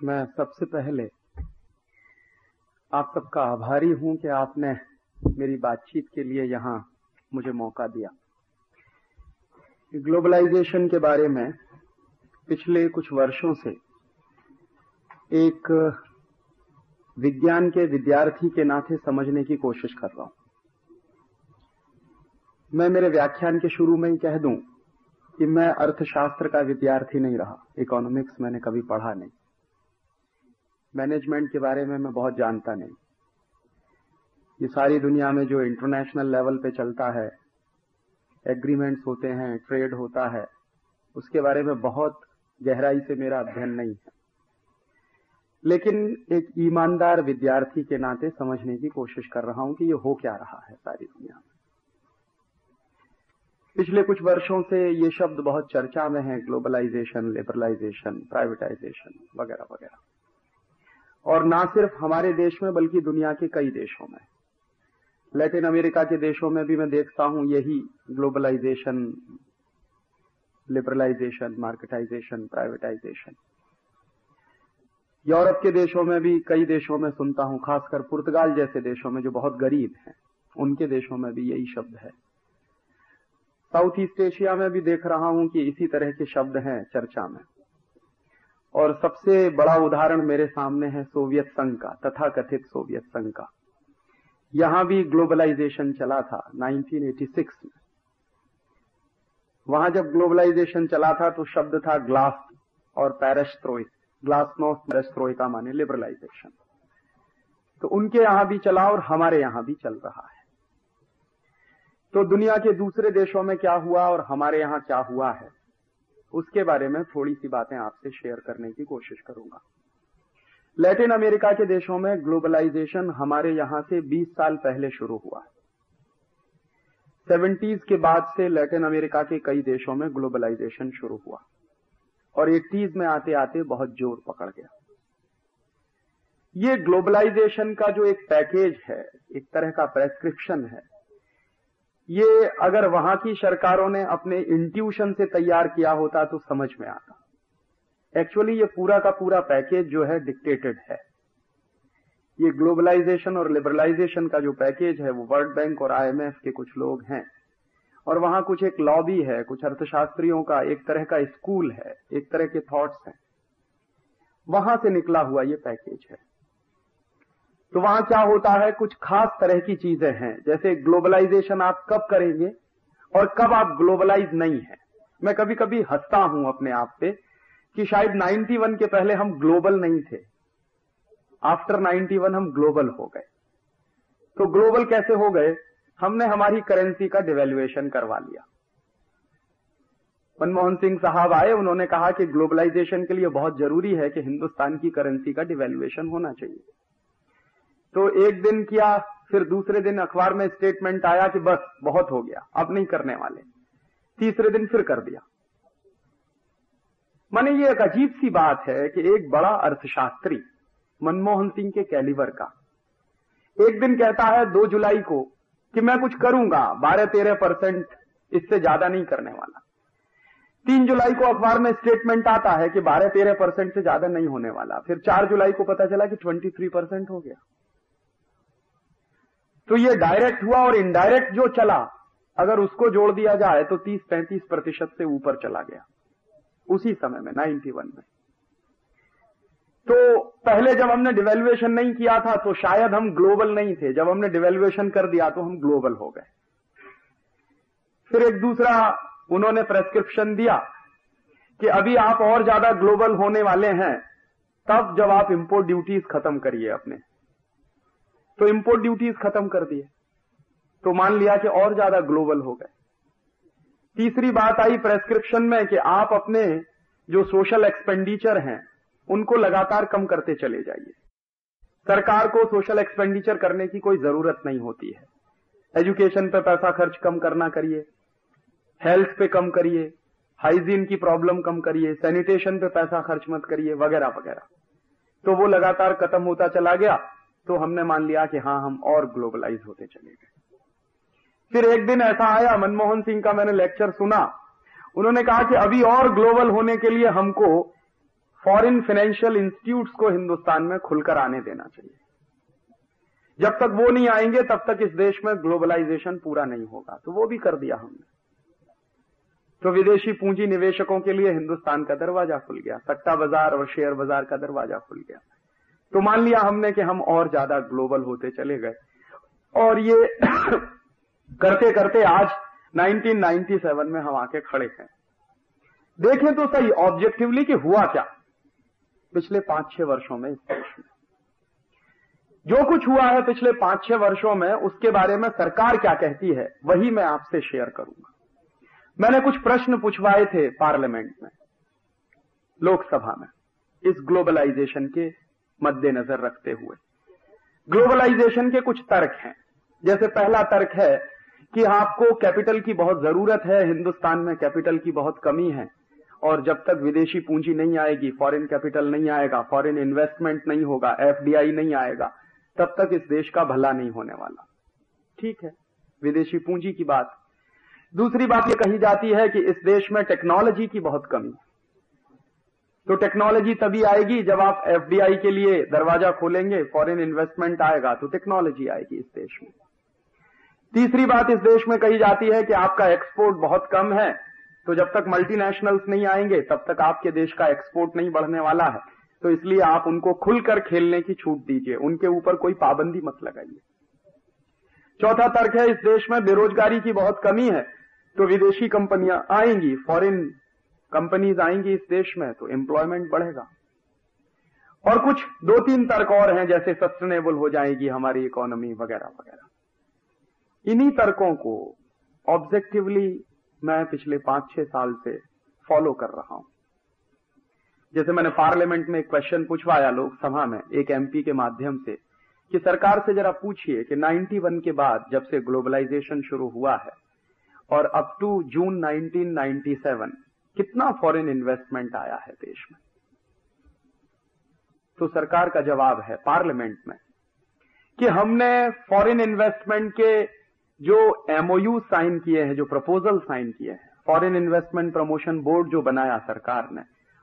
मैं सबसे पहले आप सबका आभारी हूँ कि आपने मेरी बातचीत के लिए यहाँ मुझे मौका दिया। ग्लोबलाइजेशन के बारे में पिछले कुछ वर्षों से एक विज्ञान के विद्यार्थी के नाते समझने की कोशिश कर रहा हूँ। मैं मेरे व्याख्यान के शुरू में ही कह दूँ कि मैं अर्थशास्त्र का विद्यार्थी नहीं रहा। इकोनॉमिक्स मैंने कभी पढ़ा नहीं। मैनेजमेंट के बारे में मैं बहुत जानता नहीं। ये सारी दुनिया में जो इंटरनेशनल लेवल पे चलता है एग्रीमेंट्स होते हैं ट्रेड होता है, उसके बारे में बहुत गहराई से मेरा अध्ययन नहीं है। लेकिन एक ईमानदार विद्यार्थी के नाते समझने की कोशिश कर रहा हूँ कि ये हो क्या रहा है सारी दुनिया में। पिछले कुछ वर्षों से ये शब्द बहुत चर्चा में है ग्लोबलाइजेशन लिबरलाइजेशन प्राइवेटाइजेशन वगैरह वगैरह। और ना सिर्फ़ हमारे देश में, बल्कि दुनिया के कई देशों में। लैटिन अमेरिका के देशों में भी मैं देखता हूँ यही globalisation, liberalisation, marketisation, privatisation. Europe के देशों में भी, कई देशों में सुनता हूँ, खासकर पुर्तगाल जैसे देशों में जो बहुत गरीब हैं, उनके देशों में भी यही शब्द है। साउथ ईस्ट एशिया में भी देख रहा हूँ कि इसी तरह के शब्द हैं चर्चा में। और सबसे बड़ा उदाहरण मेरे सामने है सोवियत संघ का तथा कथित सोवियत संघ का। यहाँ भी ग्लोबलाइजेशन चला था 1986 में। वहाँ जब ग्लोबलाइजेशन चला था तो शब्द था ग्लास और पैरस्ट्रोइक। ग्लासनोस, पैरस्ट्रोइका माने लिबरलाइजेशन। तो उनके यहाँ भी चला और हमारे यहाँ भी चल रहा है। तो दुनिया के दूसरे देशों में क्या हुआ और हमारे यहाँ क्या हुआ है? उसके बारे में थोड़ी सी बातें आपसे शेयर करने की कोशिश करूँगा। लैटिन अमेरिका के देशों में ग्लोबलाइजेशन हमारे यहाँ से 20 साल पहले शुरू हुआ सेवेंटीज के बाद से लैटिन अमेरिका के कई देशों में ग्लोबलाइजेशन शुरू हुआ और एटीज में आते आते बहुत ज़ोर पकड़ गया। ये ग्लोबलाइजेशन का जो एक पैकेज है, एक तरह का प्रेस्क्रिप्शन है ये अगर वहाँ की सरकारों ने अपने इंट्यूशन से तैयार किया होता तो समझ में आता। एक्चुअली ये पूरा का पूरा पैकेज जो है डिक्टेटेड है। ये ग्लोबलाइजेशन और लिबरलाइजेशन का जो पैकेज है, वो वर्ल्ड बैंक और आईएमएफ के कुछ लोग हैं। और वहाँ कुछ एक लॉबी है, कुछ अर्थशास्त्रियों का, एक तरह का स्कूल है, एक तरह के थॉट्स हैं। वहाँ से निकला हुआ ये पैकेज है। तो वहाँ क्या होता है? कुछ खास तरह की चीज़ें हैं। जैसे ग्लोबलाइजेशन आप कब करेंगे और कब आप ग्लोबलाइज नहीं है। मैं कभी कभी हंसता हूँ अपने आप पे कि शायद 91 के पहले हम ग्लोबल नहीं थे। आफ्टर 91 हम ग्लोबल हो गए। तो ग्लोबल कैसे हो गए? हमने हमारी करेंसी का डिवेल्युएशन करवा लिया। मनमोहन सिंह साहब आए, उन्होंने कहा कि ग्लोबलाइजेशन के लिए बहुत ज़रूरी है कि हिंदुस्तान की करेंसी का डिवेल्युएशन होना चाहिए। तो एक दिन किया, फिर दूसरे दिन अखबार में स्टेटमेंट आया कि बस, बहुत हो गया, अब नहीं करने वाले। तीसरे दिन फिर कर दिया। माने ये एक अजीब सी बात है कि एक बड़ा अर्थशास्त्री, मनमोहन सिंह के कैलिवर का, एक दिन कहता है दो जुलाई को कि मैं कुछ करूँगा, बारह तेरह परसेंट, इससे ज़्यादा नहीं करने वाला। तीन जुलाई को अखबार में स्टेटमेंट आता है कि बारह तेरह परसेंट से ज़्यादा नहीं होने वाला। फिर चार जुलाई को पता चला कि ट्वेंटी थ्री परसेंट हो गया। तो ये डायरेक्ट हुआ और इनडायरेक्ट जो चला, अगर उसको जोड़ दिया जाए तो 30-35 प्रतिशत से ऊपर चला गया। उसी समय में 91 में। तो पहले जब हमने डिवेल्युएशन नहीं किया था तो शायद हम ग्लोबल नहीं थे। जब हमने डिवेल्युएशन कर दिया तो हम ग्लोबल हो गए। फिर एक दूसरा, उन्होंने प्रेस्क्रिप्शन दिया कि अभी आप और ज़्यादा ग्लोबल होने वाले हैं, तब जब आप इंपोर्ट ड्यूटीज़ खत्म करिए अपने। तो इंपोर्ट ड्यूटीज़ खत्म कर दिए। तो मान लिया कि और ज़्यादा ग्लोबल हो गए। तीसरी बात आई प्रेस्क्रिप्शन में कि आप अपने जो सोशल एक्सपेंडिचर हैं, उनको लगातार कम करते चले जाइए। सरकार को सोशल एक्सपेंडिचर करने की कोई ज़रूरत नहीं होती है। एजुकेशन पे पैसा खर्च कम करना करिए। हेल्थ पे कम करिए। हाइजीन की प्रॉब्लम कम करिए। सैनिटेशन पे पैसा खर्च मत करिए, वगैरह वगैरह। तो वो लगातार खत्म होता चला गया। तो हमने मान लिया कि हाँ हम और ग्लोबलाइज होते चले गए। फिर एक दिन ऐसा आया, मनमोहन सिंह का मैंने लेक्चर सुना। उन्होंने कहा कि अभी और ग्लोबल होने के लिए हमको फॉरेन फाइनेंशियल इंस्टीट्यूट्स को हिंदुस्तान में खुलकर आने देना चाहिए। जब तक वो नहीं आएँगे, तब तक इस देश में ग्लोबलाइजेशन पूरा नहीं होगा। तो वो भी कर दिया हमने। तो विदेशी पूंजी निवेशकों के लिए हिंदुस्तान का दरवाज़ा खुल गया। सट्टा बाज़ार और शेयर बाज़ार का दरवाज़ा खुल गया। तो मान लिया हमने कि हम और ज़्यादा ग्लोबल होते चले गए। और ये करते करते आज 1997 में हम आके खड़े हैं। देखें तो सही ऑब्जेक्टिवली कि हुआ क्या? पिछले पाँच छह वर्षों में इस देश में। जो कुछ हुआ है पिछले पाँच छह वर्षों में, उसके बारे में सरकार क्या कहती है, वही मैं आपसे शेयर करूँगा। मैंने कुछ प्रश्न पूछवाए थे पार्लियामेंट में, लोकसभा में, इस ग्लोबलाइजेशन के मद्देनजर रखते हुए। ग्लोबलाइजेशन के कुछ तर्क हैं। जैसे पहला तर्क है कि आपको कैपिटल की बहुत ज़रूरत है, हिंदुस्तान में कैपिटल की बहुत कमी है, और जब तक विदेशी पूंजी नहीं आएगी फॉरेन कैपिटल नहीं आएगा फॉरेन इन्वेस्टमेंट नहीं होगा एफडीआई नहीं आएगा, तब तक इस देश का भला नहीं होने वाला। ठीक है, विदेशी पूंजी की बात। दूसरी बात यह कही जाती है कि इस देश में टेक्नोलॉजी की बहुत कमी है। तो टेक्नोलॉजी तभी आएगी जब आप एफडीआई के लिए दरवाज़ा खोलेंगे फॉरेन इन्वेस्टमेंट आएगा तो टेक्नोलॉजी आएगी इस देश में। तीसरी बात इस देश में कही जाती है कि आपका एक्सपोर्ट बहुत कम है तो जब तक मल्टीनेशनल्स नहीं आएँगे, तब तक आपके देश का एक्सपोर्ट नहीं बढ़ने वाला है। तो इसलिए आप उनको खुलकर खेलने की छूट दीजिए, उनके ऊपर कोई पाबंदी मत लगाइए। चौथा तर्क है, इस देश में बेरोजगारी की बहुत कमी है तो विदेशी कंपनियाँ आएँगी फॉरेन कंपनीज़ आएँगी इस देश में तो एम्प्लॉयमेंट बढ़ेगा। और कुछ दो तीन तर्क और हैं, जैसे सस्टेनेबल हो जाएगी हमारी इकोनॉमी वगैरह वगैरह। इन्हीं तर्कों को ऑब्जेक्टिवली मैं पिछले पाँच छह साल से फॉलो कर रहा हूँ। जैसे मैंने पार्लियामेंट में एक क्वेश्चन पूछवाया लोकसभा में, एक एमपी के माध्यम से, कि सरकार से जरा पूछिए कि 91 के बाद जब से ग्लोबलाइजेशन शुरू हुआ है, और अप टू जून 1997 कितना फॉरेन इन्वेस्टमेंट आया है देश में? तो सरकार का जवाब है पार्लियामेंट में कि हमने फॉरेन इन्वेस्टमेंट के जो एमओयू साइन किए हैं जो प्रपोजल साइन किए हैं फॉरेन इन्वेस्टमेंट प्रमोशन बोर्ड जो बनाया सरकार ने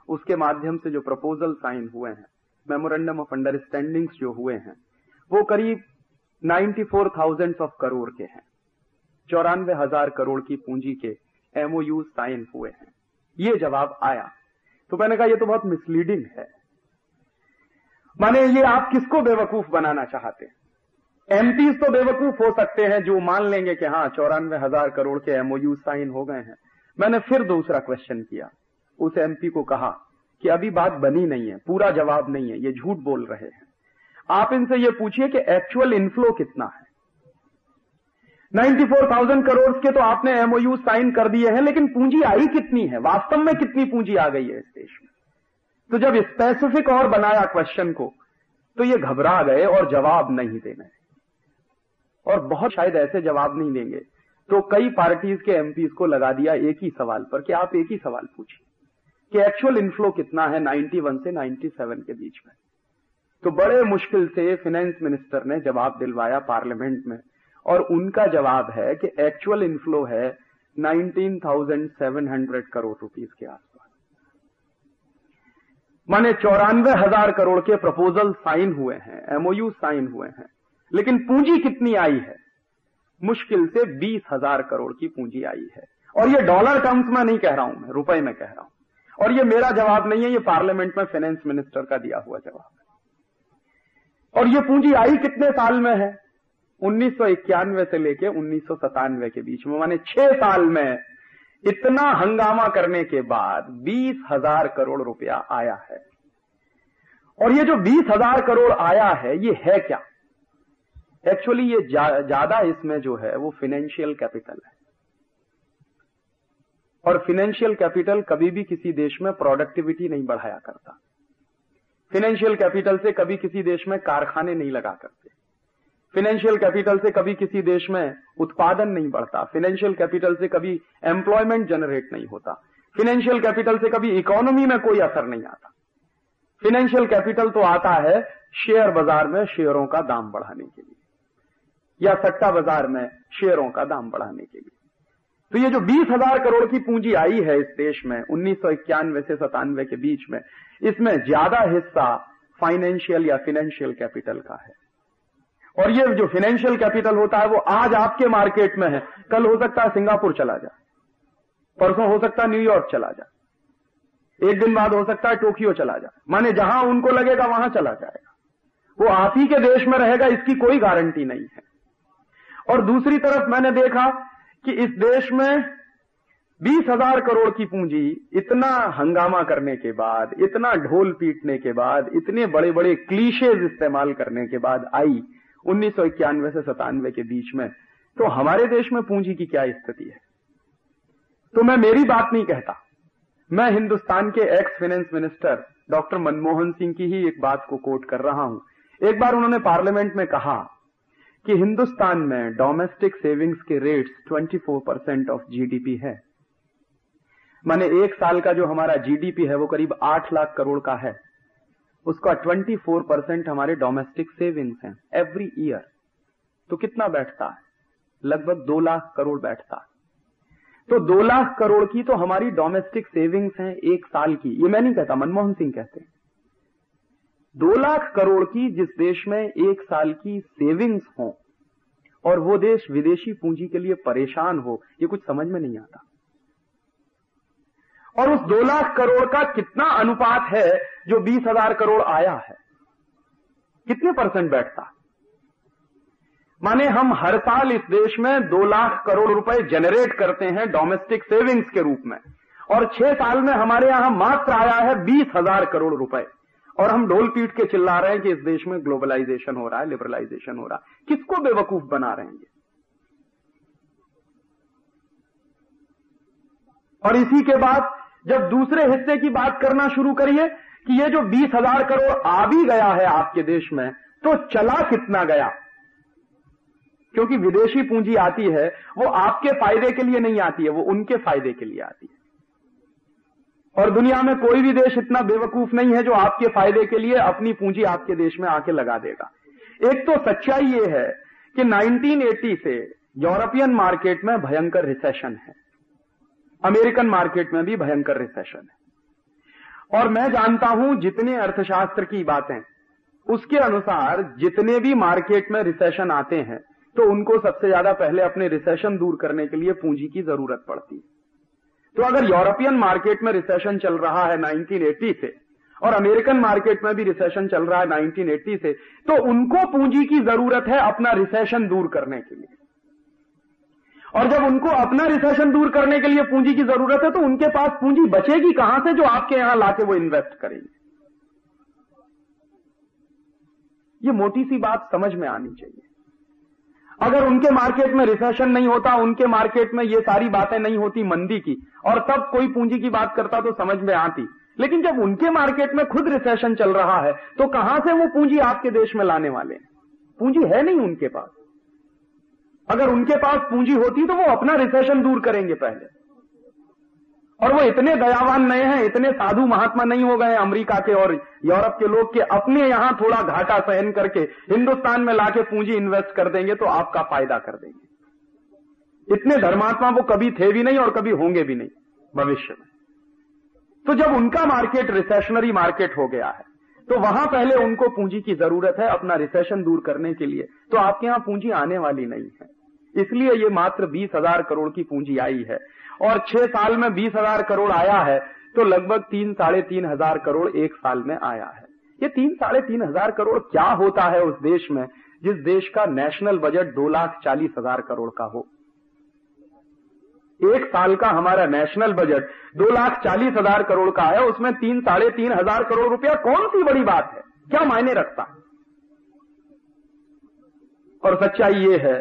उसके माध्यम से जो प्रपोजल साइन हुए हैं मेमोरेंडम ऑफ़ अंडरस्टैंडिंग्स जो हुए हैं वो करीब 94,000 ऑफ़ करोड़ के हैं चौरानवे हज़ार करोड़ की पूंजी के एमओयू साइन हुए हैं। ये जवाब आया। तो मैंने कहा, ये तो बहुत मिसलीडिंग है। माने ये आप किसको बेवकूफ़ बनाना चाहते हैं? एमपीज तो बेवकूफ़ हो सकते हैं जो मान लेंगे कि हाँ चौरानवे हज़ार करोड़ के एमओयू साइन हो गए हैं। मैंने फिर दूसरा क्वेश्चन किया। उस एमपी को कहा कि अभी बात बनी नहीं है, पूरा जवाब नहीं है, ये झूठ बोल रहे हैं। आप इनसे ये पूछिए कि एक्चुअल इनफ्लो कितना है। 94,000 करोड़ के तो आपने एमओयू साइन कर दिए हैं लेकिन पूंजी आई कितनी है? वास्तव में कितनी पूंजी आ गई है इस देश में? तो जब स्पेसिफिक और बनाया क्वेश्चन को तो ये घबरा गए और जवाब नहीं देने। और बहुत शायद ऐसे जवाब नहीं देंगे। तो कई पार्टीज़ के एमपीज को लगा दिया एक ही सवाल पर कि आप एक ही सवाल पूछिए कि एक्चुअल इनफ्लो कितना है 91 से 97 के बीच में। तो बड़े मुश्किल से फाइनेंस मिनिस्टर ने जवाब दिलवाया पार्लियामेंट में। और उनका जवाब है कि एक्चुअल इनफ्लो है 19,700 करोड़ रुपीस के आसपास। माने चौरानवे हज़ार करोड़ के प्रपोजल साइन हुए हैं एमओयू साइन हुए हैं लेकिन पूंजी कितनी आई है? मुश्किल से बीस हज़ार करोड़ की पूंजी आई है। और ये डॉलर टर्म्स में नहीं कह रहा हूँ मैं रुपए में कह रहा हूँ। और ये मेरा जवाब नहीं है ये पार्लियामेंट में फाइनेंस मिनिस्टर का दिया हुआ जवाब है। और ये पूंजी आई कितने साल में है? उन्नीस सौ इक्यानवे से लेके उन्नीस के बीच में माने छह साल में इतना हंगामा करने के बाद बीस हज़ार करोड़ रुपया आया है। और ये जो बीस हज़ार करोड़ आया है ये है क्या? एक्चुअली ये ज़्यादा जा, इसमें जो है वो फाइनेंशियल कैपिटल है। और फाइनेंशियल कैपिटल कभी भी किसी देश में प्रोडक्टिविटी नहीं बढ़ाया करता। फाइनेंशियल कैपिटल से कभी किसी देश में कारखाने नहीं लगा करते। फाइनेंशियल कैपिटल से कभी किसी देश में उत्पादन नहीं बढ़ता। फाइनेंशियल कैपिटल से कभी एम्प्लॉयमेंट जनरेट नहीं होता। फाइनेंशियल कैपिटल से कभी इकोनॉमी में कोई असर नहीं आता। फाइनेंशियल कैपिटल तो आता है शेयर बाज़ार में शेयरों का दाम बढ़ाने के लिए, या सट्टा बाज़ार में शेयरों का दाम बढ़ाने के लिए। तो ये जो बीस हज़ार करोड़ की पूंजी आई है इस देश में, उन्नीस सौ इक्यानवे से सतानवे के बीच में, इसमें ज़्यादा हिस्सा फाइनेंशियल या फिनेंशियल कैपिटल का है। और ये जो फाइनेंशियल कैपिटल होता है, वो आज आपके मार्केट में है। कल हो सकता है सिंगापुर चला जाए। परसों हो सकता है न्यूयॉर्क चला जाए। एक दिन बाद हो सकता है टोक्यो चला जाए। माने जहाँ उनको लगेगा, वहाँ चला जाएगा। वो आप ही के देश में रहेगा, इसकी कोई गारंटी नहीं है। और दूसरी तरफ़ मैंने देखा कि इस देश में बीस हज़ार करोड़ की पूंजी इतना हंगामा करने के बाद, इतना ढोल पीटने के बाद, इतने बड़े बड़े क्लीशेज इस्तेमाल करने के बाद आई। उन्नीस सौ इक्यानवे से सतानवे के बीच में। तो हमारे देश में पूंजी की क्या स्थिति है? तो मैं मेरी बात नहीं कहता। मैं हिंदुस्तान के ex finance minister doctor Manmohan Singh की ही एक बात को कोट कर रहा हूँ। एक बार उन्होंने पार्लियामेंट में कहा कि हिंदुस्तान में डोमेस्टिक सेविंग्स के रेट्स 24 परसेंट ऑफ़ जीडीपी है। माने एक साल का जो हमारा जीडीपी है, वो करीब आठ लाख करोड़ का है। उसका 24 परसेंट हमारे डोमेस्टिक सेविंग्स हैं एवरी ईयर तो कितना बैठता है? लगभग दो लाख करोड़ बैठता है। तो दो लाख करोड़ की तो हमारी डोमेस्टिक सेविंग्स हैं एक साल की। ये मैं नहीं कहता, मनमोहन सिंह कहते हैं। दो लाख करोड़ की जिस देश में एक साल की सेविंग्स हो, और वो देश विदेशी पूंजी के लिए परेशान हो, ये कुछ समझ में नहीं आता। और उस दो लाख करोड़ का कितना अनुपात है जो बीस हज़ार करोड़ आया है? कितने परसेंट बैठता? माने हम हर साल इस देश में दो लाख करोड़ रुपए जनरेट करते हैं डोमेस्टिक सेविंग्स के रूप में। और छह साल में हमारे यहाँ मात्र आया है बीस हज़ार करोड़ रुपए। और हम ढोल पीट के चिल्ला रहे हैं कि इस देश में ग्लोबलाइजेशन हो रहा है लिबरलाइजेशन हो रहा है। किसको बेवकूफ़ बना रहे हैं ये? और इसी के बाद जब दूसरे हिस्से की बात करना शुरू करिए कि ये जो बीस हज़ार करोड़ आ भी गया है आपके देश में तो चला कितना गया? क्योंकि विदेशी पूंजी आती है, वो आपके फ़ायदे के लिए नहीं आती है, वो उनके फ़ायदे के लिए आती है। और दुनिया में कोई भी देश इतना बेवकूफ़ नहीं है जो आपके फ़ायदे के लिए अपनी पूंजी आपके देश में आके लगा देगा। एक तो सच्चाई ये है कि 1980 से यूरोपियन मार्केट में भयंकर रिसेशन है। अमेरिकन मार्केट में भी भयंकर रिसेशन है। और मैं जानता हूँ जितने अर्थशास्त्र की बातें, उसके अनुसार जितने भी मार्केट में रिसेशन आते हैं तो उनको सबसे ज़्यादा पहले अपने रिसेशन दूर करने के लिए पूंजी की ज़रूरत पड़ती है। तो अगर यूरोपियन मार्केट में रिसेशन चल रहा है 1980 से, और अमेरिकन मार्केट में भी रिसेशन चल रहा है 1980 से तो उनको पूंजी की ज़रूरत है अपना रिसेशन दूर करने के लिए। और जब उनको अपना रिसेशन दूर करने के लिए पूंजी की ज़रूरत है तो उनके पास पूंजी बचेगी कहाँ से जो आपके यहाँ लाके वो इन्वेस्ट करेंगे? ये मोटी सी बात समझ में आनी चाहिए। अगर उनके मार्केट में रिसेशन नहीं होता, उनके मार्केट में ये सारी बातें नहीं होती मंदी की, और तब कोई पूंजी की बात करता तो समझ में आती। लेकिन जब उनके मार्केट में खुद रिसेशन चल रहा है तो कहाँ से वो पूंजी आपके देश में लाने वाले हैं? पूंजी है नहीं उनके पास। अगर उनके पास पूंजी होती तो वो अपना रिसेशन दूर करेंगे पहले। और वो इतने दयावान नए हैं, इतने साधु महात्मा नहीं हो गए अमेरिका के और यूरोप के लोग के अपने यहाँ थोड़ा घाटा सहन करके हिंदुस्तान में लाके पूंजी इन्वेस्ट कर देंगे तो आपका फ़ायदा कर देंगे। इतने धर्मात्मा वो कभी थे भी नहीं और कभी होंगे भी नहीं भविष्य में। तो जब उनका मार्केट रिसेशनरी मार्केट हो गया है तो वहाँ पहले उनको पूंजी की ज़रूरत है अपना रिसेशन दूर करने के लिए। तो आपके यहाँ पूंजी आने वाली नहीं है। इसलिए ये मात्र बीस हज़ार करोड़ की पूंजी आई है। और छह साल में बीस हज़ार करोड़ आया है तो लगभग तीन, साढ़े तीन हज़ार करोड़ एक साल में आया है। ये तीन, साढ़े तीन हज़ार करोड़ क्या होता है उस देश में, जिस देश का नेशनल बजट दो लाख चालीस हज़ार करोड़ का हो? एक साल का हमारा नेशनल बजट दो लाख चालीस हज़ार करोड़ का है, उसमें तीन, साढ़े तीन हज़ार करोड़ रुपया कौन सी बड़ी बात है? क्या मायने रखता है? और सच्चाई ये है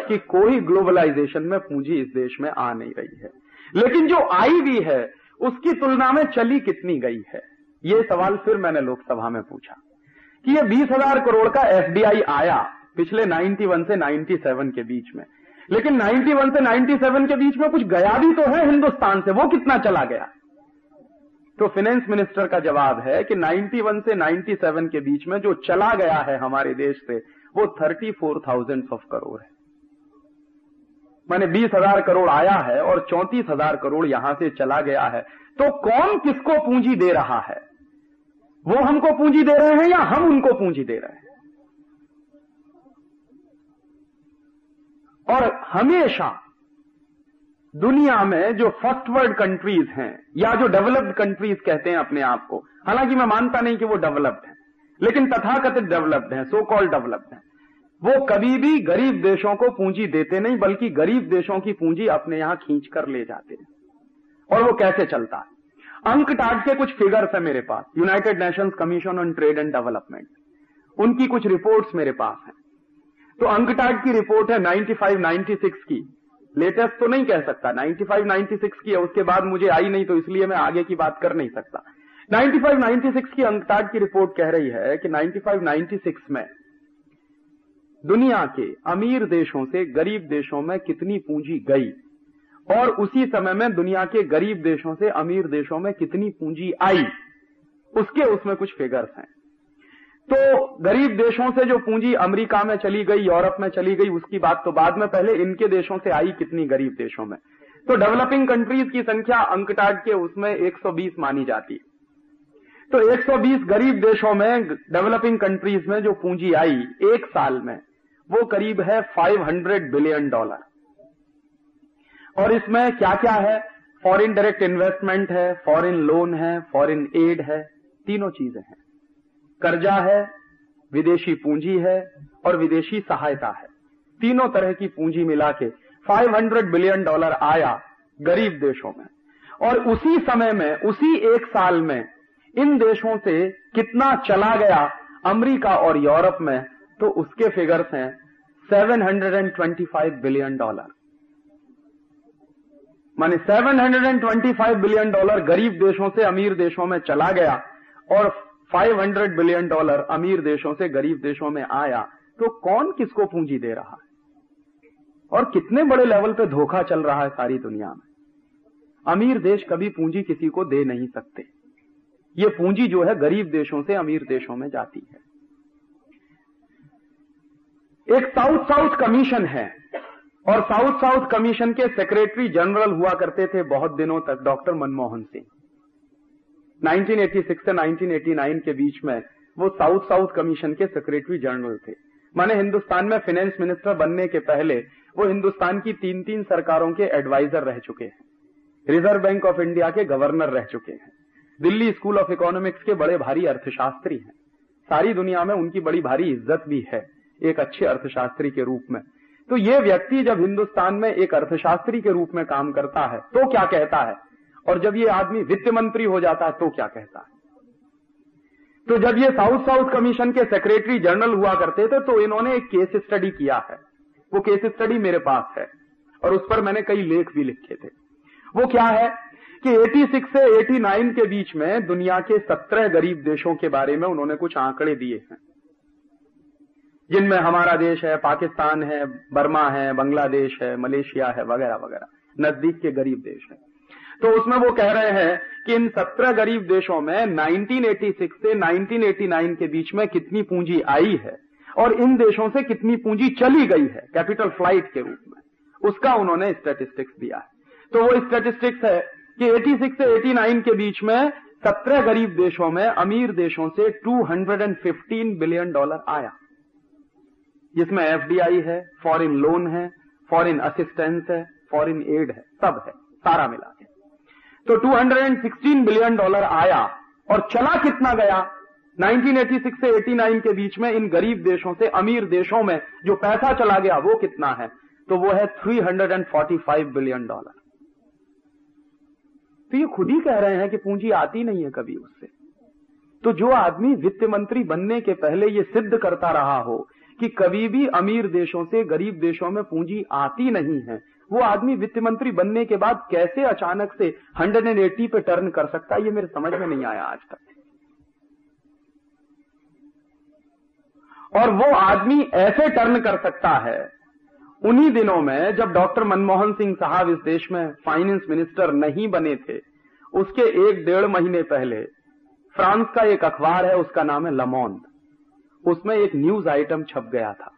कि कोई ग्लोबलाइजेशन में पूंजी इस देश में आ नहीं रही है। लेकिन जो आई भी है, उसकी तुलना में चली कितनी गई है? ये सवाल फिर मैंने लोकसभा में पूछा कि ये बीस हज़ार करोड़ का एफडीआई आया पिछले 91 से 97 के बीच में। लेकिन 91 से 97 के बीच में कुछ गया भी तो है हिंदुस्तान से, वो कितना चला गया? तो फाइनेंस मिनिस्टर का जवाब है कि 91 से 97 के बीच में जो चला गया है हमारे देश से, वो thirty four thousand of crore है। मैंने बीस हज़ार करोड़ आया है और चौंतीस हज़ार करोड़ यहाँ से चला गया है। तो कौन किसको पूंजी दे रहा है? वो हमको पूंजी दे रहे हैं या हम उनको पूंजी दे रहे हैं? और हमेशा दुनिया में जो फ़र्स्ट वर्ल्ड कंट्रीज़ हैं, या जो डेवलप्ड कंट्रीज़ कहते हैं अपने आप को, हालाँकि मैं मानता नहीं कि वो डेवलप्ड हैं, लेकिन तथाकथित डेवलप्ड हैं सो कॉल्ड डेवलप्ड हैं। वो कभी भी गरीब देशों को पूंजी देते नहीं, बल्कि गरीब देशों की पूंजी अपने यहाँ खींच कर ले जाते हैं। और वो कैसे चलता है? अंक टाट के कुछ फिगर्स है मेरे पास। United Nations commission on trade and development उनकी कुछ रिपोर्ट्स मेरे पास हैं। तो अंकटाट की रिपोर्ट है 95 96 की। लेटेस्ट तो नहीं कह सकता। 95 96 की है, उसके बाद मुझे आई नहीं तो इसलिए मैं आगे की बात कर नहीं सकता। 95 96 की अंकटाट की रिपोर्ट कह रही है कि 95 96 में दुनिया के अमीर देशों से गरीब देशों में कितनी पूंजी गई? और उसी समय में दुनिया के गरीब देशों से अमीर देशों में कितनी पूंजी आई? उसके उसमें कुछ फिगर्स हैं। तो गरीब देशों से जो पूंजी अमेरिका में चली गई, यूरोप में चली गई, उसकी बात तो बाद में पहले इनके देशों से आई कितनी गरीब देशों में? तो डेवलपिंग कंट्रीज़ की संख्या अंकटाट के उसमें 120 मानी जाती। है तो 120 गरीब देशों में डेवलपिंग कंट्रीज़ में जो पूंजी आई एक साल में वो करीब है 500 बिलियन डॉलर। और इसमें क्या क्या है? फॉरिन डायरेक्ट इन्वेस्टमेंट है, फॉरिन लोन है, फॉरिन एड है, तीनों चीज़ें हैं। कर्जा है, विदेशी पूंजी है और विदेशी सहायता है। तीनों तरह की पूंजी मिला के 500 बिलियन डॉलर आया गरीब देशों में। और उसी समय में, उसी एक साल में इन देशों से कितना चला गया? अमेरिका और यूरोप में तो उसके फिगर्स हैं 725 बिलियन डॉलर माने 725 बिलियन डॉलर गरीब देशों से अमीर देशों में चला गया और 500 बिलियन डॉलर अमीर देशों से गरीब देशों में आया तो कौन किसको पूंजी दे रहा है? और कितने बड़े लेवल पे धोखा चल रहा है सारी दुनिया में? अमीर देश कभी पूंजी किसी को दे नहीं सकते। ये पूंजी जो है गरीब देशों से अमीर देशों में जाती है। एक साउथ साउथ कमीशन है। और साउथ साउथ कमीशन के सेक्रेटरी जनरल हुआ करते थे बहुत दिनों तक, डॉक्टर मनमोहन सिंह। 1986 से 1989 के बीच में वो साउथ साउथ कमीशन के सेक्रेटरी जनरल थे। माने हिंदुस्तान में फाइनेंस मिनिस्टर बनने के पहले वो हिंदुस्तान की तीन तीन सरकारों के एडवाइजर रह चुके हैं। रिज़र्व बैंक ऑफ़ इंडिया के गवर्नर रह चुके हैं। दिल्ली स्कूल ऑफ़ इकोनॉमिक्स के बड़े भारी अर्थशास्त्री हैं। सारी दुनिया में उनकी बड़ी भारी इज़्ज़त भी है। एक अच्छे अर्थशास्त्री के रूप में। तो ये व्यक्ति जब हिंदुस्तान में एक अर्थशास्त्री के रूप में काम करता है तो क्या कहता है? और जब ये आदमी वित्त मंत्री हो जाता है तो क्या कहता है? तो जब ये साउथ साउथ कमीशन के सेक्रेटरी जनरल हुआ करते थे तो इन्होंने एक केस स्टडी किया है। वो केस स्टडी मेरे पास है, और उस पर मैंने कई लेख भी लिखे थे। वो क्या है कि 86 से 89 के बीच में दुनिया के 17 गरीब देशों के बारे में उन्होंने कुछ आंकड़े दिए हैं। जिनमें हमारा देश है, पाकिस्तान है, बर्मा है, बांग्लादेश है, मलेशिया है, वगैरह वगैरह। नज़दीक के गरीब देश है। तो उसमें वो कह रहे हैं कि इन सत्रह गरीब देशों में 1986 से 1989 के बीच में कितनी पूंजी आई है और इन देशों से कितनी पूंजी चली गई है कैपिटल फ़्लाइट के रूप में। उसका उन्होंने स्टेटिस्टिक्स दिया है। तो वो स्टेटिस्टिक्स है कि 86 से 89 के बीच में सत्रह गरीब देशों में अमीर देशों से 215 बिलियन डॉलर आया। जिसमें एफडीआई है, फॉरिन लोन है, फॉरिन असिस्टेंस है, फॉरिन एड है, सब है, सारा मिला के। तो 216 बिलियन डॉलर आया और चला कितना गया? 1986 से 89 के बीच में इन गरीब देशों से अमीर देशों में जो पैसा चला गया, वो कितना है? तो वो है 345 बिलियन डॉलर तो ये खुद ही कह रहे हैं कि पूंजी आती नहीं है कभी उससे। तो जो आदमी वित्त मंत्री बनने के पहले ये सिद्ध करता रहा हो कि कभी भी अमीर देशों से, गरीब देशों में पूंजी आती नहीं है। वो आदमी वित्त मंत्री बनने के बाद कैसे अचानक से 180 पे टर्न कर सकता है, ये मेरे समझ में नहीं आया आज तक। और वो आदमी ऐसे टर्न कर सकता है, उन्हीं दिनों में जब डॉक्टर मनमोहन सिंह साहब इस देश में फाइनेंस मिनिस्टर नहीं बने थे, उसके एक डेढ़ महीने पहले, फ्रांस का एक अखबार है, उसका नाम है लमोन उसमें एक न्यूज़ आइटम छप गया था।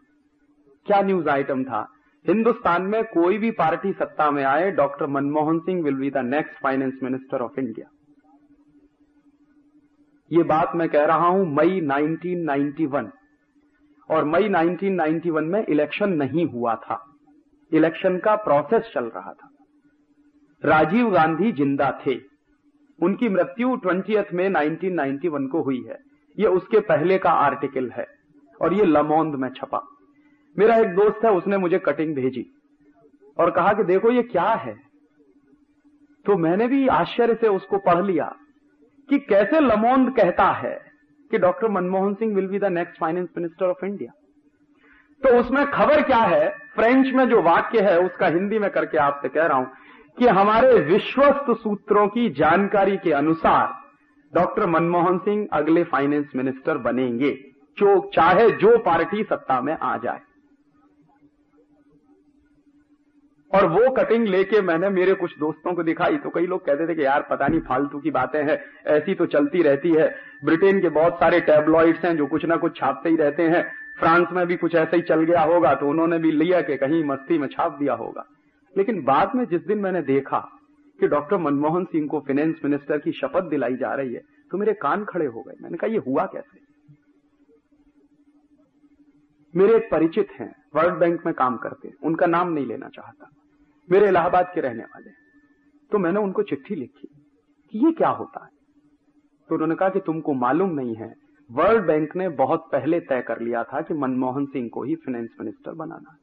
क्या न्यूज़ आइटम था? हिंदुस्तान में कोई भी पार्टी सत्ता में आए doctor Manmohan Singh will be the next finance minister of India ये बात मैं कह रहा हूँ, मई 1991 और मई 1991 में इलेक्शन नहीं हुआ था। इलेक्शन का प्रोसेस चल रहा था। राजीव गांधी ज़िंदा थे। उनकी मृत्यु ट्वेंटी में 1991 को हुई है। ये उसके पहले का आर्टिकल है और ये लमोंद में छपा। मेरा एक दोस्त है, उसने मुझे कटिंग भेजी और कहा कि देखो ये क्या है। तो मैंने भी आश्चर्य से उसको पढ़ लिया कि कैसे लमोंद कहता है कि doctor Manmohan Singh will be the next finance minister of India. तो उसमें खबर क्या है? फ्रेंच में जो वाक्य है, उसका हिंदी में करके आपसे कह रहा हूँ कि हमारे विश्वस्त सूत्रों की जानकारी के अनुसार डॉक्टर मनमोहन सिंह अगले फाइनेंस मिनिस्टर बनेंगे। जो चाहे जो पार्टी सत्ता में आ जाए। और वो कटिंग लेके मैंने मेरे कुछ दोस्तों को दिखाई तो कई लोग कहते थे कि यार पता नहीं फालतू की बातें हैं, ऐसी तो चलती रहती है। ब्रिटेन के बहुत सारे टैबलॉइड्स हैं जो कुछ ना कुछ छापते ही रहते हैं। फ्रांस में भी कुछ ऐसा ही चल गया होगा तो उन्होंने भी लिया कि कहीं मस्ती में छाप दिया होगा। लेकिन बाद में जिस दिन मैंने देखा कि डॉक्टर मनमोहन सिंह को फाइनेंस मिनिस्टर की शपथ दिलाई जा रही है तो मेरे कान खड़े हो गए। मैंने कहा, ये हुआ कैसे? मेरे एक परिचित हैं वर्ल्ड बैंक में काम करते हैं। उनका नाम नहीं लेना चाहता। मेरे इलाहाबाद के रहने वाले तो मैंने उनको चिट्ठी लिखी कि ये क्या होता है? तो उन्होंने कहा कि तुमको मालूम नहीं है वर्ल्ड बैंक ने बहुत पहले तय कर लिया था कि मनमोहन सिंह को ही फाइनेंस मिनिस्टर बनाना है।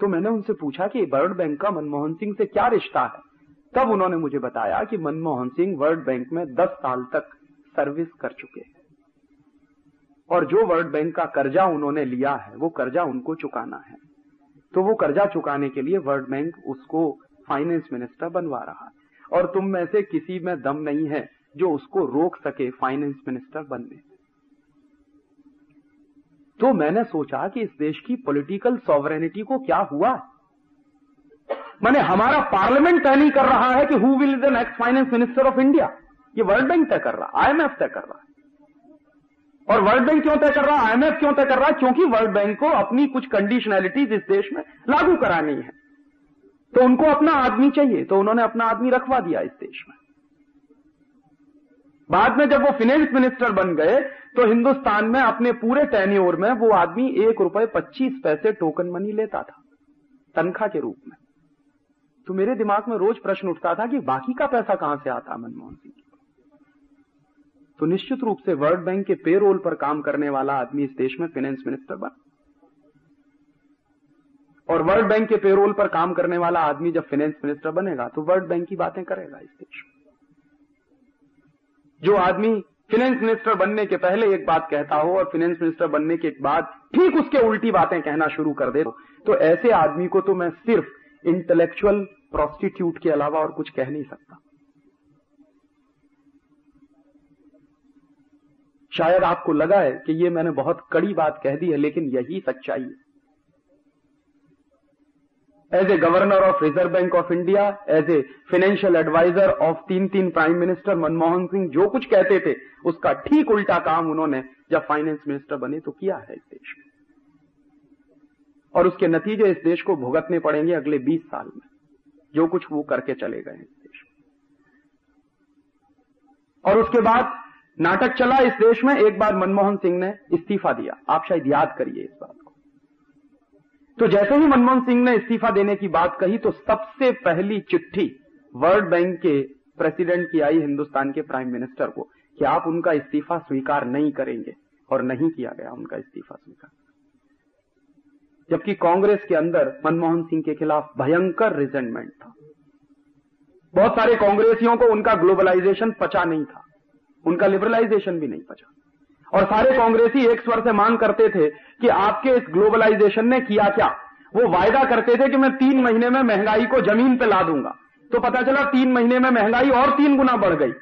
तो मैंने उनसे पूछा कि वर्ल्ड बैंक का मनमोहन सिंह से क्या रिश्ता है? तब उन्होंने मुझे बताया कि मनमोहन सिंह वर्ल्ड बैंक में 10 साल तक सर्विस कर चुके हैं। और जो वर्ल्ड बैंक का कर्जा उन्होंने लिया है, वो कर्जा उनको चुकाना है। तो वो कर्जा चुकाने के लिए वर्ल्ड बैंक उसको फाइनेंस मिनिस्टर बनवा रहा है। और तुम में से किसी में दम नहीं है जो उसको रोक सके फाइनेंस मिनिस्टर बनने तो मैंने सोचा कि इस देश की पॉलिटिकल सॉवरेनिटी को क्या हुआ? मैंने हमारा पार्लियामेंट तय नहीं कर रहा है कि who will the next finance minister of India ये वर्ल्ड बैंक तय कर रहा है आईएमएफ तय कर रहा है। और वर्ल्ड बैंक क्यों तय कर रहा है? आईएमएफ क्यों तय कर रहा है? क्योंकि वर्ल्ड बैंक को अपनी कुछ कंडीशनैलिटीज इस देश में लागू करानी है। तो उनको अपना आदमी चाहिए तो उन्होंने अपना आदमी रखवा दिया इस देश में। बाद में जब वो फाइनेंस मिनिस्टर बन गए तो हिंदुस्तान में अपने पूरे टेन्योर में वो आदमी एक रुपए पच्चीस पैसे टोकन मनी लेता था, तनख्वाह के रूप में। तो मेरे दिमाग में रोज प्रश्न उठता था कि बाकी का पैसा कहाँ से आता मनमोहन सिंह तो निश्चित रूप से वर्ल्ड बैंक के पेरोल पर काम करने वाला आदमी इस देश में फाइनेंस मिनिस्टर बना। और वर्ल्ड बैंक के पेरोल पर काम करने वाला आदमी जब फाइनेंस मिनिस्टर बनेगा तो वर्ल्ड बैंक की बातें करेगा इस देश में। जो आदमी फाइनेंस मिनिस्टर बनने के पहले एक बात कहता हो और फाइनेंस मिनिस्टर बनने के बाद ठीक उसके उल्टी बातें कहना शुरू कर दे तो ऐसे आदमी को तो मैं सिर्फ़ इंटेलेक्चुअल प्रोस्टिट्यूट के अलावा और कुछ कह नहीं सकता। शायद आपको लगा है कि ये मैंने बहुत कड़ी बात कह दी है, लेकिन यही सच्चाई है। As a governor of Reserve Bank of India as a financial advisor of तीन तीन प्राइम मिनिस्टर मनमोहन सिंह, जो कुछ कहते थे, उसका ठीक उल्टा काम उन्होंने जब फाइनेंस मिनिस्टर बने तो किया है इस देश में। और उसके नतीजे इस देश को भुगतने पड़ेंगे अगले 20 साल में। जो कुछ वो करके चले गए इस देश में। और उसके बाद नाटक चला इस देश में। एक बार मनमोहन सिंह ने इस्तीफा दिया। आप शायद याद करिए इस बात तो जैसे ही मनमोहन सिंह ने इस्तीफा देने की बात कही तो सबसे पहली चिट्ठी वर्ल्ड बैंक के प्रेसिडेंट की आई हिंदुस्तान के प्राइम मिनिस्टर को कि आप उनका इस्तीफा स्वीकार नहीं करेंगे और नहीं किया गया उनका इस्तीफा स्वीकार। जबकि कांग्रेस के अंदर मनमोहन सिंह के खिलाफ भयंकर रिजेंटमेंट था। बहुत सारे कांग्रेसियों को उनका ग्लोबलाइजेशन पचा नहीं था। उनका लिबरलाइजेशन भी नहीं पचा। और सारे कांग्रेसी एक स्वर से मांग करते थे कि आपके इस ग्लोबलाइजेशन ने किया क्या। वो वायदा करते थे कि मैं तीन महीने में महँगाई को ज़मीन पे ला दूँगा। तो पता चला तीन महीने में महँगाई और तीन गुना बढ़ गई।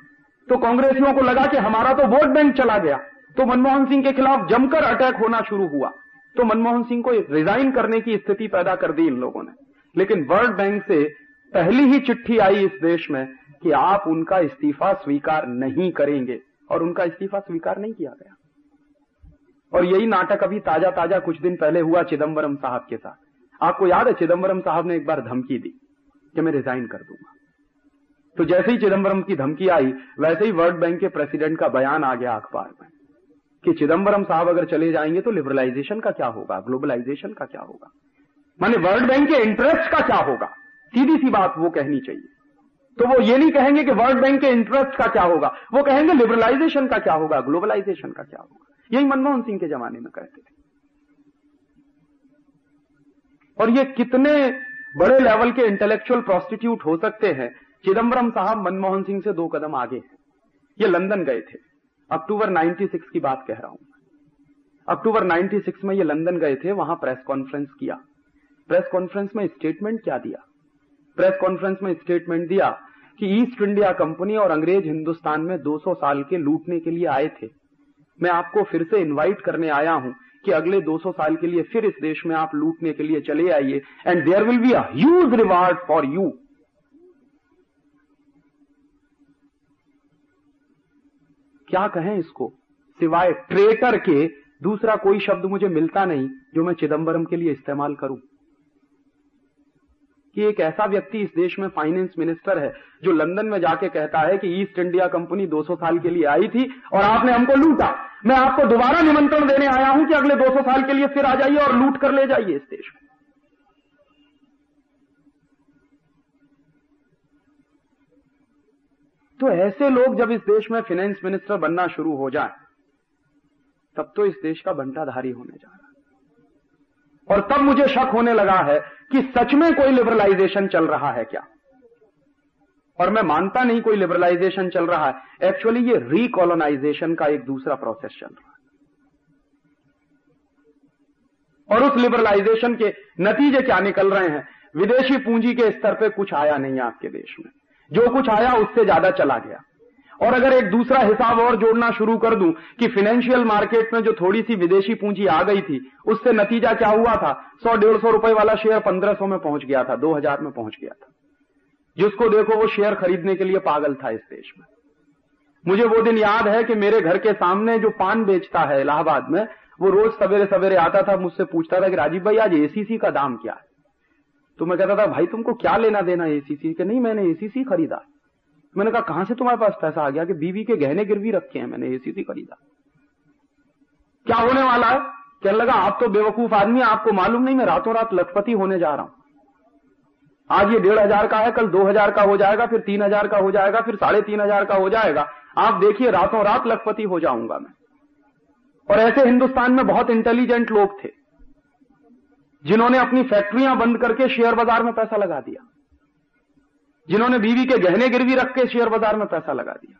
तो कांग्रेसियों को लगा कि हमारा तो वोट बैंक चला गया। तो मनमोहन सिंह के खिलाफ जमकर अटैक होना शुरू हुआ। तो मनमोहन सिंह को रिजाइन करने की स्थिति पैदा कर दी इन लोगों ने। लेकिन वर्ल्ड बैंक से पहली ही चिट्ठी आई इस देश में कि आप उनका इस्तीफा स्वीकार नहीं करेंगे। और उनका इस्तीफा स्वीकार नहीं किया गया। और यही नाटक अभी ताज़ा ताज़ा कुछ दिन पहले हुआ चिदम्बरम साहब के साथ। आपको याद है चिदम्बरम साहब ने एक बार धमकी दी कि मैं रिजाइन कर दूँगा। तो जैसे ही चिदम्बरम की धमकी आई, वैसे ही वर्ल्ड बैंक के प्रेसिडेंट का बयान आ गया अखबार में कि चिदम्बरम साहब अगर चले जाएँगे तो लिबरलाइजेशन का क्या होगा, ग्लोबलाइजेशन का क्या होगा? माने वर्ल्ड बैंक के इंटरेस्ट का क्या होगा? सीधी सी बात वो कहनी चाहिए। तो वो ये नहीं कहेंगे कि वर्ल्ड बैंक के इंटरेस्ट का क्या होगा, वो कहेंगे लिबरलाइजेशन का क्या होगा, ग्लोबलाइजेशन का क्या होगा। यही मनमोहन सिंह के जमाने में कहते थे। और ये कितने बड़े लेवल के इंटेलेक्चुअल प्रोस्टिट्यूट हो सकते हैं? चिदम्बरम साहब मनमोहन सिंह से दो कदम आगे हैं। ये लंदन गए थे। अक्टूबर 96 की बात कह रहा हूँ अक्टूबर 96 में ये लंदन गए थे, वहाँ प्रेस कॉन्फ्रेंस किया। प्रेस कॉन्फ्रेंस में स्टेटमेंट क्या दिया? प्रेस कॉन्फ्रेंस में स्टेटमेंट दिया कि ईस्ट इंडिया कंपनी और अंग्रेज़ हिंदुस्तान में 200 साल के लूटने के लिए आए थे। मैं आपको फिर से इनवाइट करने आया हूँ कि अगले 200 साल के लिए फिर इस देश में आप लूटने के लिए चले आइए and there will be a huge reward for you क्या कहें इसको? सिवाय ट्रेटर के, दूसरा कोई शब्द मुझे मिलता नहीं, जो मैं चिदंबरम के लिए इस्तेमाल करूँ। कि एक ऐसा व्यक्ति इस देश में फाइनेंस मिनिस्टर है, जो लंदन में जाके कहता है कि ईस्ट इंडिया कंपनी 200 साल के लिए आई थी और आपने हमको लूटा। मैं आपको दोबारा निमंत्रण देने आया हूँ कि अगले 200 साल के लिए फिर आ जाइए और लूट कर ले जाइए इस देश में। तो ऐसे लोग जब इस देश में फाइनेंस मिनिस्टर बनना शुरू हो जाए, तब तो इस देश का बंटाधारी होने जा रहा और तब मुझे शक होने लगा है कि सच में कोई लिबरलाइजेशन चल रहा है क्या? और मैं मानता नहीं कोई लिबरलाइजेशन चल रहा है। एक्चुअली ये रिकॉलोनाइजेशन का एक दूसरा प्रोसेस चल रहा है। और उस लिबरलाइजेशन के नतीजे क्या निकल रहे हैं? विदेशी पूंजी के स्तर पे कुछ आया नहीं आपके देश में। जो कुछ आया, उससे ज़्यादा चला गया। और अगर एक दूसरा हिसाब और जोड़ना शुरू कर दूँ कि फाइनेंशियल मार्केट में जो थोड़ी सी विदेशी पूंजी आ गई थी, उससे नतीजा क्या हुआ था? सौ डेढ़ सौ रुपए वाला शेयर पंद्रह सौ में पहुँच गया था, दो हज़ार में पहुँच गया था। जिसको देखो वो शेयर खरीदने के लिए पागल था इस देश में। मुझे वो दिन याद है कि मेरे घर के सामने जो पान बेचता है इलाहाबाद में, वो रोज सवेरे सवेरे आता था, मुझसे पूछता था कि राजीव भाई, आज एसीसी का दाम क्या है? तो मैं कहता था, भाई, तुमको क्या लेना देना एसीसी के नहीं, मैंने एसीसी खरीदा। मैंने कहा, कहाँ से तुम्हारे पास पैसा आ गया कि बीवी के गहने गिरवी रखे हैं मैंने एसीसी खरीदा? क्या होने वाला है? कहने लगा, आप तो बेवकूफ़ आदमी आपको मालूम नहीं, मैं रातों रात लखपति होने जा रहा हूँ। आज ये डेढ़ हज़ार का है, कल दो हज़ार का हो जाएगा, फिर तीन हज़ार का हो जाएगा, फिर साढ़े तीन हज़ार का हो जाएगा। आप देखिए, रातों रात लखपति हो जाऊँगा मैं। और ऐसे हिंदुस्तान में बहुत इंटेलिजेंट लोग थे, जिन्होंने अपनी फैक्ट्रियाँ बंद करके शेयर बाज़ार में पैसा लगा दिया। जिन्होंने बीवी के गहने गिरवी रख के शेयर बाज़ार में पैसा लगा दिया,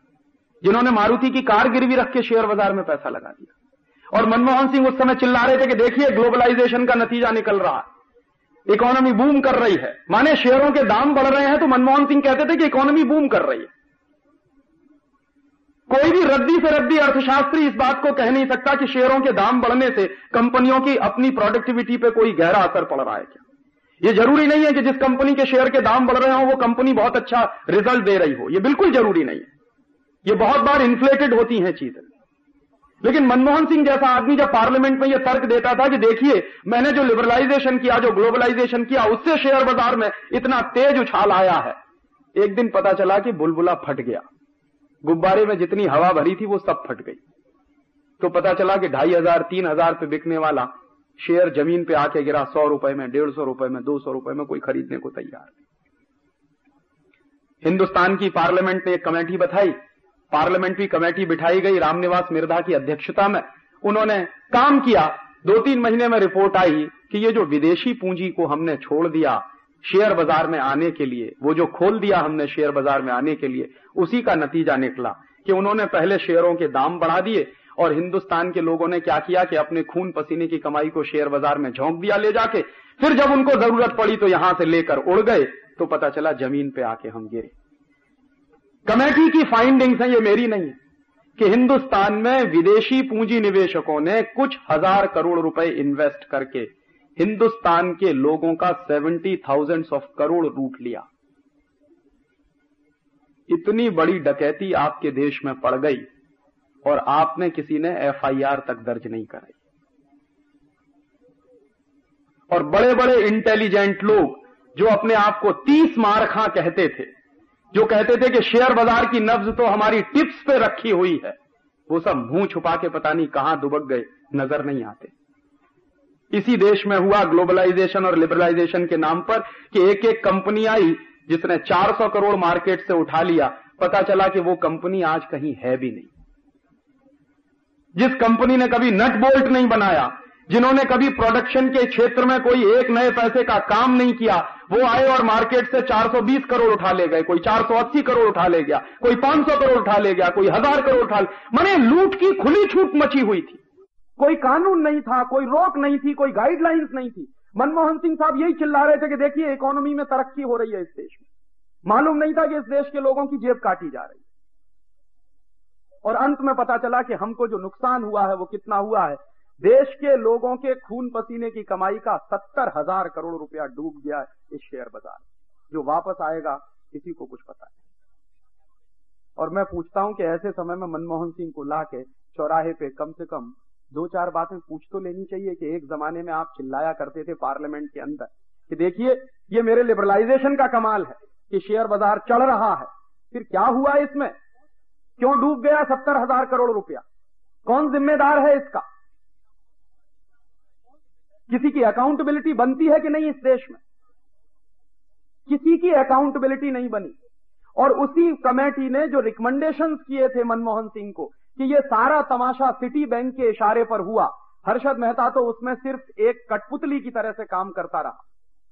जिन्होंने मारुति की कार गिरवी रख के शेयर बाज़ार में पैसा लगा दिया। और मनमोहन सिंह उस समय चिल्ला रहे थे कि देखिए, ग्लोबलाइजेशन का नतीजा निकल रहा है। इकोनॉमी बूम कर रही है। माने शेयरों के दाम बढ़ रहे हैं तो मनमोहन सिंह कहते थे कि इकोनॉमी बूम कर रही है। कोई भी रद्दी से रद्दी अर्थशास्त्री इस बात को कह नहीं सकता कि शेयरों के दाम बढ़ने से कंपनियों की अपनी प्रोडक्टिविटी पे कोई गहरा असर पड़ रहा है क्या? ये ज़रूरी नहीं है कि जिस कंपनी के शेयर के दाम बढ़ रहे हो, वो कंपनी बहुत अच्छा रिज़ल्ट दे रही हो। ये बिल्कुल ज़रूरी नहीं है। ये बहुत बार इन्फ्लेटेड होती हैं चीज़ें। लेकिन मनमोहन सिंह जैसा आदमी जब पार्लियामेंट में यह तर्क देता था कि देखिए, मैंने जो लिबरलाइजेशन किया, जो ग्लोबलाइजेशन किया, उससे शेयर बाज़ार में इतना तेज उछाल आया है। एक दिन पता चला कि बुलबुला फट गया। गुब्बारे में जितनी हवा भरी थी, वो सब फट गई। तो पता चला कि ढाई हज़ार, तीन हज़ार पे बिकने वाला शेयर ज़मीन पे आके गिरा, सौ रुपए में, डेढ़ सौ रुपए में, दो सौ रुपए में कोई खरीदने को तैयार नहीं। हिंदुस्तान की पार्लियामेंट ने एक कमेटी बताई। पार्लियामेंट्री कमेटी बिठाई गई रामनिवास मिर्धा की अध्यक्षता में। उन्होंने काम किया। दो तीन महीने में रिपोर्ट आई कि ये जो विदेशी पूंजी को हमने छोड़ दिया शेयर बाज़ार में आने के लिए, वो जो खोल दिया हमने शेयर बाज़ार में आने के लिए, उसी का नतीजा निकला कि उन्होंने पहले शेयरों के दाम बढ़ा दिए और हिंदुस्तान के लोगों ने क्या किया कि अपने खून पसीने की कमाई को शेयर बाज़ार में झोंक दिया ले जाके, फिर जब उनको ज़रूरत पड़ी तो यहाँ से लेकर उड़ गए तो पता चला ज़मीन पे आके हम गिरे। कमेटी की फाइंडिंग्स है, ये मेरी नहीं। कि हिंदुस्तान में विदेशी पूंजी निवेशकों ने कुछ हज़ार करोड़ रुपए इन्वेस्ट करके हिंदुस्तान के लोगों का सेवेंटी थाउज़ेंड ऑफ़ करोड़ लूट लिया। इतनी बड़ी डकैती आपके देश में पड़ गई। और आप में किसी ने एफआईआर तक दर्ज नहीं कराई। और बड़े बड़े इंटेलिजेंट लोग जो अपने आप को तीस मारखा कहते थे, जो कहते थे कि शेयर बाज़ार की नब्ज तो हमारी टिप्स पे रखी हुई है, वो सब मुँह छुपा के पता नहीं कहाँ दुबक गए, नज़र नहीं आते। इसी देश में हुआ ग्लोबलाइजेशन और लिबरलाइजेशन के नाम पर कि एक एक कंपनी आई, जिसने 400 करोड़ मार्केट से उठा लिया, पता चला कि वो कंपनी आज कहीं है भी नहीं। जिस कंपनी ने कभी नट बोल्ट नहीं बनाया, जिन्होंने कभी प्रोडक्शन के क्षेत्र में कोई एक नए पैसे का काम नहीं किया, वो आए और मार्केट से 420 करोड़ उठा ले गए, कोई 480 करोड़ उठा ले गया, कोई 500 करोड़ उठा ले गया, कोई हज़ार करोड़ उठा ले मैंने लूट की खुली छूट मची हुई थी। कोई कानून नहीं था, कोई रोक नहीं थी, कोई गाइडलाइंस नहीं थी। मनमोहन सिंह साहब यही चिल्ला रहे थे कि देखिए इकोनॉमी में तरक्की हो रही है इस देश में। मालूम नहीं था कि इस देश के लोगों की जेब काटी जा रही है। और अंत में पता चला कि हमको जो नुकसान हुआ है, वो कितना हुआ है। देश के लोगों के खून पसीने की कमाई का सत्तर हज़ार करोड़ रुपया डूब गया इस शेयर बाज़ार जो वापस आएगा, किसी को कुछ पता नहीं। और मैं पूछता हूँ कि ऐसे समय में मनमोहन सिंह को ला के चौराहे पे कम से कम दो चार बातें पूछ तो लेनी चाहिए कि एक जमाने में आप चिल्लाया करते थे पार्लियामेंट के अंदर कि देखिए, ये मेरे लिबरलाइजेशन का कमाल है कि शेयर बाज़ार चढ़ रहा है। फिर क्या हुआ इसमें? क्यों डूब गया सत्तर हज़ार करोड़ रुपया? कौन जिम्मेदार है इसका? किसी की अकाउंटेबिलिटी बनती है कि नहीं इस देश में? किसी की अकाउंटेबिलिटी नहीं बनी। और उसी कमेटी ने जो रिकमेंडेशन किए थे मनमोहन सिंह को, कि ये सारा तमाशा सिटी बैंक के इशारे पर हुआ, हर्षद मेहता तो उसमें सिर्फ़ एक कठपुतली की तरह से काम करता रहा।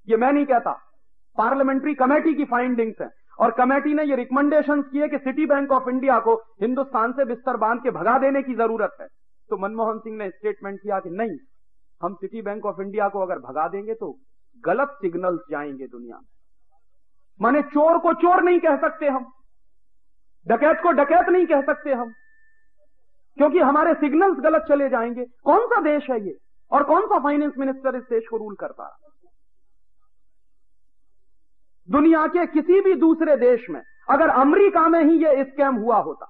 ये मैं नहीं कहता, पार्लियामेंट्री कमेटी की फाइंडिंग्स हैं। और कमेटी ने ये रिकमेंडेशन किए कि सिटी बैंक ऑफ़ इंडिया को हिंदुस्तान से बिस्तर बाँध के भगा देने की ज़रूरत है। तो मनमोहन सिंह ने स्टेटमेंट किया कि नहीं, हम सिटी बैंक ऑफ़ इंडिया को अगर भगा देंगे तो गलत सिग्नल्स जाएँगे दुनिया में। माने चोर को चोर नहीं कह सकते हम। डकैत को डकैत नहीं कह सकते हम। क्योंकि हमारे सिग्नल्स गलत चले जाएँगे। कौन सा देश है ये? और कौन सा फाइनेंस मिनिस्टर इस देश को रूल करता है? दुनिया के किसी भी दूसरे देश में, अगर अमेरिका में ही यह स्कैम हुआ होता,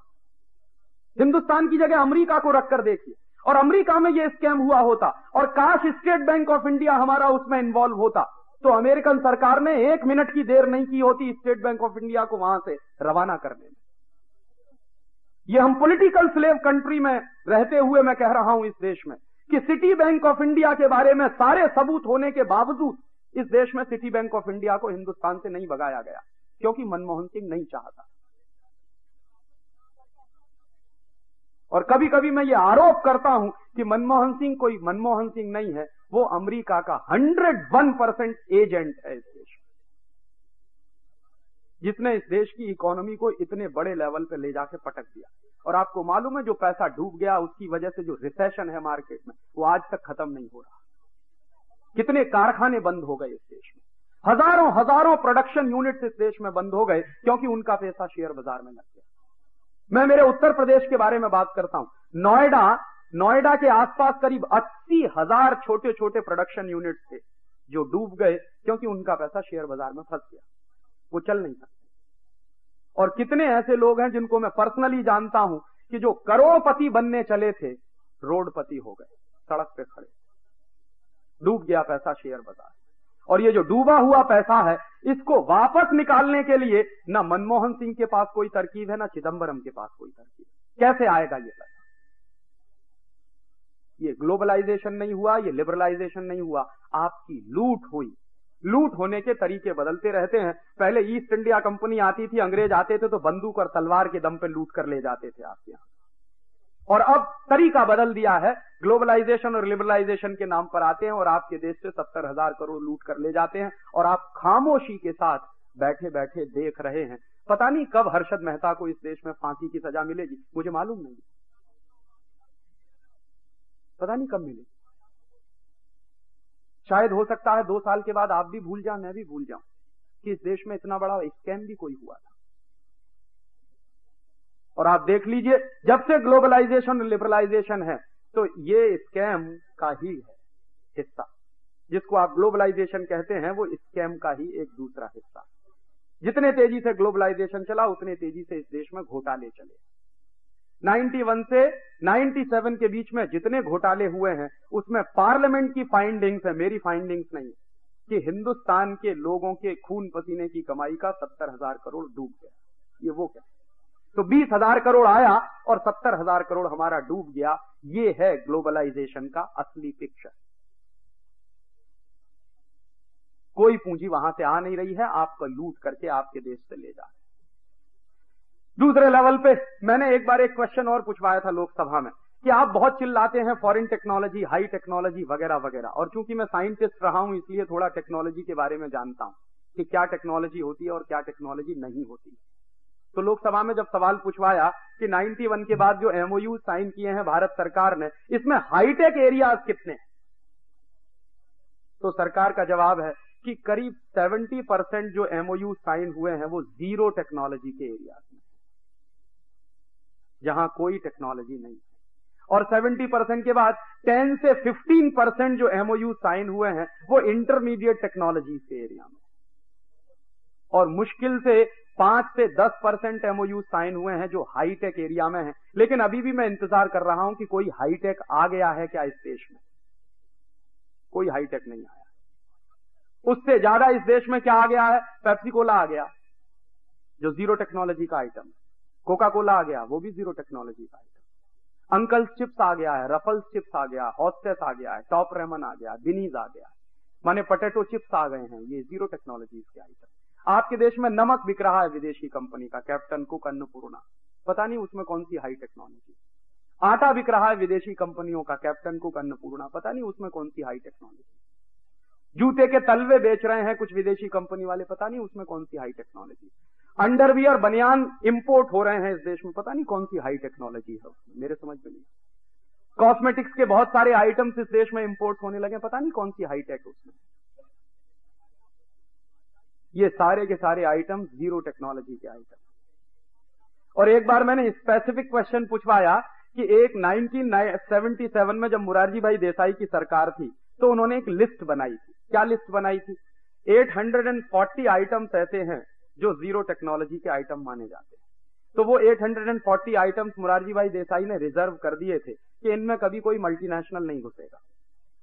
हिंदुस्तान की जगह अमेरिका को रखकर देखिए, और अमेरिका में यह स्कैम हुआ होता, और काश स्टेट बैंक ऑफ़ इंडिया हमारा उसमें इन्वॉल्व होता तो अमेरिकन सरकार ने एक मिनट की देर नहीं की होती स्टेट बैंक ऑफ़ इंडिया को वहाँ से रवाना करने में। ये हम पॉलिटिकल स्लेव कंट्री में रहते हुए मैं कह रहा हूँ इस देश में, कि सिटी बैंक ऑफ़ इंडिया के बारे में सारे सबूत होने के बावजूद इस देश में सिटी बैंक ऑफ़ इंडिया को हिंदुस्तान से नहीं भगाया गया, क्योंकि मनमोहन सिंह नहीं चाहता। और कभी कभी मैं ये आरोप करता हूँ कि मनमोहन सिंह कोई मनमोहन सिंह नहीं है, वो अमेरिका का हंड्रेड वन परसेंट एजेंट है इस देश में। जिसने इस देश की इकोनॉमी को इतने बड़े लेवल पे ले जाके पटक दिया। और आपको मालूम है जो पैसा डूब गया उसकी वजह से जो रिसेशन है मार्केट में, वो आज तक खत्म नहीं हो रहा। कितने कारखाने बंद हो गए इस देश में। हज़ारों हज़ारों प्रोडक्शन यूनिट इस देश में बंद हो गए, क्योंकि उनका पैसा शेयर बाज़ार में लग गया। मैं मेरे उत्तर प्रदेश के बारे में बात करता हूँ। नोएडा नोएडा के आसपास करीब अस्सी हज़ार छोटे छोटे प्रोडक्शन यूनिट थे, जो डूब गए, क्योंकि उनका पैसा शेयर बाज़ार में फंस गया। वो चल नहीं सकते। और कितने ऐसे लोग हैं जिनको मैं पर्सनली जानता हूँ कि जो करोड़पति बनने चले थे, रोडपति हो गए, सड़क पे खड़े। डूब गया पैसा शेयर बाज़ार और ये जो डूबा हुआ पैसा है, इसको वापस निकालने के लिए ना मनमोहन सिंह के पास कोई तरकीब है, ना चिदंबरम के पास कोई तरकीब कैसे आएगा ये पैसा? ये ग्लोबलाइजेशन नहीं हुआ, ये लिबरलाइजेशन नहीं हुआ, आपकी लूट हुई। लूट होने के तरीके बदलते रहते हैं। पहले ईस्ट इंडिया कंपनी आती थी, अंग्रेज़ आते थे तो बंदूक और तलवार के दम पे लूट कर ले जाते थे आपके यहाँ। और अब तरीका बदल दिया है। ग्लोबलाइजेशन और लिबरलाइजेशन के नाम पर आते हैं और आपके देश से सत्तर हज़ार करोड़ लूट कर ले जाते हैं और आप खामोशी के साथ बैठे बैठे देख रहे हैं। पता नहीं कब हर्षद मेहता को इस देश में फांसी की सजा मिलेगी, मुझे मालूम नहीं। पता नहीं कब मिलेगी। शायद हो सकता है दो साल के बाद आप भी भूल जाओ मैं भी भूल जाऊँ कि इस देश में इतना बड़ा स्कैम भी कोई हुआ था। और आप देख लीजिए, जब से ग्लोबलाइजेशन, लिबरलाइजेशन है तो ये स्कैम का ही है हिस्सा। जिसको आप ग्लोबलाइजेशन कहते हैं, वो स्कैम का ही एक दूसरा हिस्सा। जितने तेज़ी से ग्लोबलाइजेशन चला, उतने तेज़ी से इस देश में घोटाले चले। 91 से 97 के बीच में जितने घोटाले हुए हैं, उसमें पार्लियामेंट की फाइंडिंग्स है, मेरी फाइंडिंग्स नहीं कि हिंदुस्तान के लोगों के खून पसीने की कमाई का सत्तर हज़ार करोड़ डूब गया। ये वो क्या? तो बीस हज़ार करोड़ आया और सत्तर हज़ार करोड़ हमारा डूब गया। ये है ग्लोबलाइजेशन का असली पिक्चर। कोई पूंजी वहाँ से आ नहीं रही है, आपको लूट करके आपके देश से ले जा दूसरे लेवल पे मैंने एक बार एक क्वेश्चन और पूछवाया था लोकसभा में कि आप बहुत चिल्लाते हैं फॉरेन टेक्नोलॉजी हाई टेक्नोलॉजी वगैरह वगैरह। और चूँकि मैं साइंटिस्ट रहा हूँ, इसलिए थोड़ा टेक्नोलॉजी के बारे में जानता हूँ कि क्या टेक्नोलॉजी होती है और क्या टेक्नोलॉजी नहीं होती तो लोकसभा में जब सवाल पूछवाया कि 91 के बाद जो एमओयू साइन किए हैं भारत सरकार ने, इसमें हाईटेक एरियाज़ कितने? हैं तो सरकार का जवाब है कि करीब 70 परसेंट जो एमओयू साइन हुए हैं वो ज़ीरो टेक्नोलॉजी के एरियाज़ में जहाँ कोई टेक्नोलॉजी नहीं है। और 70 परसेंट के बाद 10 से 15 परसेंट जो एमओयू साइन हुए हैं वो इंटरमीडिएट टेक्नोलॉजी के एरिया में और मुश्किल से पाँच से दस परसेंट एमओयू साइन हुए हैं जो हाईटेक एरिया में है। लेकिन अभी भी मैं इंतज़ार कर रहा हूँ कि कोई हाईटेक आ गया है क्या इस देश में? कोई हाईटेक नहीं आया। उससे ज़्यादा इस देश में क्या आ गया है? पेप्सी कोला आ गया, जो ज़ीरो टेक्नोलॉजी का आइटम है। कोका कोला आ गया, वो भी ज़ीरो टेक्नोलॉजी का आइटम अंकल चिप्स आ गया है, रफल्स चिप्स आ गया, हॉस्टेस आ गया है, टॉप रेमन आ गया, बिनीज आ गया। माने पटेटो चिप्स आ गए हैं, ये ज़ीरो टेक्नोलॉजी के आइटम आपके देश में नमक बिक रहा है विदेशी कंपनी का, कैप्टन कुक अन्नपूर्णा। पता नहीं उसमें कौन सी हाई टेक्नोलॉजी आटा बिक रहा है विदेशी कंपनियों का, कैप्टन कुक अन्नपूर्णा। पता नहीं उसमें कौन सी हाई टेक्नोलॉजी जूते के तलवे बेच रहे हैं कुछ विदेशी कंपनी वाले, पता नहीं उसमें कौन सी हाई टेक्नोलॉजी अंडरवियर बनियान इंपोर्ट हो रहे हैं इस देश में, पता नहीं कौन सी हाई टेक्नोलॉजी है उसमें, मेरे समझ में नहीं। कॉस्मेटिक्स के बहुत सारे आइटम्स इस देश में इंपोर्ट होने लगे पता नहीं कौन सी हाईटेक उसमें। ये सारे के सारे आइटम ज़ीरो टेक्नोलॉजी के आइटम और एक बार मैंने स्पेसिफिक क्वेश्चन पूछवाया कि एक 1977 में जब मुरारजी भाई देसाई की सरकार थी तो उन्होंने एक लिस्ट बनाई थी। क्या लिस्ट बनाई थी? 840 आइटम्स ऐसे हैं जो ज़ीरो टेक्नोलॉजी के आइटम माने जाते हैं। तो वो 840 आइटम्स मुरारजी भाई देसाई ने रिज़र्व कर दिए थे कि इनमें कभी कोई मल्टीनेशनल नहीं घुसेगा।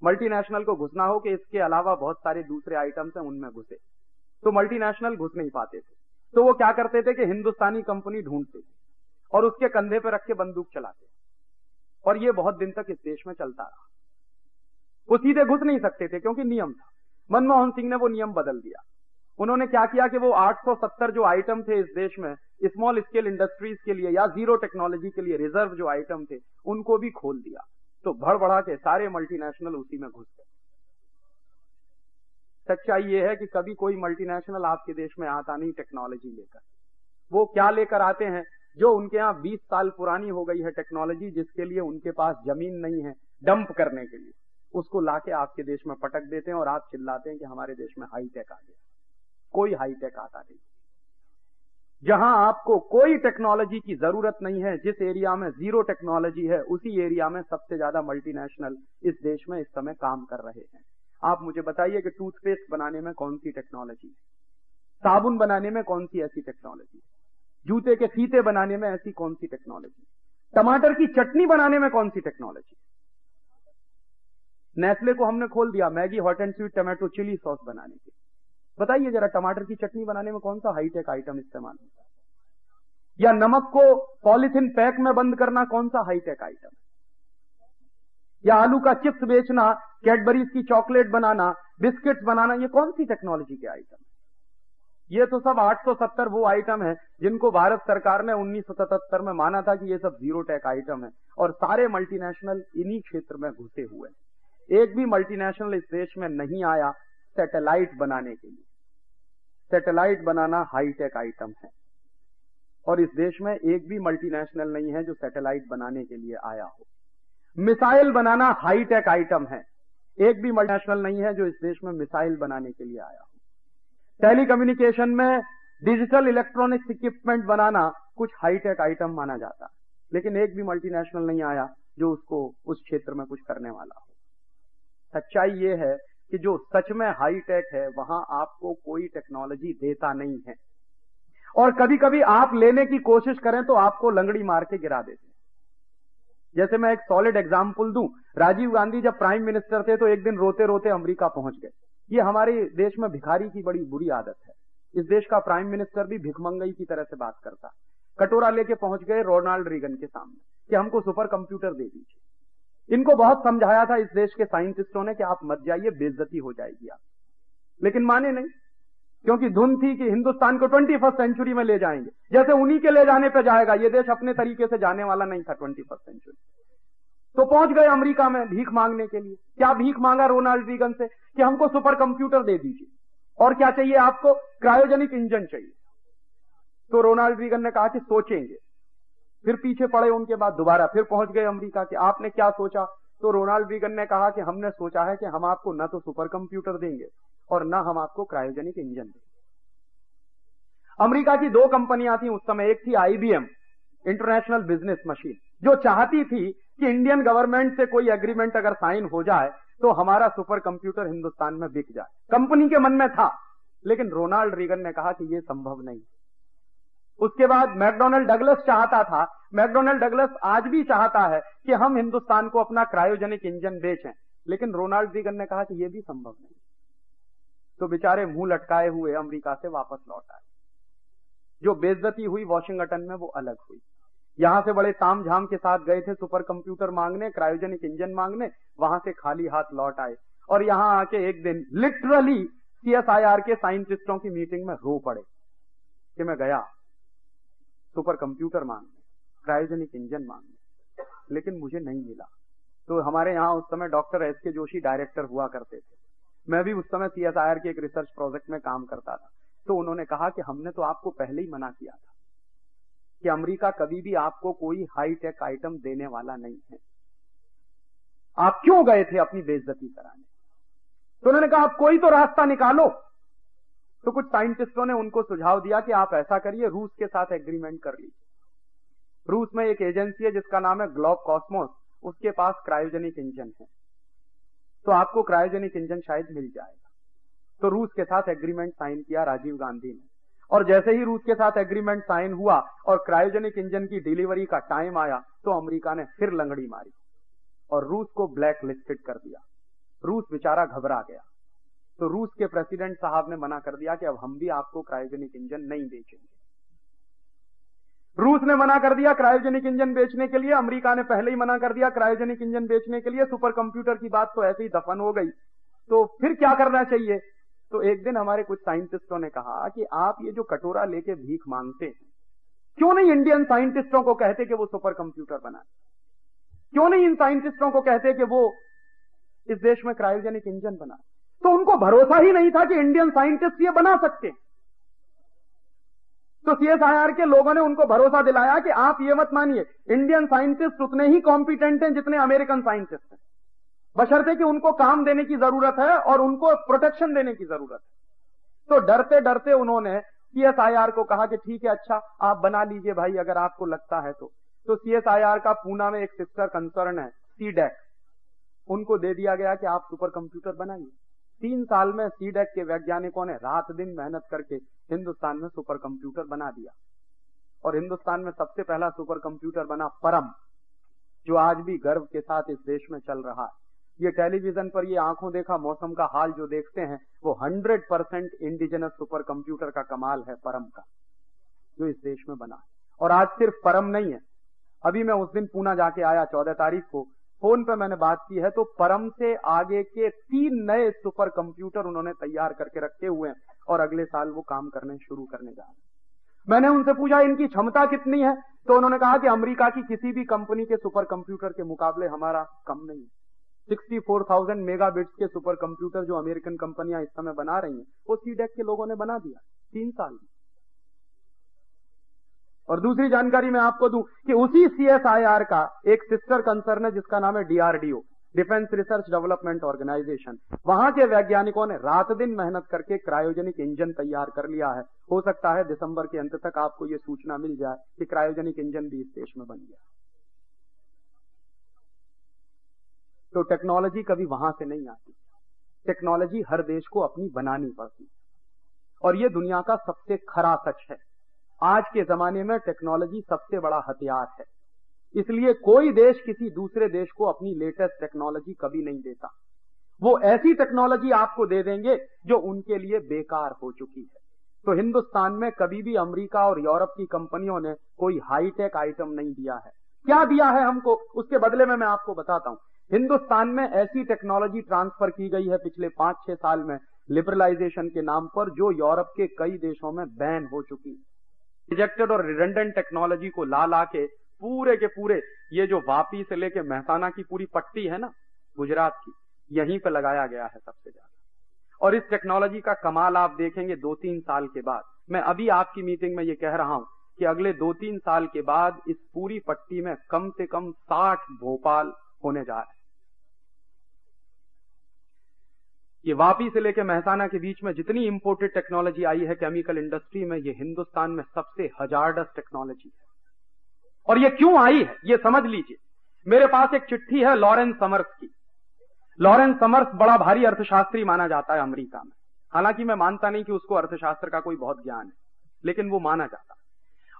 मल्टीनेशनल को घुसना हो कि इसके अलावा बहुत सारे दूसरे आइटम्स हैं, उनमें घुसे। तो मल्टीनेशनल घुस नहीं पाते थे। तो वो क्या करते थे कि हिंदुस्तानी कंपनी ढूंढते थे और उसके कंधे पर रख के बंदूक चलाते और ये बहुत दिन तक इस देश में चलता रहा। वो सीधे घुस नहीं सकते थे क्योंकि नियम था। मनमोहन सिंह ने वो नियम बदल दिया। उन्होंने क्या किया कि वो 870 जो आइटम थे इस देश में स्मॉल स्केल इंडस्ट्रीज़ के लिए या ज़ीरो टेक्नोलॉजी के लिए रिज़र्व जो आइटम थे, उनको भी खोल दिया। तो भड़ बढ़ा के सारे मल्टीनेशनल उसी में घुस गए। सच्चाई ये है कि कभी कोई मल्टीनेशनल आपके देश में आता नहीं टेक्नोलॉजी लेकर। वो क्या लेकर आते हैं? जो उनके यहाँ 20 साल पुरानी हो गई है टेक्नोलॉजी जिसके लिए उनके पास ज़मीन नहीं है डंप करने के लिए। उसको लाके आपके देश में पटक देते हैं और आप चिल्लाते हैं कि हमारे देश में हाईटेक आ गया। कोई हाईटेक आता नहीं। जहाँ आपको कोई टेक्नोलॉजी की ज़रूरत नहीं है, जिस एरिया में ज़ीरो टेक्नोलॉजी है, उसी एरिया में सबसे ज़्यादा मल्टीनेशनल इस देश में इस समय काम कर रहे हैं। आप मुझे बताइए कि टूथपेस्ट बनाने में कौन सी टेक्नोलॉजी है? साबुन बनाने में कौन सी ऐसी टेक्नोलॉजी है? जूते के फीते बनाने में ऐसी कौन सी टेक्नोलॉजी टमाटर की चटनी बनाने में कौन सी टेक्नोलॉजी नेस्ले को हमने खोल दिया, Maggi hot and sweet tomato chilli sauce बनाने के। बताइए जरा टमाटर की चटनी बनाने में कौन सा हाईटेक आइटम इस्तेमाल होता है? या नमक को पॉलिथिन पैक में बंद करना कौन सा हाईटेक आइटम है? या आलू का चिप्स बेचना, कैडबरीज की चॉकलेट बनाना, बिस्किट्स बनाना, ये कौन सी टेक्नोलॉजी के आइटम है ये तो सब 870 वो आइटम है जिनको भारत सरकार ने 1977 में माना था कि ये सब ज़ीरो टेक आइटम है और सारे मल्टीनेशनल इन्हीं क्षेत्र में घुसे हुए हैं। एक भी मल्टीनेशनल इस देश में नहीं आया सैटेलाइट बनाने के लिए। सैटेलाइट बनाना हाईटेक आइटम है। और इस देश में एक भी मल्टीनेशनल नहीं है जो सैटेलाइट बनाने के लिए आया हो। मिसाइल बनाना हाईटेक आइटम है। एक भी मल्टीनेशनल नहीं है जो इस देश में मिसाइल बनाने के लिए आया हो। टेलीकम्युनिकेशन में डिजिटल इलेक्ट्रॉनिक्स इक्विपमेंट बनाना कुछ हाईटेक आइटम माना जाता लेकिन एक भी मल्टीनेशनल नहीं आया जो उसको उस क्षेत्र में कुछ करने वाला हो। सच्चाई ये है कि जो सच में हाईटेक है, वहाँ आपको कोई टेक्नोलॉजी देता नहीं है। और कभी कभी आप लेने की कोशिश करें तो आपको लंगड़ी मार के गिरा देते जैसे मैं एक सॉलिड एग्ज़ाम्पल दूँ, राजीव गांधी जब प्राइम मिनिस्टर थे तो एक दिन रोते रोते अमेरिका पहुँच गए। ये हमारे देश में भिखारी की बड़ी बुरी आदत है। इस देश का प्राइम मिनिस्टर भी भिखमंगई की तरह से बात करता। कटोरा लेके पहुँच गए रोनाल्ड रीगन के सामने कि हमको सुपर कंप्यूटर दे दीजिए। इनको बहुत समझाया था इस देश के साइंटिस्टों ने कि आप मत जाइए, बेइज्जती हो जाएगी आप। लेकिन माने नहीं। क्योंकि धुन थी कि हिंदुस्तान को ट्वेंटी फ़र्स्ट सेंचुरी में ले जाएँगे। जैसे उन्हीं के ले जाने पे जाएगा, ये देश अपने तरीके से जाने वाला नहीं था ट्वेंटी फ़र्स्ट सेंचुरी। तो पहुँच गए अमेरिका में भीख मांगने के लिए। क्या भीख मांगा रोनाल्ड रीगन से कि हमको सुपर कंप्यूटर दे दीजिए? और क्या चाहिए आपको? क्रायोजेनिक इंजन चाहिए। तो रोनाल्ड रीगन ने कहा कि सोचेंगे। फिर पीछे पड़े उनके बाद दोबारा फिर पहुँच गए अमेरिका कि। आपने क्या सोचा? तो रोनाल्ड रीगन ने कहा कि हमने सोचा है कि हम आपको न तो सुपर कंप्यूटर देंगे और न हम आपको क्रायोजेनिक इंजन देंगे अमेरिका की दो कंपनियाँ थी उस समय, एक थी आईबीएम इंटरनेशनल बिज़नेस मशीन जो चाहती थी कि इंडियन गवर्नमेंट से कोई एग्रीमेंट अगर साइन हो जाए तो हमारा सुपर कंप्यूटर हिंदुस्तान में बिक जाए। कंपनी के मन में था, लेकिन रोनाल्ड रीगन ने कहा कि यह संभव नहीं। उसके बाद मैकडोनल्ड डगलस चाहता था, मैकडोनल्ड डगलस आज भी चाहता है कि हम हिंदुस्तान को अपना क्रायोजेनिक इंजन बेचें, लेकिन रोनाल्ड रीगन ने कहा कि यह भी संभव नहीं। तो बेचारे मुँह लटकाए हुए अमेरिका से वापस लौट आए। जो बेइज्जती हुई वॉशिंगटन में, वो अलग हुई। यहाँ से बड़े ताम झाम के साथ गए थे सुपर कंप्यूटर मांगने, क्रायोजेनिक इंजन मांगने, वहाँ से खाली हाथ लौट आए। और यहाँ आके एक दिन लिटरली सीएसआईआर के साइंटिस्टों की मीटिंग में रो पड़े कि मैं गया। सुपर कंप्यूटर मांगने, क्रायोजेनिक इंजन मांगने, लेकिन मुझे नहीं मिला। तो हमारे यहाँ उस समय डॉक्टर एस के जोशी डायरेक्टर हुआ करते थे। मैं भी उस समय सीएसआईआर के एक रिसर्च प्रोजेक्ट में काम करता था। तो उन्होंने कहा कि हमने तो आपको पहले ही मना किया था कि अमेरिका कभी भी आपको कोई हाई टेक आइटम देने वाला नहीं है। आप क्यों गए थे अपनी बेइज्जती कराने? तो उन्होंने कहा आप कोई तो रास्ता निकालो। तो कुछ साइंटिस्टों ने उनको सुझाव दिया कि आप ऐसा करिए, रूस के साथ एग्रीमेंट कर लीजिए। रूस में एक एजेंसी है जिसका नाम है ग्लोब कॉस्मोस उसके पास क्रायोजेनिक इंजन है। तो आपको क्रायोजेनिक इंजन शायद मिल जाएगा। तो रूस के साथ एग्रीमेंट साइन किया राजीव गांधी ने। और जैसे ही रूस के साथ एग्रीमेंट साइन हुआ और क्रायोजेनिक इंजन की डिलीवरी का टाइम आया तो अमेरिका ने फिर लंगड़ी मारी और रूस को ब्लैक लिस्टेड कर दिया। रूस बेचारा घबरा गया। तो रूस के प्रेसिडेंट साहब ने मना कर दिया कि अब हम भी आपको क्रायोजेनिक इंजन नहीं बेचेंगे। रूस ने मना कर दिया क्रायोजेनिक इंजन बेचने के लिए, अमेरिका ने पहले ही मना कर दिया क्रायोजेनिक इंजन बेचने के लिए सुपर कंप्यूटर की बात तो ऐसे ही दफन हो गई। तो फिर क्या करना चाहिए? तो एक दिन हमारे कुछ साइंटिस्टों ने कहा कि आप ये जो कटोरा लेके भीख मांगते हैं, क्यों नहीं इंडियन साइंटिस्टों को कहते कि वो सुपर कंप्यूटर बनाए क्यों नहीं इन साइंटिस्टों को कहते कि वो इस देश में क्रायोजेनिक इंजन बनाए तो उनको भरोसा ही नहीं था कि इंडियन साइंटिस्ट ये बना सकते। तो सीएसआईआर के लोगों ने उनको भरोसा दिलाया कि आप ये मत मानिए इंडियन साइंटिस्ट उतने ही कॉम्पिटेंट हैं जितने अमेरिकन साइंटिस्ट हैं। बशर्ते कि उनको काम देने की ज़रूरत है और उनको प्रोटेक्शन देने की ज़रूरत है। तो डरते डरते उन्होंने सीएसआईआर को कहा कि ठीक है अच्छा आप बना लीजिए भाई, अगर आपको लगता है तो। तो सीएसआईआर का पूना में एक सिस्टर कंसर्न है सीडेक उनको दे दिया गया कि आप सुपर कंप्यूटर बनाइए। तीन साल में सीडेक के वैज्ञानिकों ने रात दिन मेहनत करके हिंदुस्तान में सुपर कंप्यूटर बना दिया। और हिंदुस्तान में सबसे पहला सुपर कंप्यूटर बना परम, जो आज भी गर्व के साथ इस देश में चल रहा है। ये टेलीविज़न पर ये आँखों देखा, मौसम का हाल जो देखते हैं, वो hundred percent indigenous super computer का कमाल है, परम का, जो इस देश में बना है। और आज सिर्फ़ परम नहीं है। अभी मैं उस दिन पूना जाके आया, चौदह तारीख को फ़ोन पे मैंने बात की है तो परम से आगे के तीन नए सुपर कंप्यूटर उन्होंने तैयार करके रखे हुए हैं और अगले साल वो काम करने शुरू करने जा रहे हैं। मैंने उनसे पूछा इनकी क्षमता कितनी है? तो उन्होंने कहा कि अमेरिका की किसी भी कंपनी के सुपर कंप्यूटर के मुकाबले हमारा कम नहीं है। 64,000 मेगाबिट्स के सुपर कंप्यूटर जो अमेरिकन कंपनियाँ इस समय बना रही हैं वो सीडेक के लोगों ने बना दिया तीन साल में। और दूसरी जानकारी मैं आपको दूँ कि उसी सीएसआईआर का एक सिस्टर कंसर्न है, जिसका नाम है DRDO defence research development organisation वहाँ के वैज्ञानिकों ने रात दिन मेहनत करके क्रायोजेनिक इंजन तैयार कर लिया है। हो सकता है दिसंबर के अंत तक आपको यह सूचना मिल जाए कि क्रायोजेनिक इंजन भी इस देश में बन गया। तो टेक्नोलॉजी कभी वहाँ से नहीं आती। टेक्नोलॉजी हर देश को अपनी बनानी पड़ती। और ये दुनिया का सबसे खरा सच है। आज के जमाने में टेक्नोलॉजी सबसे बड़ा हथियार है। इसलिए कोई देश किसी दूसरे देश को अपनी लेटेस्ट टेक्नोलॉजी कभी नहीं देता। वो ऐसी टेक्नोलॉजी आपको दे देंगे जो उनके लिए बेकार हो चुकी है। तो हिंदुस्तान में कभी भी अमेरिका और यूरोप की कंपनियों ने कोई हाईटेक आइटम नहीं दिया है। क्या दिया है हमको? उसके बदले में मैं आपको बताता हूँ। हिंदुस्तान में ऐसी टेक्नोलॉजी ट्रांसफ़र की गई है पिछले पाँच छह साल में लिबरलाइजेशन के नाम पर, जो यूरोप के कई देशों में बैन हो चुकी रिजेक्टेड और रिडेंडेंट टेक्नोलॉजी को ला ला के पूरे के पूरे, ये जो वापी से लेके महसाना की पूरी पट्टी है ना, गुजरात की, यहीं पे लगाया गया है सबसे ज़्यादा। और इस टेक्नोलॉजी का कमाल आप देखेंगे दो तीन साल के बाद। मैं अभी आपकी मीटिंग में ये कह रहा हूँ कि अगले दो तीन साल के बाद इस पूरी पट्टी में कम से कम साठ भोपाल होने जा रहे हैं। ये वापी से लेकर महसाना के बीच में जितनी इंपोर्टेड टेक्नोलॉजी आई है केमिकल इंडस्ट्री में, ये हिंदुस्तान में सबसे हजारडस टेक्नोलॉजी है। और ये क्यों आई है? ये समझ लीजिए। मेरे पास एक चिट्ठी है लॉरेंस समर्स की। लॉरेंस समर्स बड़ा भारी अर्थशास्त्री माना जाता है अमेरिका में। हालाँकि मैं मानता नहीं कि उसको अर्थशास्त्र का कोई बहुत ज्ञान है, लेकिन वो माना जाता है।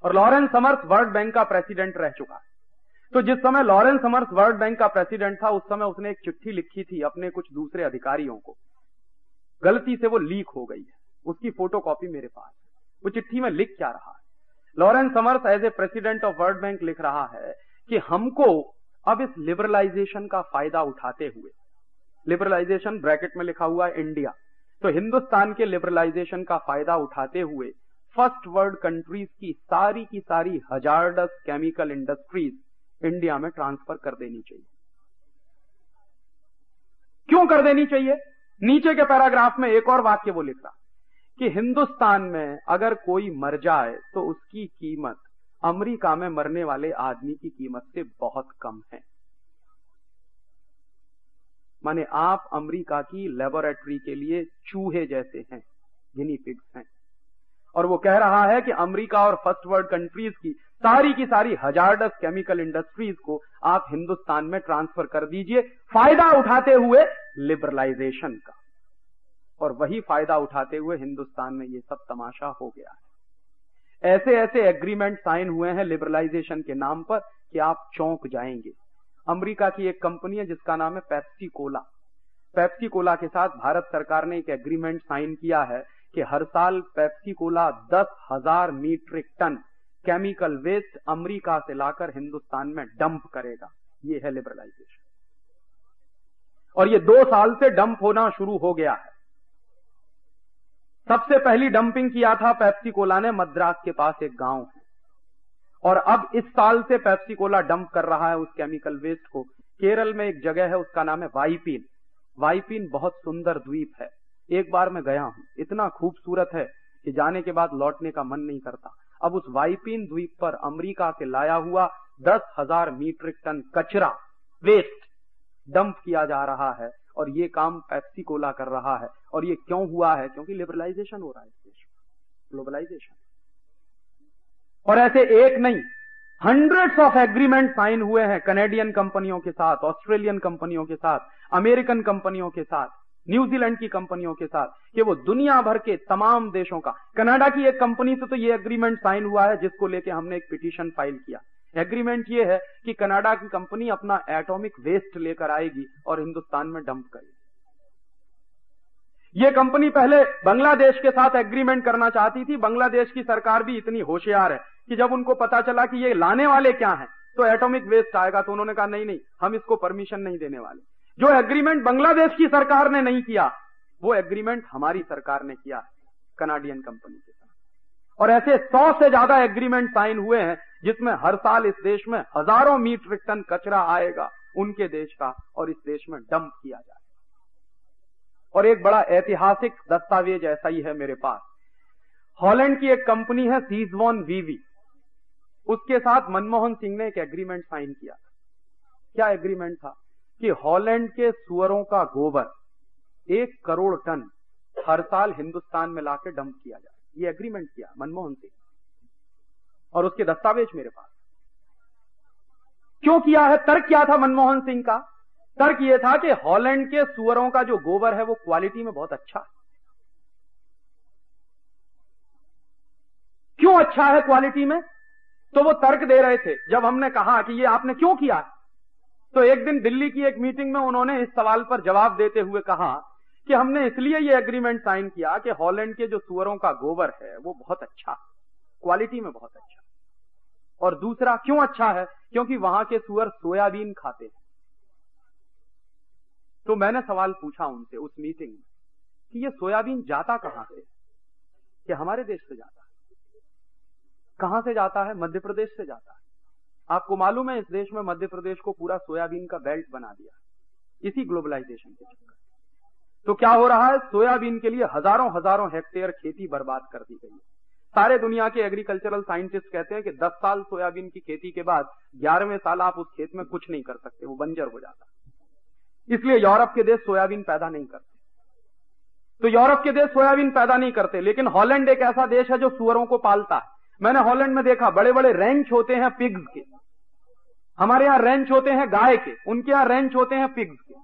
और लॉरेंस समर्स वर्ल्ड बैंक का प्रेसिडेंट रह चुका है। तो जिस समय लॉरेंस समर्स वर्ल्ड बैंक का प्रेसिडेंट था, उस समय उसने एक चिट्ठी लिखी थी अपने कुछ दूसरे अधिकारियों को। गलती से वो लीक हो गई है। उसकी फ़ोटो कॉपी मेरे पास वो चिट्ठी में लिख क्या रहा है? Lawrence Summers as a president of World Bank लिख रहा है कि हमको अब इस लिबरलाइजेशन का फ़ायदा उठाते हुए, लिबरलाइजेशन ब्रैकेट में लिखा हुआ है इंडिया तो हिंदुस्तान के लिबरलाइजेशन का फ़ायदा उठाते हुए फ़र्स्ट वर्ल्ड कंट्रीज़ की सारी की सारी हजारडस केमिकल इंडस्ट्रीज़ इंडिया में ट्रांसफ़र कर देनी चाहिए। क्यों कर देनी चाहिए? नीचे के पैराग्राफ में एक और वाक्य वो लिख रहा कि हिंदुस्तान में अगर कोई मर जाए तो उसकी कीमत अमेरिका में मरने वाले आदमी की कीमत से बहुत कम है। माने आप अमेरिका की लेबोरेटरी के लिए चूहे जैसे हैं, गिनी पिग्स हैं। और वो कह रहा है कि अमेरिका और फ़र्स्ट वर्ल्ड कंट्रीज़ की सारी की सारी हजारडस केमिकल इंडस्ट्रीज़ को आप हिंदुस्तान में ट्रांसफ़र कर दीजिए, फ़ायदा उठाते हुए लिबरलाइजेशन का। और वही फ़ायदा उठाते हुए हिंदुस्तान में ये सब तमाशा हो गया है। ऐसे ऐसे एग्रीमेंट साइन हुए हैं लिबरलाइजेशन के नाम पर कि आप चौंक जाएँगे। अमेरिका की एक कंपनी है जिसका नाम है पेप्सी कोला पेप्सी कोला के साथ भारत सरकार ने एक एग्रीमेंट साइन किया है कि हर साल पेप्सी कोला दस हज़ार metric ton chemical waste America से लाकर हिंदुस्तान में डंप करेगा। ये है लिबरलाइजेशन और ये दो साल से डंप होना शुरू हो गया है। सबसे पहली डंपिंग किया था पेप्सी कोला ने, मद्रास के पास एक गाँव है। और अब इस साल से पेप्सी कोला डंप कर रहा है उस केमिकल वेस्ट को। केरल में एक जगह है, उसका नाम है वाईपीन वाईपीन बहुत सुंदर द्वीप है। एक बार मैं गया हूँ। इतना खूबसूरत है कि जाने के बाद लौटने का मन नहीं करता। अब उस वाइपिन द्वीप पर अमेरिका से लाया हुआ दस हज़ार मीट्रिक टन कचरा वेस्ट डंप किया जा रहा है और ये काम पेप्सी कोला कर रहा है। और ये क्यों हुआ है? क्योंकि लिबरलाइजेशन हो रहा है इस देश में। ग्लोबलाइजेशन और ऐसे एक नहीं हंड्रेड्स ऑफ़ एग्रीमेंट साइन हुए हैं कनेडियन कंपनियों के साथ ऑस्ट्रेलियन कंपनियों के साथ अमेरिकन कंपनियों के साथ। न्यूजीलैंड की कंपनियों के साथ कि वो दुनिया भर के तमाम देशों का, कनाडा की एक कंपनी से तो ये एग्रीमेंट साइन हुआ है, जिसको लेके हमने एक पिटीशन फ़ाइल किया। एग्रीमेंट ये है कि कनाडा की कंपनी अपना एटॉमिक वेस्ट लेकर आएगी और हिंदुस्तान में डंप करेगी। ये कंपनी पहले बांग्लादेश के साथ एग्रीमेंट करना चाहती थी। बांग्लादेश की सरकार भी इतनी होशियार है कि जब उनको पता चला कि ये लाने वाले क्या हैं तो एटॉमिक वेस्ट आएगा तो उन्होंने कहा, नहीं नहीं, हम इसको परमिशन नहीं देने वाले। जो एग्रीमेंट बांग्लादेश की सरकार ने नहीं किया, वो एग्रीमेंट हमारी सरकार ने किया कनाडियन कंपनी के साथ। और ऐसे सौ से ज़्यादा एग्रीमेंट साइन हुए हैं, जिसमें हर साल इस देश में हज़ारों मीट्रिक टन कचरा आएगा उनके देश का और इस देश में डंप किया जाए और एक बड़ा ऐतिहासिक दस्तावेज़ ऐसा ही है मेरे पास। हॉलैंड की एक कंपनी है सीजवॉन वीवी उसके साथ मनमोहन सिंह ने एक एग्रीमेंट साइन किया। क्या एग्रीमेंट था? कि हॉलैंड के सुअरों का गोबर एक करोड़ टन हर साल हिंदुस्तान में लाके डंप किया जाए। ये एग्रीमेंट किया मनमोहन सिंह और उसके दस्तावेज़ मेरे पास। क्यों किया है? तर्क क्या था मनमोहन सिंह का? तर्क यह था कि हॉलैंड के सुअरों का जो गोबर है वो क्वालिटी में बहुत अच्छा है। क्यों अच्छा है क्वालिटी में? तो वो तर्क दे रहे थे जब हमने कहा कि ये आपने क्यों किया तो एक दिन दिल्ली की एक मीटिंग में उन्होंने इस सवाल पर जवाब देते हुए कहा कि हमने इसलिए ये एग्रीमेंट साइन किया कि हॉलैंड के जो सुअरों का गोबर है, वो बहुत अच्छा क्वालिटी में बहुत अच्छा और दूसरा, क्यों अच्छा है? क्योंकि वहाँ के सुअर सोयाबीन खाते हैं। तो मैंने सवाल पूछा उनसे उस मीटिंग में कि ये सोयाबीन जाता कहाँ से? कि हमारे देश से जाता है। कहाँ से जाता है? मध्य प्रदेश से जाता है। आपको मालूम है, इस देश में मध्य प्रदेश को पूरा सोयाबीन का बेल्ट बना दिया। इसी ग्लोबलाइजेशन के चक्कर तो क्या हो रहा है? सोयाबीन के लिए हज़ारों हज़ारों हेक्टेयर खेती बर्बाद कर दी गई है। सारे दुनिया के एग्रीकल्चरल साइंटिस्ट कहते हैं कि 10 साल सोयाबीन की खेती के बाद ग्यारहवें साल आप उस खेत में कुछ नहीं कर सकते, वो बंजर हो जाता इसलिए यूरोप के देश सोयाबीन पैदा नहीं करते। तो यूरोप के देश सोयाबीन पैदा नहीं करते, लेकिन हॉलैंड एक ऐसा देश है जो सुअरों को पालता है। मैंने हॉलैंड में देखा बड़े बड़े रेंच होते हैं पिग्स के। हमारे यहाँ रेंच होते हैं गाय के, उनके यहाँ रेंच होते हैं पिग्स के।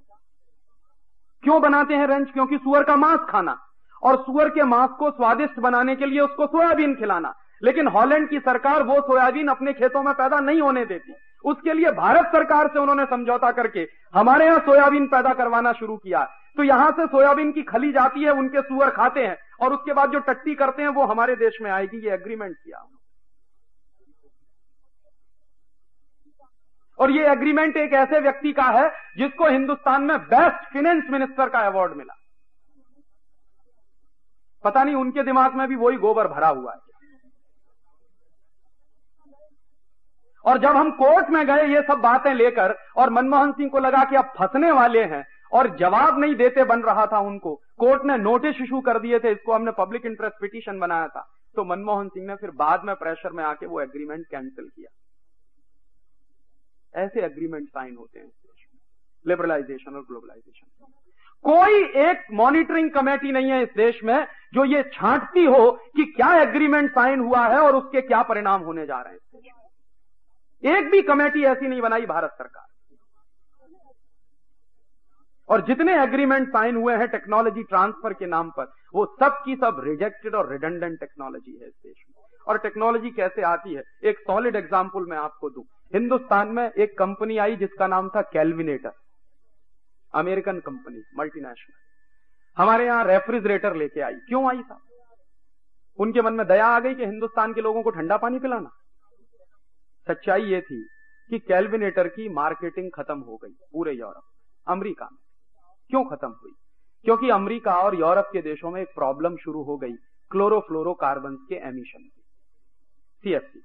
क्यों बनाते हैं रेंच क्योंकि सुअर का मांस खाना और सुअर के मांस को स्वादिष्ट बनाने के लिए उसको सोयाबीन खिलाना। लेकिन हॉलैंड की सरकार वो सोयाबीन अपने खेतों में पैदा नहीं होने देती। उसके लिए भारत सरकार से उन्होंने समझौता करके हमारे यहाँ सोयाबीन पैदा करवाना शुरू किया। तो यहाँ से सोयाबीन की खली जाती है, उनके सुअर खाते हैं और उसके बाद जो टट्टी करते हैं, वो हमारे देश में आएगी, ये एग्रीमेंट किया और ये एग्रीमेंट एक ऐसे व्यक्ति का है जिसको हिंदुस्तान में बेस्ट फिनेंस मिनिस्टर का अवार्ड मिला। पता नहीं उनके दिमाग में भी वही गोबर भरा हुआ है। और जब हम कोर्ट में गए ये सब बातें लेकर और मनमोहन सिंह को लगा कि अब फंसने वाले हैं और जवाब नहीं देते बन रहा था उनको कोर्ट ने नोटिस इशू कर दिए थे, इसको हमने पब्लिक इंटरेस्ट पिटीशन बनाया था तो मनमोहन सिंह ने फिर बाद में प्रेशर में आके वो एग्रीमेंट कैंसिल किया। ऐसे एग्रीमेंट साइन होते हैं लिबरलाइजेशन और ग्लोबलाइजेशन कोई एक मॉनिटरिंग कमेटी नहीं है इस देश में जो ये छांटती हो कि क्या एग्रीमेंट साइन हुआ है और उसके क्या परिणाम होने जा रहे हैं इस देश में। एक भी कमेटी ऐसी नहीं बनाई भारत सरकार। और जितने एग्रीमेंट साइन हुए हैं टेक्नोलॉजी ट्रांसफ़र के नाम पर, वो सब की सब रिजेक्टेड और रिडेंडेंट टेक्नोलॉजी है इस देश में। और टेक्नोलॉजी कैसे आती है? एक सॉलिड एग्ज़ाम्पल मैं आपको दूँ। हिंदुस्तान में एक कंपनी आई जिसका नाम था कैलविनेटर। अमेरिकन कंपनी मल्टीनेशनल हमारे यहाँ रेफ्रिजरेटर लेके आई। क्यों आई था? उनके मन में दया आ गई कि हिंदुस्तान के लोगों को ठंडा पानी पिलाना। सच्चाई ये थी कि कैलविनेटर की मार्केटिंग खत्म हो गई पूरे यूरोप। अमेरिका में। क्यों खत्म हुई? क्योंकि अमेरिका और यूरोप के देशों में एक प्रॉब्लम शुरू हो गई क्लोरोफ्लोरोकार्बन के एमिशन की। सीएफसी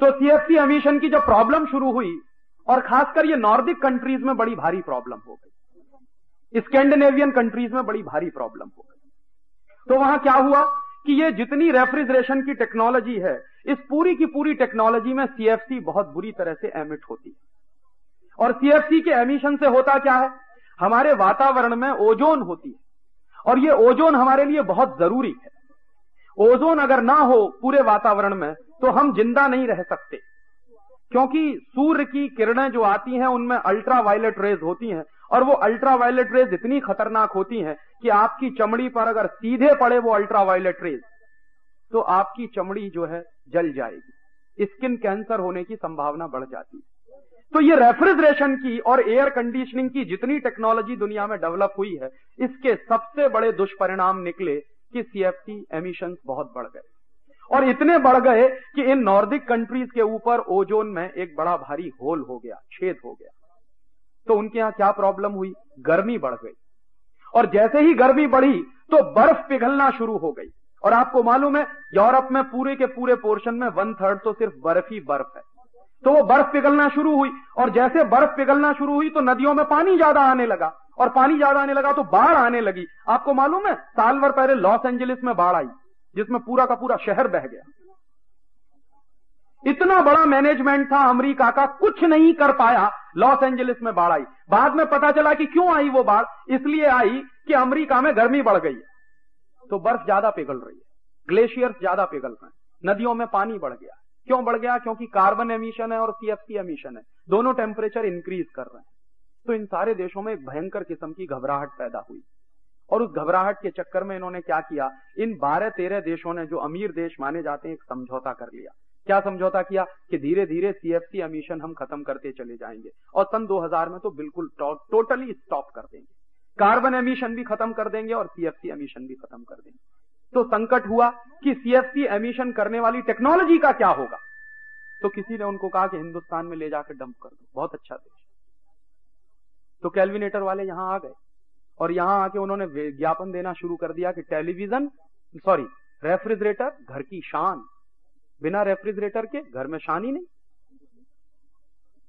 तो सीएफसी एमिशन की जब प्रॉब्लम शुरू हुई, और खासकर ये नॉर्दिक कंट्रीज़ में बड़ी भारी प्रॉब्लम हो गई। स्कैंडिनेवियन कंट्रीज़ में बड़ी भारी प्रॉब्लम हो गई। तो वहाँ क्या हुआ कि ये जितनी रेफ्रिजरेशन की टेक्नोलॉजी है, इस पूरी की पूरी टेक्नोलॉजी में सीएफसी बहुत बुरी तरह से एमिट होती है। और सीएफसी के एमिशन से होता क्या है? हमारे वातावरण में ओजोन होती है। और ये ओजोन हमारे लिए बहुत ज़रूरी है। ओजोन अगर ना हो पूरे वातावरण में तो हम ज़िंदा नहीं रह सकते। क्योंकि सूर्य की किरणें जो आती हैं, उनमें अल्ट्रा वायलेट रेज होती हैं, और वो अल्ट्रा वायलेट रेज इतनी खतरनाक होती हैं कि आपकी चमड़ी पर अगर सीधे पड़े वो अल्ट्रा वायलेट रेज तो आपकी चमड़ी जो है जल जाएगी। स्किन कैंसर होने की संभावना बढ़ जाती है। तो ये रेफ्रिजरेशन की और एयर कंडीशनिंग की जितनी टेक्नोलॉजी दुनिया में डेवलप हुई है, इसके सबसे बड़े दुष्परिणाम निकले कि सीएफसी एमिशन बहुत बढ़ गए। और इतने बढ़ गए कि इन नॉर्दिक कंट्रीज़ के ऊपर ओजोन में एक बड़ा भारी होल हो गया, छेद हो गया। तो उनके यहाँ क्या प्रॉब्लम हुई? गर्मी बढ़ गई। और जैसे ही गर्मी बढ़ी तो बर्फ़ पिघलना शुरू हो गई। और आपको मालूम है, यूरोप में पूरे के पूरे पोर्शन में वन थर्ड तो सिर्फ़ बर्फ़ ही बर्फ़ है। तो वो बर्फ़ पिघलना शुरू हुई। और जैसे बर्फ़ पिघलना शुरू हुई तो नदियों में पानी ज़्यादा आने लगा। और पानी ज़्यादा आने लगा तो बाढ़ आने लगी। आपको मालूम है, साल भर पहले लॉस एंजलिस में बाढ़ आई। जिसमें पूरा का पूरा शहर बह गया। इतना बड़ा मैनेजमेंट था, अमेरिका का, कुछ नहीं कर पाया। लॉस एंजलिस में बाढ़ आई। बाद में पता चला कि क्यों आई वो बाढ़? इसलिए आई कि अमेरिका में गर्मी बढ़ गई है। तो बर्फ़ ज़्यादा पिघल रही है। ग्लेशियर्स ज़्यादा पिघल रहे हैं। नदियों में पानी बढ़ गया। क्यों बढ़ गया? क्योंकि कार्बन एमिशन है और सीएफसी एमिशन है। दोनों टेम्परेचर इंक्रीज कर रहे हैं। तो इन सारे देशों में एक भयंकर किस्म की घबराहट पैदा हुई। और उस घबराहट के चक्कर में इन्होंने क्या किया? इन बारह तेरह देशों ने जो अमीर देश माने जाते हैं, एक समझौता कर लिया। क्या समझौता किया? कि धीरे धीरे सीएफसी एमिशन हम खत्म करते चले जाएँगे। और सन 2000 में तो बिल्कुल टोटली स्टॉप कर देंगे। कार्बन एमिशन भी खत्म कर देंगे और सीएफसी एमिशन भी खत्म कर देंगे। तो संकट हुआ कि सीएफसी एमिशन करने वाली टेक्नोलॉजी का क्या होगा? तो किसी ने उनको कहा कि हिंदुस्तान में ले जाकर डंप कर दो। बहुत अच्छा देश तो कैलविनेटर वाले यहाँ आ गए। और यहाँ आके उन्होंने विज्ञापन देना शुरू कर दिया कि टेलीविज़न सॉरी रेफ्रिजरेटर घर की शान। बिना रेफ्रिजरेटर के घर में शान ही नहीं।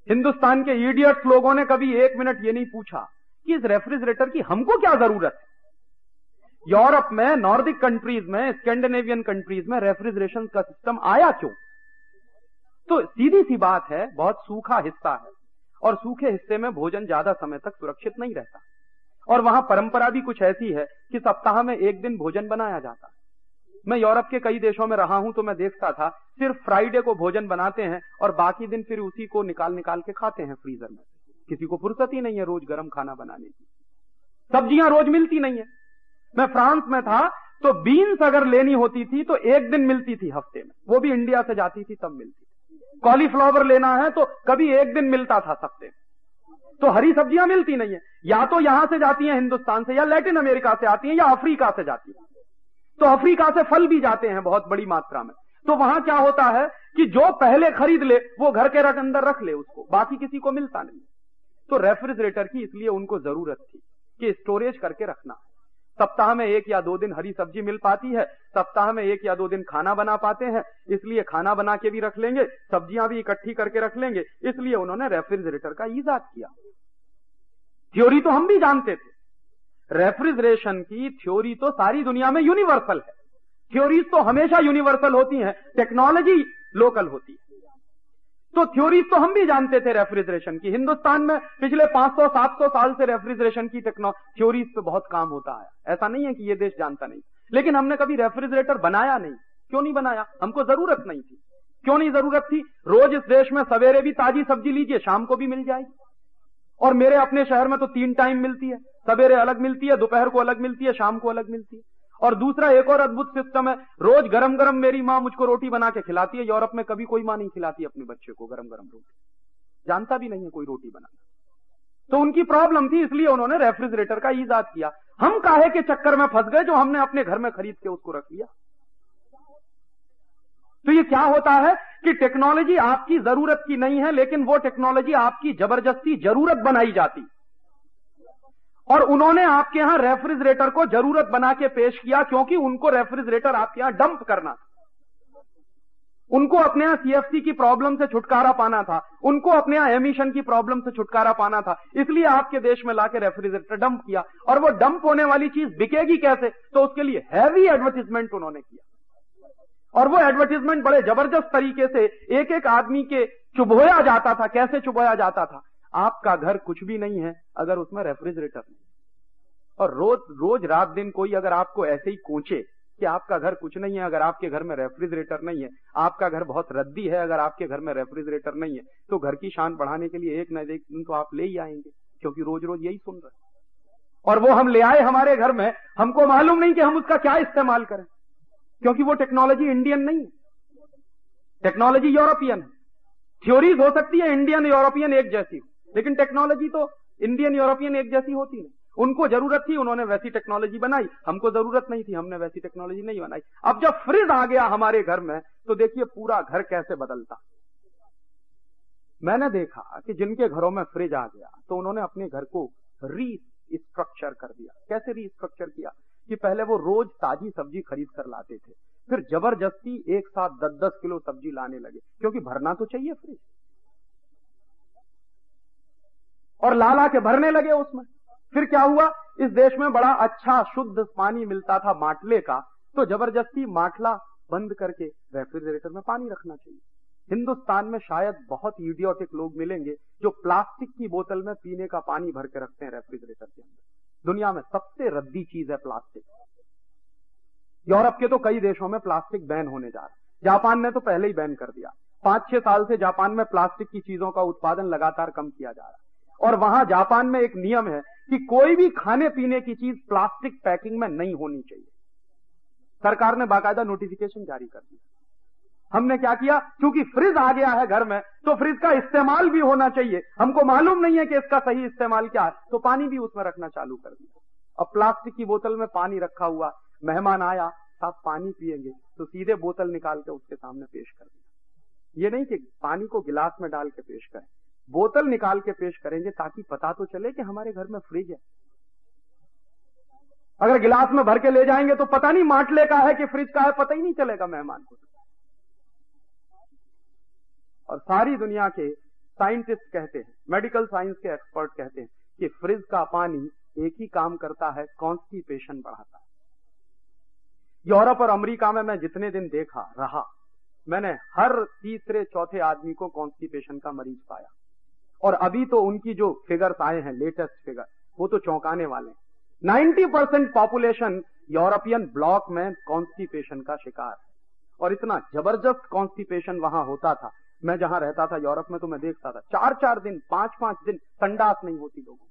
हिंदुस्तान के इडियट्स लोगों ने कभी एक मिनट ये नहीं पूछा कि इस रेफ्रिजरेटर की हमको क्या ज़रूरत है? यूरोप में नॉर्दिक कंट्रीज़ में, स्कैंडिनेवियन कंट्रीज़ में रेफ्रिजरेशन का सिस्टम आया क्यों? तो सीधी सी बात है, बहुत सूखा हिस्सा है और सूखे हिस्से में भोजन ज़्यादा समय तक सुरक्षित नहीं रहता। और वहाँ परंपरा भी कुछ ऐसी है कि सप्ताह में एक दिन भोजन बनाया जाता है। मैं यूरोप के कई देशों में रहा हूँ तो मैं देखता था सिर्फ़ फ्राइडे को भोजन बनाते हैं और बाकी दिन फिर उसी को निकाल निकाल के खाते हैं फ्रीजर में। किसी को फुर्सत ही नहीं है रोज गर्म खाना बनाने की। सब्ज़ियाँ रोज मिलती नहीं है। मैं फ्रांस में था तो बीन्स अगर लेनी होती थी तो एक दिन मिलती थी हफ़्ते में। वो भी इंडिया से जाती थी, तब मिलती थी। कॉलीफ्लावर लेना है तो कभी एक दिन मिलता था हफ़्ते में। तो हरी सब्ज़ियाँ मिलती नहीं है। या तो यहाँ से जाती हैं हिंदुस्तान से, या लैटिन अमेरिका से आती हैं, या अफ्रीका से जाती है। तो अफ्रीका से फल भी जाते हैं बहुत बड़ी मात्रा में। तो वहाँ क्या होता है कि जो पहले खरीद ले, वो घर के रख, अंदर रख ले उसको। बाकी किसी को मिलता नहीं। तो रेफ्रिजरेटर की इसलिए उनको ज़रूरत थी कि स्टोरेज करके रखना। सप्ताह में एक या दो दिन हरी सब्ज़ी मिल पाती है, सप्ताह में एक या दो दिन खाना बना पाते हैं, इसलिए खाना बना के भी रख लेंगे, सब्ज़ियाँ भी इकट्ठी करके रख लेंगे, इसलिए उन्होंने रेफ्रिजरेटर का ईजाद किया। थ्योरी तो हम भी जानते थे। रेफ्रिजरेशन की थ्योरी तो सारी दुनिया में यूनिवर्सल है। थ्योरीज तो हमेशा यूनिवर्सल होती हैं, टेक्नोलॉजी लोकल होती है। तो थ्योरीज तो हम भी जानते थे रेफ्रिजरेशन की। हिंदुस्तान में पिछले 500-700 साल से रेफ्रिजरेशन की थ्योरीज पे बहुत काम होता है। ऐसा नहीं है कि ये देश जानता नहीं। लेकिन हमने कभी रेफ्रिजरेटर बनाया नहीं। क्यों नहीं बनाया? हमको ज़रूरत नहीं थी। क्यों नहीं ज़रूरत थी? रोज इस देश में सवेरे भी ताजी सब्ज़ी लीजिए, शाम को भी मिल जाएगी। और मेरे अपने शहर में तो तीन टाइम मिलती है। सवेरे अलग मिलती है, दोपहर को अलग मिलती है, शाम को अलग मिलती है। और दूसरा एक और अद्भुत सिस्टम है, रोज गरम गरम मेरी माँ मुझको रोटी बना के खिलाती है। यूरोप में कभी कोई माँ नहीं खिलाती अपने बच्चे को गरम गरम रोटी। जानता भी नहीं है कोई रोटी बनाना। तो उनकी प्रॉब्लम थी, इसलिए उन्होंने रेफ्रिजरेटर का ईजाद किया। हम काहे के चक्कर में फंस गए जो हमने अपने घर में खरीद के उसको रख लिया? तो ये क्या होता है कि टेक्नोलॉजी आपकी ज़रूरत की नहीं है, लेकिन वो टेक्नोलॉजी आपकी ज़बरदस्ती ज़रूरत बनाई जाती। और उन्होंने आपके यहाँ रेफ्रिजरेटर को ज़रूरत बना के पेश किया क्योंकि उनको रेफ्रिजरेटर आपके यहाँ डंप करना था। उनको अपने यहाँ सीएफसी की प्रॉब्लम से छुटकारा पाना था। उनको अपने यहाँ एमिशन की प्रॉब्लम से छुटकारा पाना था। इसलिए आपके देश में लाके रेफ्रिजरेटर डंप किया। और वो डंप होने वाली चीज़ बिकेगी कैसे? तो उसके लिए हैवी एडवर्टीजमेंट उन्होंने किया। और वो एडवर्टीजमेंट बड़े ज़बरदस्त तरीके से एक एक आदमी के चुभोया जाता था। कैसे चुभोया जाता था? आपका घर कुछ भी नहीं है अगर उसमें रेफ्रिजरेटर नहीं। और रोज रोज रात दिन कोई अगर आपको ऐसे ही कोचे कि आपका घर कुछ नहीं है, अगर आपके घर में रेफ्रिजरेटर नहीं है, आपका घर बहुत रद्दी है, अगर आपके घर में रेफ्रिजरेटर नहीं है तो घर की शान बढ़ाने के लिए एक न एक दिन तो आप ले ही आएँगे, क्योंकि रोज रोज यही सुन रहे और वो हम ले आए हमारे घर में, हमको मालूम नहीं कि हम उसका क्या इस्तेमाल करें, क्योंकि वो टेक्नोलॉजी इंडियन नहीं है। टेक्नोलॉजी यूरोपियन है। थ्योरीज हो सकती है इंडियन, यूरोपियन एक जैसी लेकिन टेक्नोलॉजी तो इंडियन यूरोपियन एक जैसी होती नहीं उनको ज़रूरत थी, उन्होंने वैसी टेक्नोलॉजी बनाई। हमको ज़रूरत नहीं थी, हमने वैसी टेक्नोलॉजी नहीं बनाई। अब जब फ्रिज आ गया हमारे घर में तो देखिए पूरा घर कैसे बदलता। मैंने देखा कि जिनके घरों में फ्रिज आ गया तो उन्होंने अपने घर को री स्ट्रक्चर कर दिया। कैसे री स्ट्रक्चर किया? कि पहले वो रोज ताजी सब्ज़ी खरीद कर लाते थे। फिर ज़बरदस्ती एक साथ दस दस किलो सब्ज़ी लाने लगे, क्योंकि भरना तो चाहिए फ्रिज और लाला के भरने लगे उसमें। फिर क्या हुआ? इस देश में बड़ा अच्छा शुद्ध पानी मिलता था माटले का तो ज़बरदस्ती माटला बंद करके रेफ्रिजरेटर में पानी रखना चाहिए। हिंदुस्तान में शायद बहुत इडियोटिक लोग मिलेंगे जो प्लास्टिक की बोतल में पीने का पानी भर के रखते हैं रेफ्रिजरेटर के अंदर। दुनिया में सबसे रद्दी चीज़ है प्लास्टिक। यूरोप के तो कई देशों में प्लास्टिक बैन होने जा रहा है। जापान ने तो पहले ही बैन कर दिया। पाँच छह साल से जापान में प्लास्टिक की चीज़ों का उत्पादन लगातार कम किया जा रहा है। और वहाँ जापान में एक नियम है कि कोई भी खाने पीने की चीज़ प्लास्टिक पैकिंग में नहीं होनी चाहिए। सरकार ने बाकायदा नोटिफिकेशन जारी कर दिया। हमने क्या किया? क्योंकि फ्रिज आ गया है घर में तो फ्रिज का इस्तेमाल भी होना चाहिए। हमको मालूम नहीं है कि इसका सही इस्तेमाल क्या है तो पानी भी उसमें रखना चालू कर दिया। अब प्लास्टिक की बोतल में पानी रखा हुआ मेहमान आया, साहब पानी पिएँगे तो सीधे बोतल निकाल के उसके सामने पेश कर दिया। ये नहीं कि पानी को गिलास में डाल के पेश करें। बोतल निकाल के पेश करेंगे ताकि पता तो चले कि हमारे घर में फ्रिज है। अगर गिलास में भर के ले जाएँगे तो पता नहीं माटले का है कि फ्रिज का है, पता ही नहीं चलेगा मेहमान को। और सारी दुनिया के साइंटिस्ट कहते हैं, मेडिकल साइंस के एक्सपर्ट कहते हैं कि फ्रिज का पानी एक ही काम करता है, कॉन्स्टिपेशन बढ़ाता है। यूरोप और अमेरिका में मैं जितने दिन देखा, रहा, मैंने हर तीसरे चौथे आदमी को कॉन्स्टिपेशन का मरीज़ पाया। और अभी तो उनकी जो फिगर्स आए हैं लेटेस्ट फिगर वो तो चौंकाने वाले हैं। 90 परसेंट पॉपुलेशन यूरोपियन ब्लॉक में कॉन्स्टिपेशन का शिकार है। और इतना ज़बरदस्त कॉन्स्टिपेशन वहाँ होता था। मैं जहाँ रहता था यूरोप में तो मैं देखता था। चार चार दिन पाँच पाँच दिन संडास नहीं होती लोगों को।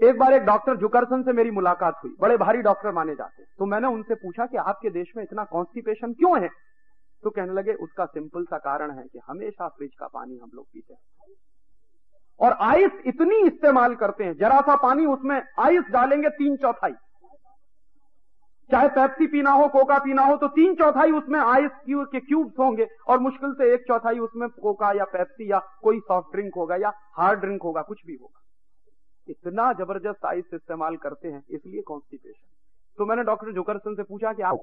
एक बार एक डॉक्टर जुकरसन से मेरी मुलाकात हुई। बड़े भारी डॉक्टर माने जाते तो मैंने उनसे पूछा कि आपके देश में इतना कॉन्स्टिपेशन क्यों है? तो कहने लगे, उसका सिंपल सा कारण है कि हमेशा फ्रिज का पानी हम लोग पीते हैं। और आइस इतनी इस्तेमाल करते हैं, जरा सा पानी उसमें आइस डालेंगे तीन चौथाई। चाहे पेप्सी पीना हो कोका पीना हो तो तीन चौथाई उसमें आइस के क्यूब्स होंगे, और मुश्किल से एक चौथाई उसमें कोका या पेप्सी या कोई सॉफ्ट ड्रिंक होगा या हार्ड ड्रिंक होगा, कुछ भी होगा। इतना ज़बरदस्त आइस इस्तेमाल करते हैं, इसलिए कॉन्स्टिपेशन तो मैंने डॉक्टर जुकरसन से पूछा कि आप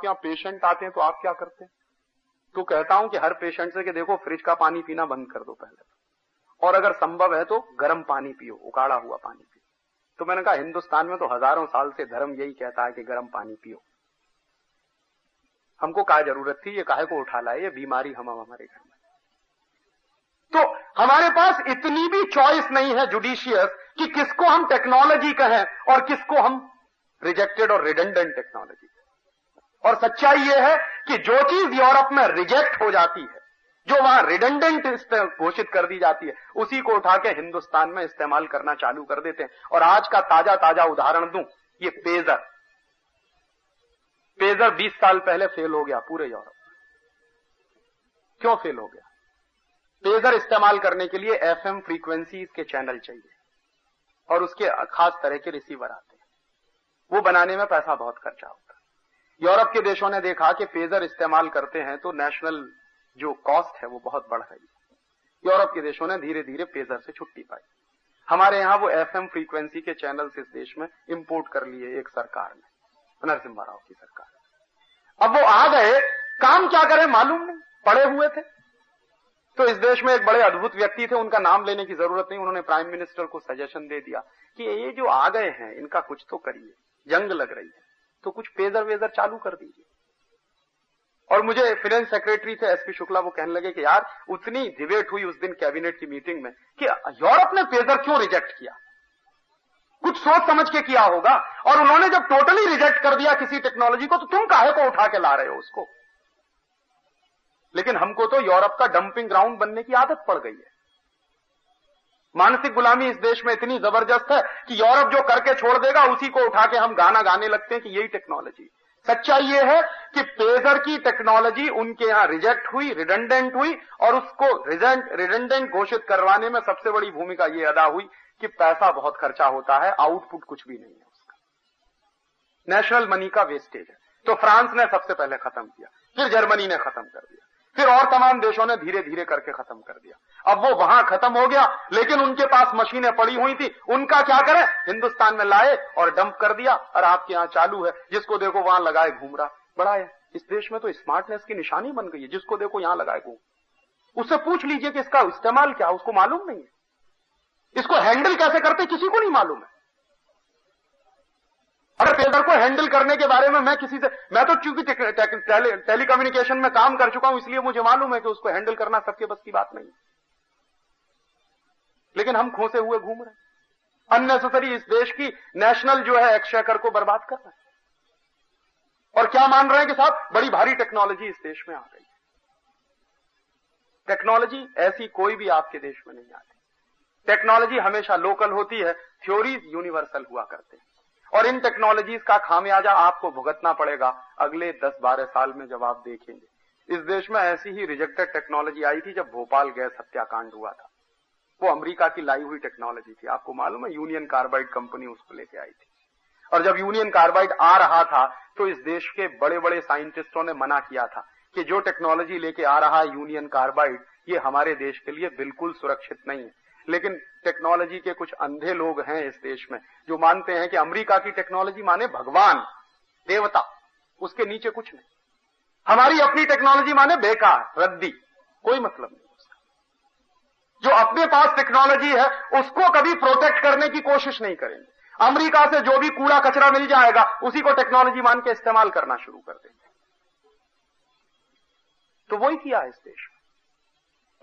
क्या पेशेंट आते हैं तो आप क्या करते हैं? तो कहता हूँ कि हर पेशेंट से कि देखो फ्रिज का पानी पीना बंद कर दो पहले और अगर संभव है तो गर्म पानी पियो, उकाड़ा हुआ पानी पियो। तो मैंने कहा, हिंदुस्तान में तो हज़ारों साल से धर्म यही कहता है कि गर्म पानी पियो। हमको क्या ज़रूरत थी, ये काहे को उठा लाए? ये बीमारी हम हमारे घर में। तो हमारे पास इतनी भी चॉइस नहीं है जुडिशियस कि किसको हम टेक्नोलॉजी कहें और किसको हम रिजेक्टेड और रिडेंडेंट टेक्नोलॉजी और सच्चाई यह है कि जो चीज़ यूरोप में रिजेक्ट हो जाती है, जो वहाँ रिडेंडेंट घोषित कर दी जाती है, उसी को उठा के हिंदुस्तान में इस्तेमाल करना चालू कर देते हैं। और आज का ताज़ा ताज़ा उदाहरण दूँ, ये पेजर। पेजर 20 साल पहले फेल हो गया पूरे यूरोप। क्यों फेल हो गया? पेजर इस्तेमाल करने के लिए एफएम फ्रीक्वेंसीज के चैनल चाहिए, और उसके खास तरह के रिसीवर आते हैं। वो बनाने में पैसा बहुत खर्चा होता है। यूरोप के देशों ने देखा कि पेजर इस्तेमाल करते हैं तो नेशनल जो कॉस्ट है वो बहुत बढ़ रही है। यूरोप के देशों ने धीरे धीरे पेजर से छुट्टी पाई। हमारे यहाँ वो एफएम फ्रीक्वेंसी के चैनल्स इस देश में इम्पोर्ट कर लिए एक सरकार ने, नरसिम्हा राव की सरकार। अब वो आ गए, काम क्या करें मालूम नहीं, पड़े हुए थे। तो इस देश में एक बड़े अद्भुत व्यक्ति थे, उनका नाम लेने की ज़रूरत नहीं, उन्होंने प्राइम मिनिस्टर को सजेशन दे दिया कि ये जो आ गए हैं, इनका कुछ तो करिए, जंग लग रही है। तो कुछ पेजर वेजर चालू कर दीजिए। और मुझे फिनेंस सेक्रेटरी थे एसपी शुक्ला, वो कहने लगे कि यार, उतनी डिबेट हुई उस दिन कैबिनेट की मीटिंग में कि यूरोप ने पेजर क्यों रिजेक्ट किया? कुछ सोच समझ के किया होगा। और उन्होंने जब टोटली रिजेक्ट कर दिया किसी टेक्नोलॉजी को तो तुम काहे को उठा के ला रहे हो उसको? लेकिन हमको तो यूरोप का डंपिंग ग्राउंड बनने की आदत पड़ गई है। मानसिक गुलामी इस देश में इतनी ज़बरदस्त है कि यूरोप जो करके छोड़ देगा, उसी को उठा के हम गाना गाने लगते हैं कि यही टेक्नोलॉजी सच्चाई यह है कि पेजर की टेक्नोलॉजी उनके यहाँ रिजेक्ट हुई रिडेंडेंट हुई, और उसको रिडेंडेंट घोषित करवाने में सबसे बड़ी भूमिका यह अदा हुई कि पैसा बहुत खर्चा होता है आउटपुट कुछ भी नहीं है उसका। नेशनल मनी का वेस्टेज है। तो फ्रांस ने सबसे पहले खत्म किया, फिर जर्मनी ने खत्म कर दिया। फिर और तमाम देशों ने धीरे धीरे करके खत्म कर दिया। अब वो वहाँ खत्म हो गया, लेकिन उनके पास मशीनें पड़ी हुई थी। उनका क्या करें? हिंदुस्तान में लाए और डंप कर दिया और आपके यहाँ चालू है। जिसको देखो वहाँ लगाए घूम रहा। बड़ा है। इस देश में तो स्मार्टनेस की निशानी बन गई है। जिसको देखो यहाँ लगाए घूम। उससे पूछ लीजिए कि इसका इस्तेमाल क्या उसको मालूम नहीं है। इसको हैंडल कैसे करते? किसी को नहीं मालूम है। अगर पेपर को हैंडल करने के बारे में मैं किसी से मैं तो चूँकि टेलीकम्युनिकेशन में काम कर चुका हूँ, इसलिए मुझे मालूम है कि उसको हैंडल करना सबके बस की बात नहीं लेकिन हम खोसे हुए घूम रहे अननेसेसरी इस देश की नेशनल जो है एक्शेकर को बर्बाद कर रहे हैं। और क्या मान रहे हैं कि साहब, बड़ी भारी टेक्नोलॉजी इस देश में आ गई टेक्नोलॉजी ऐसी कोई भी आपके देश में नहीं आती। टेक्नोलॉजी हमेशा लोकल होती है, थ्योरीज यूनिवर्सल हुआ करते हैं। और इन टेक्नोलॉजीज़ का खामियाजा आपको भुगतना पड़ेगा। अगले दस बारह साल में जब आप देखेंगे। इस देश में ऐसी ही रिजेक्टेड टेक्नोलॉजी आई थी जब भोपाल गैस हत्याकांड हुआ था। वो अमेरिका की लाई हुई टेक्नोलॉजी थी। आपको मालूम है यूनियन कार्बाइड कंपनी उसको लेके आई थी। और जब यूनियन कार्बाइड आ रहा था तो इस देश के बड़े बड़े साइंटिस्टों ने मना किया था कि जो टेक्नोलॉजी लेके आ रहा है यूनियन कार्बाइड ये हमारे देश के लिए बिल्कुल सुरक्षित नहीं है। लेकिन टेक्नोलॉजी के कुछ अंधे लोग हैं इस देश में, जो मानते हैं कि अमेरिका की टेक्नोलॉजी माने भगवान, देवता, उसके नीचे कुछ नहीं। हमारी अपनी टेक्नोलॉजी माने बेकार, रद्दी, कोई मतलब नहीं उसका। जो अपने पास टेक्नोलॉजी है, उसको कभी प्रोटेक्ट करने की कोशिश नहीं करेंगे। अमेरिका से जो भी कूड़ा कचरा मिल जाएगा, उसी को टेक्नोलॉजी मान के इस्तेमाल करना शुरू कर देंगे। तो वही किया इस देश में।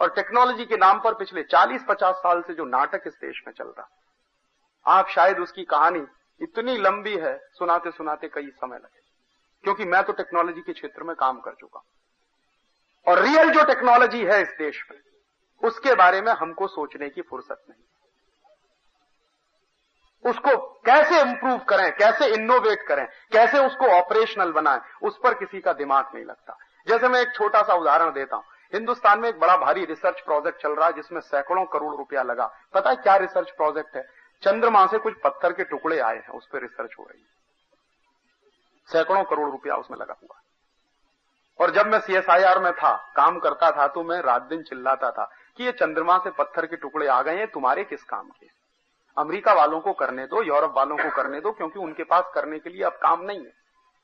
और टेक्नोलॉजी के नाम पर पिछले 40-50 साल से जो नाटक इस देश में चल रहा आप शायद उसकी कहानी इतनी लंबी है सुनाते सुनाते कई समय लगे। क्योंकि मैं तो टेक्नोलॉजी के क्षेत्र में काम कर चुका और रियल जो टेक्नोलॉजी है इस देश में, उसके बारे में हमको सोचने की फुर्सत नहीं उसको कैसे इंप्रूव करें, कैसे इनोवेट करें, कैसे उसको ऑपरेशनल बनाएँ, उस पर किसी का दिमाग नहीं लगता। जैसे मैं एक छोटा सा उदाहरण देता हूँ। हिंदुस्तान में एक बड़ा भारी रिसर्च प्रोजेक्ट चल रहा है, जिसमें सैकड़ों करोड़ रुपया लगा। पता है क्या रिसर्च प्रोजेक्ट है? चंद्रमा से कुछ पत्थर के टुकड़े आए हैं, उस पर रिसर्च हो रही है। सैकड़ों करोड़ रुपया उसमें लगा हुआ और जब मैं सीएसआईआर में था, काम करता था तो मैं रात दिन चिल्लाता था कि ये चंद्रमा से पत्थर के टुकड़े आ गए हैं, तुम्हारे किस काम के? अमेरिका वालों को करने दो, यूरोप वालों को करने दो, क्योंकि उनके पास करने के लिए अब काम नहीं है।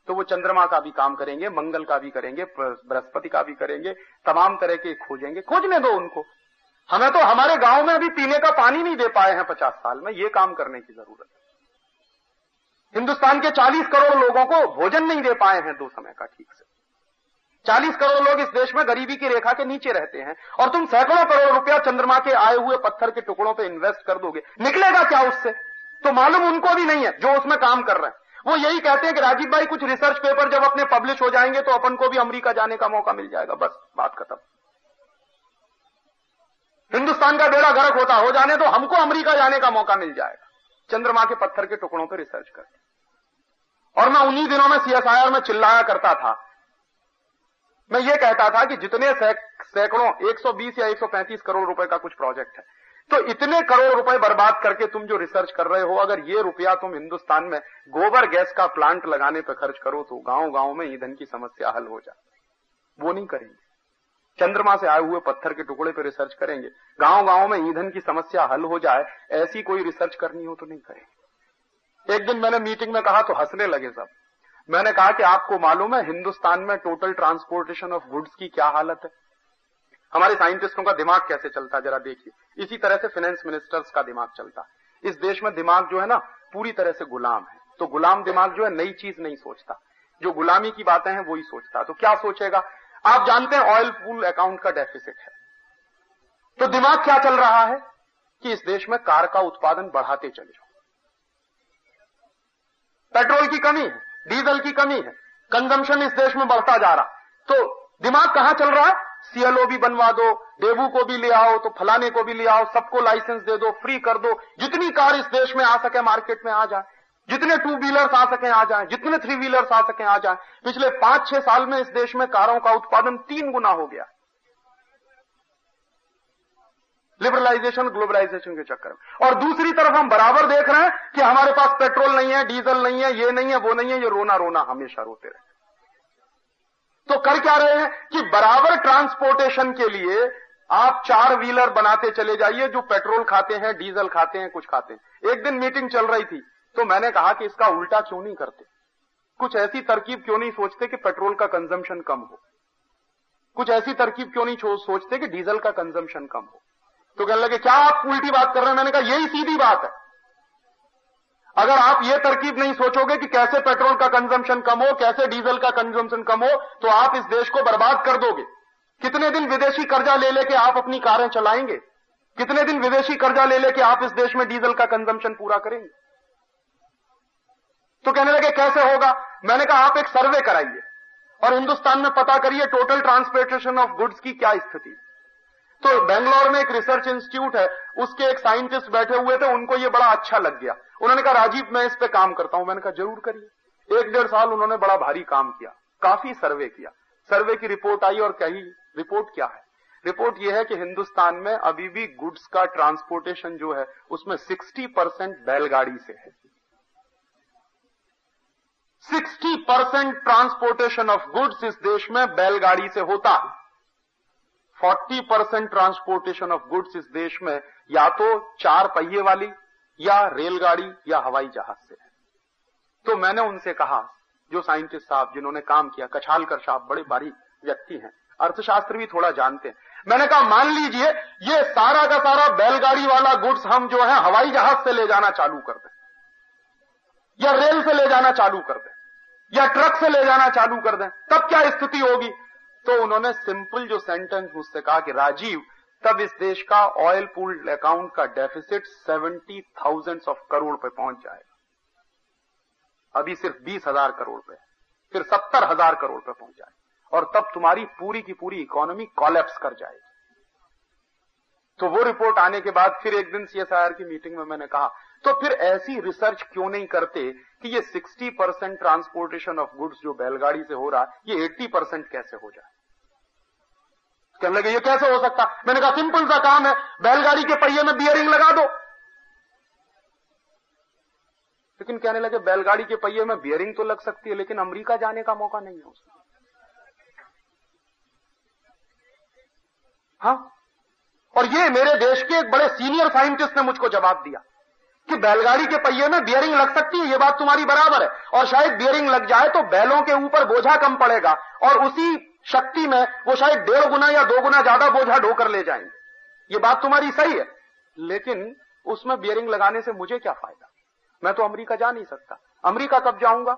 तो वो चंद्रमा का भी काम करेंगे, मंगल का भी करेंगे बृहस्पति का भी करेंगे, तमाम तरह के खोजेंगे, खोजने दो उनको। हमें तो हमारे गाँव में अभी पीने का पानी नहीं दे पाए हैं पचास साल में, ये काम करने की ज़रूरत है। हिंदुस्तान के 40 करोड़ लोगों को भोजन नहीं दे पाए हैं दो समय का ठीक से। 40 करोड़ लोग इस देश में गरीबी की रेखा के नीचे रहते हैं, और तुम सैकड़ों करोड़ रुपया चंद्रमा के आए हुए पत्थर के टुकड़ों पे इन्वेस्ट कर दोगे। निकलेगा क्या उससे? तो मालूम उनको भी नहीं है, जो उसमें काम कर रहे हैं। वो यही कहते हैं कि राजीव भाई, कुछ रिसर्च पेपर जब अपने पब्लिश हो जाएँगे तो अपन को भी अमेरिका जाने का मौका मिल जाएगा। बस, बात खत्म। हिंदुस्तान का बेड़ा गर्क होता, हो जाने तो हमको अमेरिका जाने का मौका मिल जाएगा। चंद्रमा के पत्थर के टुकड़ों पर रिसर्च करके और मैं उन्हीं दिनों में सीएसआईआर में चिल्लाया करता था। मैं ये कहता था कि जितने सैकड़ों 120 या 135 करोड़ रुपए का कुछ प्रोजेक्ट है। तो इतने करोड़ रुपए बर्बाद करके तुम जो रिसर्च कर रहे हो, अगर ये रुपया तुम हिंदुस्तान में गोबर गैस का प्लांट लगाने पर खर्च करो तो गाँव गाँव में ईंधन की समस्या हल हो जाए वो नहीं करेंगे। चंद्रमा से आए हुए पत्थर के टुकड़े पर रिसर्च करेंगे। गाँव गाँव में ईंधन की समस्या हल हो जाए, ऐसी कोई रिसर्च करनी हो तो नहीं करेंगे। एक दिन मैंने मीटिंग में कहा तो हंसने लगे सब। मैंने कहा कि आपको मालूम है, हिंदुस्तान में टोटल ट्रांसपोर्टेशन ऑफ़ गुड्स की क्या हालत है? हमारे साइंटिस्टों का दिमाग कैसे चलता है, जरा देखिए। इसी तरह से फाइनेंस मिनिस्टर्स का दिमाग चलता है। इस देश में दिमाग जो है ना, पूरी तरह से गुलाम है। तो गुलाम दिमाग जो है, नई चीज़ नहीं सोचता। जो गुलामी की बातें हैं वो ही। सोचता तो क्या सोचेगा? आप जानते हैं ऑयल पूल अकाउंट का डेफिसिट है। तो दिमाग क्या चल रहा है? कि इस देश में कार का उत्पादन बढ़ाते चले जाओ। पेट्रोल की कमी है, डीजल की कमी है कंजम्पशन इस देश में बढ़ता जा रहा। तो दिमाग कहाँ चल रहा है? सीएलओ भी बनवा दो डेबू को भी ले आओ तो फलाने को भी ले आओ, सबको लाइसेंस दे दो फ्री कर दो। जितनी कार इस देश में आ सके मार्केट में आ जाए। जितने टू व्हीलर्स आ सके, आ जाए। जितने थ्री व्हीलर्स आ सके, आ जाए। पिछले पाँच छह साल में इस देश में कारों का उत्पादन तीन गुना हो गया। लिबरलाइजेशन ग्लोबलाइजेशन के चक्कर में। और दूसरी तरफ़ हम बराबर देख रहे हैं कि हमारे पास पेट्रोल नहीं है डीजल नहीं है, ये नहीं है, वो नहीं है, ये रोना रोना हमेशा रोते रहे। तो कर क्या रहे हैं कि बराबर ट्रांसपोर्टेशन के लिए आप चार व्हीलर बनाते चले जाइए, जो पेट्रोल खाते हैं डीजल खाते हैं, कुछ खाते हैं। एक दिन मीटिंग चल रही थी तो मैंने कहा कि इसका उल्टा क्यों नहीं करते? कुछ ऐसी तरकीब क्यों नहीं सोचते कि पेट्रोल का कंजम्पशन कम हो? कुछ ऐसी तरकीब क्यों नहीं सोचते कि डीजल का कंजम्पशन कम हो? तो कहने लगे, क्या आप उल्टी बात कर रहे हैं? मैंने कहा, यही सीधी बात है। अगर आप ये तरकीब नहीं सोचोगे कि कैसे पेट्रोल का कंजम्पशन कम हो, कैसे डीजल का कंजम्पशन कम हो तो आप इस देश को बर्बाद कर दोगे। कितने दिन विदेशी कर्जा ले लेके आप अपनी कारें चलाएँगे? कितने दिन विदेशी कर्जा ले लेके आप इस देश में डीजल का कंजम्पशन पूरा करेंगे? तो कहने लगे, कैसे होगा? मैंने कहा, आप एक सर्वे कराइए और हिंदुस्तान में पता करिए टोटल ट्रांसपोर्टेशन ऑफ़ गुड्स की क्या स्थिति तो बेंगलोर में एक रिसर्च इंस्टीट्यूट है, उसके एक साइंटिस्ट बैठे हुए थे, उनको ये बड़ा अच्छा लग गया। उन्होंने कहा, राजीव, मैं इस पे काम करता हूँ। मैंने कहा, ज़रूर करिए। एक डेढ़ साल उन्होंने बड़ा भारी काम किया, काफ़ी सर्वे किया। सर्वे की रिपोर्ट आई और कही, रिपोर्ट क्या है? रिपोर्ट यह है कि हिंदुस्तान में अभी भी गुड्स का ट्रांसपोर्टेशन जो है, उसमें 60 परसेंट बैलगाड़ी से है। 60 परसेंट ट्रांसपोर्टेशन ऑफ़ गुड्स इस देश में बैलगाड़ी से होता है। 40 परसेंट ट्रांसपोर्टेशन ऑफ़ गुड्स इस देश में या तो चार पहिए वाली या रेलगाड़ी या हवाई जहाज़ से है। तो मैंने उनसे कहा, जो साइंटिस्ट साहब जिन्होंने काम किया, कछालकर साहब बड़े बारी व्यक्ति हैं, अर्थशास्त्र भी थोड़ा जानते हैं। मैंने कहा, मान लीजिए, ये सारा का सारा बैलगाड़ी वाला गुड्स हम जो है, हवाई जहाज़ से ले जाना चालू कर दें, या रेल से ले जाना चालू कर दें, या ट्रक से ले जाना चालू कर दें, तब क्या स्थिति होगी? तो उन्होंने सिंपल जो सेंटेंस मुझसे कहा कि राजीव, तब इस देश का ऑयल पूल्ड अकाउंट का deficit seventy thousand of crore पे पहुँच जाएगा। अभी सिर्फ़ बीस हज़ार करोड़ पे, फिर सत्तर हज़ार करोड़ पे पहुँच जाएगा और तब तुम्हारी पूरी की पूरी इकोनॉमी कॉलेप्स कर जाएगी। तो वो रिपोर्ट आने के बाद फिर एक दिन सीएसआईआर की मीटिंग में मैंने कहा तो फिर ऐसी रिसर्च क्यों नहीं करते कि ये 60 परसेंट ट्रांसपोर्टेशन ऑफ़ गुड्स जो बैलगाड़ी से हो रहा है, ये 80 परसेंट कैसे हो जाए? कहने लगे, ये कैसे हो सकता? मैंने कहा, सिंपल सा काम है, बैलगाड़ी के पहिए में बियरिंग लगा दो। लेकिन कहने लगे, बैलगाड़ी के पहिए में बियरिंग तो लग सकती है, लेकिन अमेरिका जाने का मौका नहीं है उसमें। हाँ? और ये मेरे देश के एक बड़े सीनियर साइंटिस्ट ने मुझको जवाब दिया कि बैलगाड़ी के पहिए में बियरिंग लग सकती है, ये बात तुम्हारी बराबर है। और शायद बियरिंग लग जाए तो बैलों के ऊपर बोझा कम पड़ेगा, और उसी शक्ति में वो शायद डेढ़ गुना या दो गुना ज़्यादा बोझा ढोकर ले जाएँगे। ये बात तुम्हारी सही है, लेकिन उसमें बियरिंग लगाने से मुझे क्या फ़ायदा? मैं तो अमेरिका जा नहीं सकता। अमेरिका कब जाऊँगा?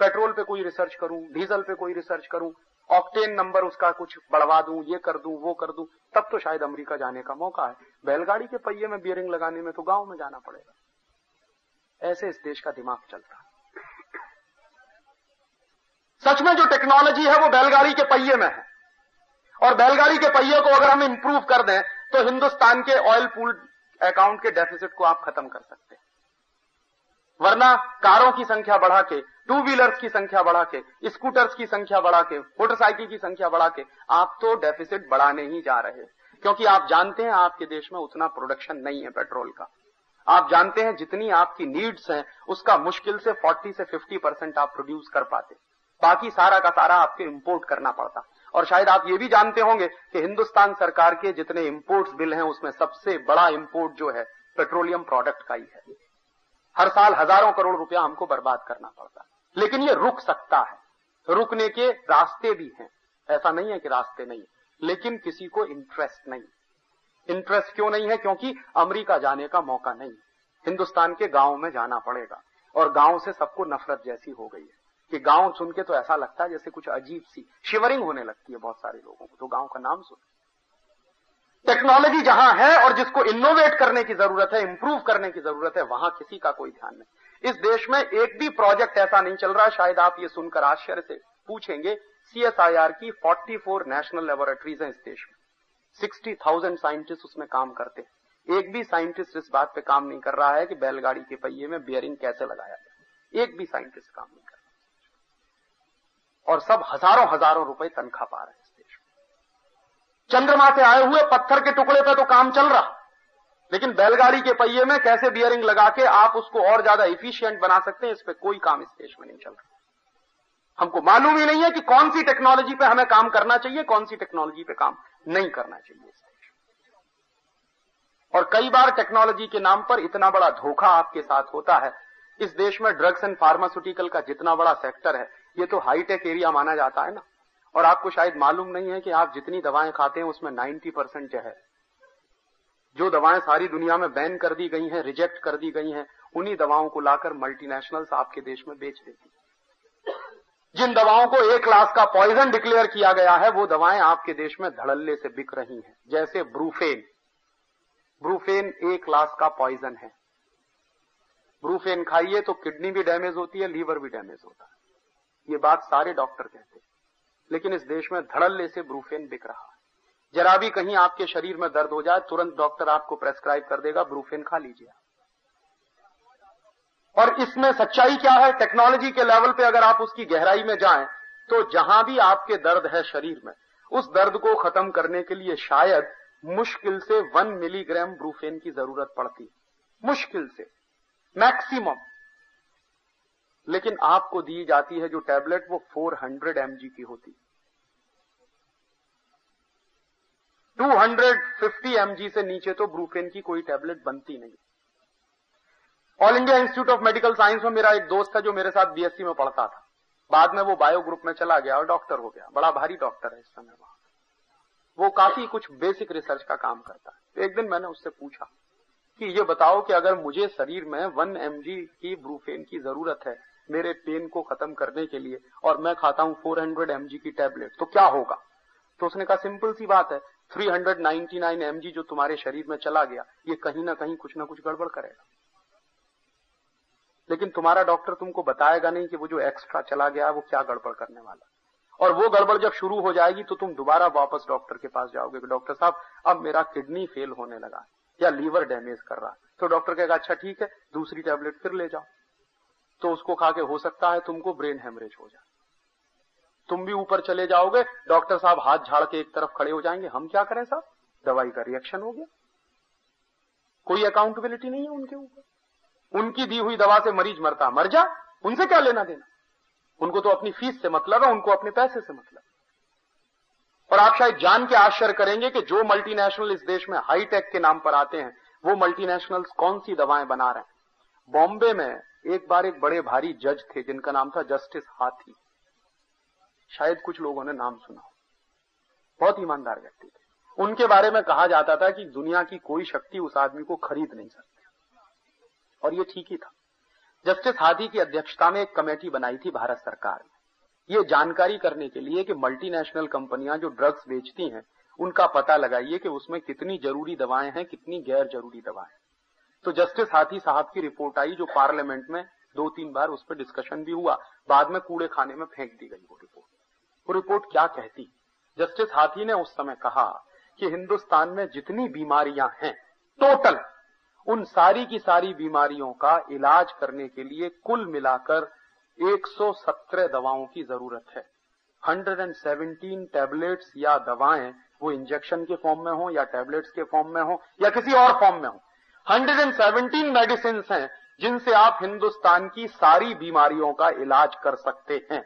पेट्रोल पे कोई रिसर्च करूँ, डीजल पे कोई रिसर्च करूँ, ऑक्टेन नंबर उसका कुछ बढ़वा दूँ, ये कर दूँ, वो कर दूँ, तब तो शायद अमेरिका जाने का मौका है। बैलगाड़ी के पहिए में बियरिंग लगाने में तो गाँव में जाना पड़ेगा। ऐसे इस देश का दिमाग चलता सच में जो टेक्नोलॉजी है वो बैलगाड़ी के पहिए में है। और बैलगाड़ी के पहिए को अगर हम इंप्रूव कर दें तो हिंदुस्तान के ऑयल पूल अकाउंट के डेफिसिट को आप खत्म कर सकते हैं। वरना कारों की संख्या बढ़ा के टू व्हीलर्स की संख्या बढ़ा के स्कूटर्स की संख्या बढ़ा के मोटरसाइकिल की संख्या बढ़ा के, आप तो डेफिसिट बढ़ाने ही जा रहे हैं। क्योंकि आप जानते हैं आपके देश में उतना प्रोडक्शन नहीं है पेट्रोल का। आप जानते हैं जितनी आपकी नीड्स हैं, उसका मुश्किल से 40 से 50 परसेंट आप प्रोड्यूस कर पाते बाकी सारा का सारा आपको इम्पोर्ट करना पड़ता। और शायद आप ये भी जानते होंगे कि हिंदुस्तान सरकार के जितने इंपोर्ट्स बिल हैं, उसमें सबसे बड़ा इम्पोर्ट जो है पेट्रोलियम प्रोडक्ट का ही है। हर साल हज़ारों करोड़ रुपया हमको बर्बाद करना पड़ता। है लेकिन ये रुक सकता है। रुकने के रास्ते भी हैं। ऐसा नहीं है कि रास्ते नहीं लेकिन किसी को इंटरेस्ट नहीं। इंटरेस्ट क्यों नहीं है? क्योंकि अमेरिका जाने का मौका नहीं। हिंदुस्तान के गाँव में जाना पड़ेगा। और गाँव से सबको नफरत जैसी हो गई है। कि गाँव सुन के तो ऐसा लगता है जैसे कुछ अजीब सी शिवरिंग होने लगती है बहुत सारे लोगों को तो गाँव का नाम सुन। टेक्नोलॉजी जहाँ है और जिसको इनोवेट करने की ज़रूरत है इंप्रूव करने की ज़रूरत है वहाँ किसी का कोई ध्यान नहीं। इस देश में एक भी प्रोजेक्ट ऐसा नहीं चल रहा शायद आप ये सुनकर आश्चर्य से पूछेंगे सीएसआईआर की 44 नेशनल लेबोरेटरीज हैं इस देश में। 60,000 साइंटिस्ट उसमें काम करते हैं। एक भी साइंटिस्ट इस बात पे काम नहीं कर रहा है कि बैलगाड़ी के पहिए में बियरिंग कैसे लगाया जाए। एक भी साइंटिस्ट काम नहीं कर और सब हज़ारों हज़ारों रुपए तनख्वाह पा रहे हैं इस देश में। चंद्रमा से आए हुए पत्थर के टुकड़े पे तो काम चल रहा। लेकिन बैलगाड़ी के पहिए में कैसे बियरिंग लगा के आप उसको और ज़्यादा इफिशियंट बना सकते हैं, इस पर कोई काम इस देश में नहीं चल रहा। हमको मालूम ही नहीं है कि कौन सी टेक्नोलॉजी पे हमें काम करना चाहिए, कौन सी टेक्नोलॉजी पे काम नहीं करना चाहिए इस देश और कई बार टेक्नोलॉजी के नाम पर इतना बड़ा धोखा आपके साथ होता है। इस देश में ड्रग्स एंड फार्मास्यूटिकल का जितना बड़ा सेक्टर है ये तो हाईटेक एरिया माना जाता है ना। और आपको शायद मालूम नहीं है कि आप जितनी दवाएँ खाते हैं, उसमें 90 परसेंट जो है जो दवाएँ सारी दुनिया में बैन कर दी गई हैं रिजेक्ट कर दी गई हैं, उन्हीं दवाओं को लाकर मल्टीनेशनल्स आपके देश में बेच देती जिन दवाओं को एक क्लास का पॉइजन डिक्लेयर किया गया है, वो दवाएँ आपके देश में धड़ल्ले से बिक रही हैं। जैसे ब्रूफेन। ब्रूफेन एक क्लास का पॉइजन है। ब्रूफेन खाइए तो किडनी भी डैमेज होती है, लीवर भी डैमेज होता है। ये बात सारे डॉक्टर कहते हैं। लेकिन इस देश में धड़ल्ले से ब्रूफेन बिक रहा है। जरा भी कहीं आपके शरीर में दर्द हो जाए, तुरंत डॉक्टर आपको प्रेस्क्राइब कर देगा, ब्रूफेन खा लीजिए और इसमें सच्चाई क्या है? टेक्नोलॉजी के लेवल पे अगर आप उसकी गहराई में जाएँ तो जहाँ भी आपके दर्द है शरीर में, उस दर्द को खत्म करने के लिए शायद मुश्किल से वन मिलीग्राम ब्रूफेन की ज़रूरत पड़ती है। मुश्किल से। मैक्सिमम। लेकिन आपको दी जाती है जो टैबलेट, वो 400 एमजी की होती। 250 एमजी से नीचे तो ब्रूफेन की कोई टैबलेट बनती नहीं। All India Institute of Medical Science में मेरा एक दोस्त था जो मेरे साथ बीएससी में पढ़ता था। बाद में वो बायो ग्रुप में चला गया और डॉक्टर हो गया। बड़ा भारी डॉक्टर है इस समय वहाँ। वो काफ़ी कुछ बेसिक रिसर्च का काम करता है। तो एक दिन मैंने उससे पूछा कि ये बताओ कि अगर मुझे शरीर में वन एम की ब्रूफेन की ज़रूरत है मेरे पेन को खत्म करने के लिए और मैं खाता हूँ 400 हंड्रेड की टैबलेट तो क्या होगा? तो उसने कहा सिंपल सी बात है 399 एमजी जो तुम्हारे शरीर में चला गया, ये कहीं ना कहीं कुछ ना कुछ गड़बड़ करेगा। लेकिन तुम्हारा डॉक्टर तुमको बताएगा नहीं कि वो जो एक्स्ट्रा चला गया, वो क्या गड़बड़ करने वाला और वो गड़बड़ जब शुरू हो जाएगी तो तुम दोबारा वापस डॉक्टर के पास जाओगे कि डॉक्टर साहब, अब मेरा किडनी फेल होने लगा या लीवर डैमेज कर रहा तो डॉक्टर कहेगा अच्छा ठीक है, दूसरी टैबलेट फिर ले जाओ। तो उसको खा के हो सकता है तुमको ब्रेन हेमरेज हो जाए। तुम भी ऊपर चले जाओगे, डॉक्टर साहब हाथ झाड़ के एक तरफ़ खड़े हो जाएँगे, हम क्या करें साहब? दवाई का रिएक्शन हो गया। कोई अकाउंटेबिलिटी नहीं है उनके ऊपर। उनकी दी हुई दवा से मरीज़ मरता, मर जा, उनसे क्या लेना देना? उनको तो अपनी फ़ीस से मतलब है, उनको अपने पैसे से मतलब और आप शायद जान के आश्चर्य करेंगे कि जो मल्टीनेशनल इस देश में हाईटेक के नाम पर आते हैं, वो मल्टीनेशनल्स कौन सी दवाएँ बना रहे हैं? बॉम्बे में एक बार एक बड़े भारी जज थे, जिनका नाम था जस्टिस हाथी। शायद कुछ लोगों ने नाम सुना बहुत ईमानदार व्यक्ति थे। उनके बारे में कहा जाता था कि दुनिया की कोई शक्ति उस आदमी को खरीद नहीं सकती। और ये ठीक ही था। जस्टिस हाथी की अध्यक्षता में एक कमेटी बनाई थी भारत सरकार ने। ये जानकारी करने के लिए कि मल्टीनेशनल कंपनियाँ जो ड्रग्स बेचती हैं, उनका पता लगाइए कि उसमें कितनी ज़रूरी दवाएँ हैं, कितनी गैर ज़रूरी दवाएँ तो जस्टिस हाथी साहब की रिपोर्ट आई, जो पार्लियामेंट में दो तीन बार उस पर डिस्कशन भी हुआ। बाद में कूड़े खाने में फेंक दी गई वो रिपोर्ट वो रिपोर्ट क्या कहती? जस्टिस हाथी ने उस समय कहा कि हिंदुस्तान में जितनी बीमारियाँ हैं टोटल उन सारी की सारी बीमारियों का इलाज करने के लिए कुल मिलाकर 117 दवाओं की ज़रूरत है। 117 टैबलेट्स या दवाएँ, वो इंजेक्शन के फॉर्म में हो या टैबलेट्स के फॉर्म में हो या किसी और फॉर्म में हो 117 मेडिसिन हैं जिनसे आप हिंदुस्तान की सारी बीमारियों का इलाज कर सकते हैं।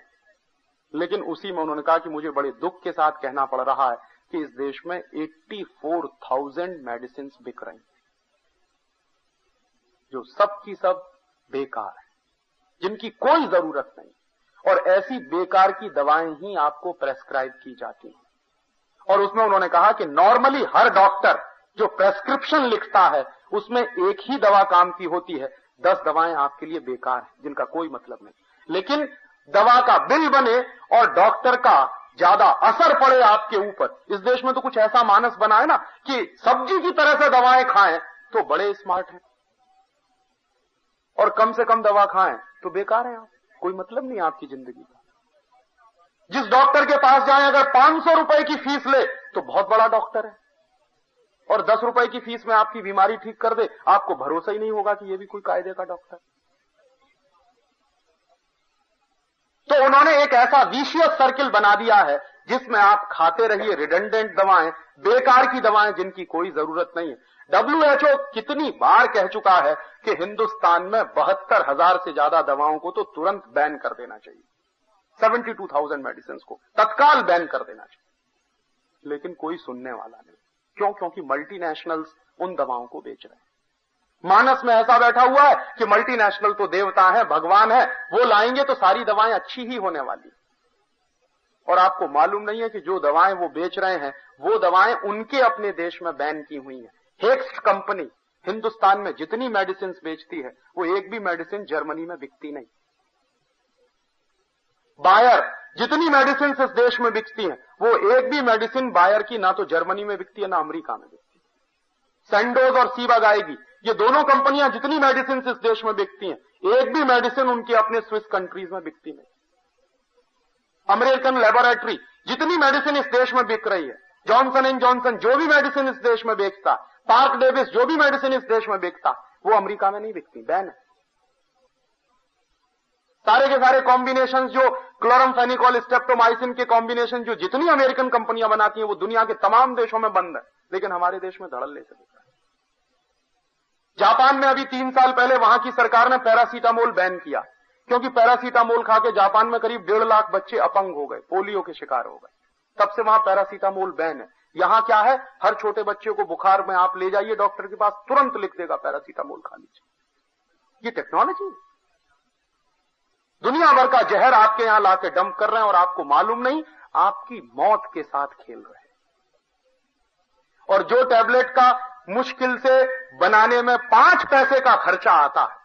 लेकिन उसी में उन्होंने कहा कि मुझे बड़े दुख के साथ कहना पड़ रहा है कि इस देश में 84,000 मेडिसिन बिक रही जो सब की सब बेकार है जिनकी कोई ज़रूरत नहीं। और ऐसी बेकार की दवाएँ ही आपको प्रेस्क्राइब की जाती हैं। और उसमें उन्होंने कहा कि नॉर्मली हर डॉक्टर जो प्रेस्क्रिप्शन लिखता है उसमें एक ही दवा काम की होती है। दस दवाएँ आपके लिए बेकार हैं, जिनका कोई मतलब नहीं। लेकिन दवा का बिल बने और डॉक्टर का ज़्यादा असर पड़े आपके ऊपर। इस देश में तो कुछ ऐसा मानस बना है ना कि सब्ज़ी की तरह से दवाएँ खाएँ तो बड़े स्मार्ट हैं। और कम से कम दवा खाएँ तो बेकार है आप। कोई मतलब नहीं आपकी ज़िंदगी का। जिस डॉक्टर के पास जाएँ, अगर पाँच सौ रुपए की फ़ीस ले तो बहुत बड़ा डॉक्टर है। और दस रुपए की फ़ीस में आपकी बीमारी ठीक कर दे, आपको भरोसा ही नहीं होगा कि ये भी कोई कायदे का डॉक्टर तो उन्होंने एक ऐसा विशियस सर्किल बना दिया है, जिसमें आप खाते रहिए रिडेंडेंट दवाएँ, बेकार की दवाएँ जिनकी कोई ज़रूरत नहीं है। डब्ल्यूएचओ कितनी बार कह चुका है कि हिंदुस्तान में बहत्तर हज़ार से ज़्यादा दवाओं को तो तुरंत बैन कर देना चाहिए। सेवेंटी टू थाउज़ेंड मेडिसिन को तत्काल बैन कर देना चाहिए। लेकिन कोई सुनने वाला नहीं। क्यों? क्योंकि मल्टीनेशनल्स उन दवाओं को बेच रहे हैं। मानस में ऐसा बैठा हुआ है कि मल्टीनेशनल तो देवता है, भगवान है, वो लाएँगे तो सारी दवाएँ अच्छी ही होने वाली और आपको मालूम नहीं है कि जो दवाएँ वो बेच रहे हैं, वो दवाएँ उनके अपने देश में बैन की हुई हैं। हेक्स कंपनी हिंदुस्तान में जितनी मेडिसिन बेचती है, वो एक भी मेडिसिन जर्मनी में बिकती नहीं। बायर, जितनी मेडिसिन इस देश में बिकती हैं, वो एक भी मेडिसिन बायर की ना तो जर्मनी में बिकती है, ना अमेरिका में बिकती है। सेंडोज और सीवा गाएगी ये दोनों कंपनियाँ जितनी मेडिसिन इस देश में बिकती हैं, एक भी मेडिसिन उनकी अपने स्विस कंट्रीज़ में बिकती नहीं। अमेरिकन लेबोरेटरी जितनी मेडिसिन इस देश में बिक रही है जॉनसन एंड जॉनसन जो भी मेडिसिन इस देश में बेचता पार्क डेविस जो भी मेडिसिन इस देश में बेचता, वो अमेरिका में नहीं बिकती, बैन है। सारे के सारे कॉम्बिनेशन जो क्लोरम फेनिकॉल स्टेप्टोमाइसिन के कॉम्बिनेशन जो जितनी अमेरिकन कंपनियाँ बनाती हैं, वो दुनिया के तमाम देशों में बंद है। लेकिन हमारे देश में धड़ल ले सकता है। जापान में अभी तीन साल पहले वहाँ की सरकार ने पैरासीटामोल बैन किया। क्योंकि पैरासीटामोल खा के जापान में करीब डेढ़ लाख बच्चे अपंग हो गए, पोलियो के शिकार हो गए। तब से वहाँ पैरासीटामोल बैन है। यहाँ क्या है? हर छोटे बच्चे को बुखार में आप ले जाइए, डॉक्टर के पास तुरंत लिख देगा पैरासीटामोल खा लीजिए। ये टेक्नोलॉजी है। दुनिया भर का जहर आपके यहाँ लाके डंप कर रहे हैं और आपको मालूम नहीं, आपकी मौत के साथ खेल रहे हैं। और जो टैबलेट का मुश्किल से बनाने में पाँच पैसे का खर्चा आता है,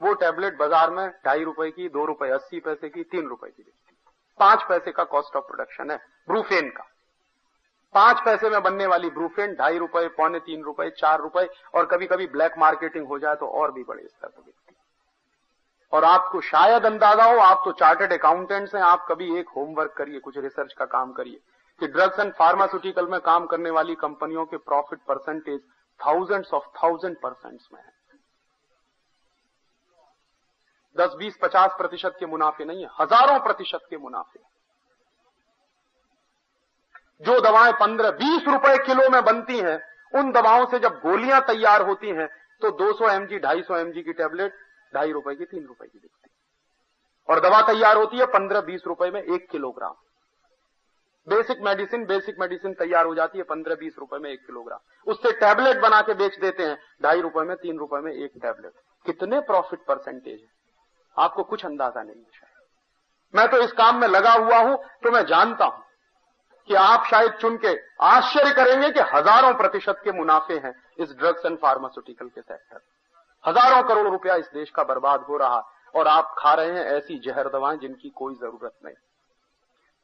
वो टैबलेट बाज़ार में ढाई रुपए की, दो रुपए, अस्सी पैसे की, तीन रुपए की बिकती पाँच पैसे का कॉस्ट ऑफ़ प्रोडक्शन है, ब्रूफेन का। पाँच पैसे में बनने वाली ब्रूफेन ढाई रुपए, पौने तीन रुपए, चार रुपए, और कभी कभी ब्लैक मार्केटिंग हो जाए तो और भी बड़े स्तर पर और आपको शायद अंदाज़ा हो, आप तो चार्टर्ड अकाउंटेंट्स हैं, आप कभी एक होमवर्क करिए, कुछ रिसर्च का काम करिए, कि ड्रग्स एंड फार्मास्यूटिकल में काम करने वाली कंपनियों के profit percentage thousands of thousand percent में है। दस, बीस, पचास प्रतिशत के मुनाफे नहीं है, हज़ारों प्रतिशत के मुनाफे जो दवाएँ पंद्रह, बीस रुपए किलो में बनती हैं, उन दवाओं से जब गोलियाँ तैयार होती हैं तो 200 एमजी 250 एमजी की टैबलेट ढाई रुपए की, तीन रुपए की बिकती। और दवा तैयार होती है पंद्रह बीस रुपए में एक kilogram. Basic medicine basic medicine तैयार हो जाती है पंद्रह बीस रुपए में एक किलोग्राम। उससे टैबलेट बना के बेच देते हैं, ढाई रुपए में, तीन रुपए में एक टैबलेट। कितने प्रॉफिट परसेंटेज है? आपको कुछ अंदाज़ा नहीं है मैं तो इस काम में लगा हुआ हूँ तो मैं जानता हूँ कि आप शायद चुन के आश्चर्य करेंगे कि हज़ारों प्रतिशत के मुनाफे हैं इस ड्रग्स एंड फार्मास्यूटिकल के सेक्टर हज़ारों करोड़ रुपया इस देश का बर्बाद हो रहा और आप खा रहे हैं ऐसी जहर दवाएँ जिनकी कोई ज़रूरत नहीं।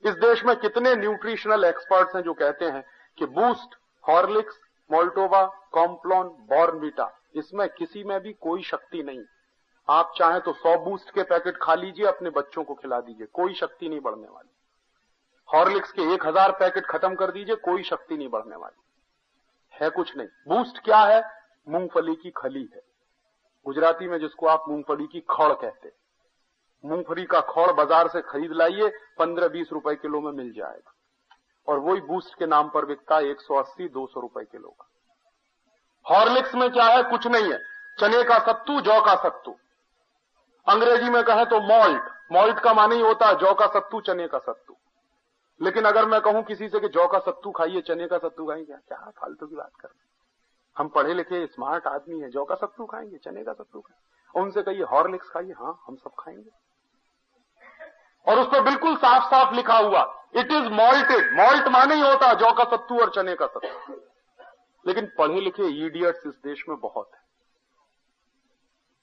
इस देश में कितने न्यूट्रिशनल एक्सपर्ट्स हैं जो कहते हैं कि Boost, Horlicks, Maltova, Complan, Bournvita, इसमें किसी में भी कोई शक्ति नहीं। आप चाहें तो सौ बूस्ट के पैकेट खा लीजिए, अपने बच्चों को खिला दीजिए, कोई शक्ति नहीं बढ़ने वाली। हॉर्लिक्स के एक हज़ार पैकेट खत्म कर दीजिए, कोई शक्ति नहीं बढ़ने वाली। है कुछ नहीं। बूस्ट क्या है? मूंगफली की खली है। गुजराती में जिसको आप मूंगफली की खड़ कहते मूंगफली का खड़ बाज़ार से खरीद लाइए, पंद्रह बीस रुपए किलो में मिल जाएगा। और वही बूस्ट के नाम पर बिकता है एक सौ अस्सी, दो सौ रुपए किलो का। हॉर्लिक्स में क्या है? कुछ नहीं है। चने का सत्तू, जौ का सत्तू। अंग्रेज़ी में कहें तो मॉल्ट। मॉल्ट का माने ही होता है जौ का सत्तू, चने का सत्तू। लेकिन अगर मैं कहूँ किसी से कि जौ का सत्तू खाइए, चने का सत्तू खाइए, क्या क्या फालतू की बात कर हम पढ़े लिखे स्मार्ट आदमी है, जौ का सत्तू खाएँगे, चने का सत्तू खाएँगे। और उनसे कहिए, हॉर्लिक्स खाइए हाँ हम सब खाएँगे। और उस पर बिल्कुल साफ़ साफ़ लिखा हुआ इट इज़ मॉल्टेड मॉल्ट माने ही होता, जौ का सत्तू और चने का सत्तू लेकिन पढ़े लिखे ईडियट्स इस देश में बहुत है।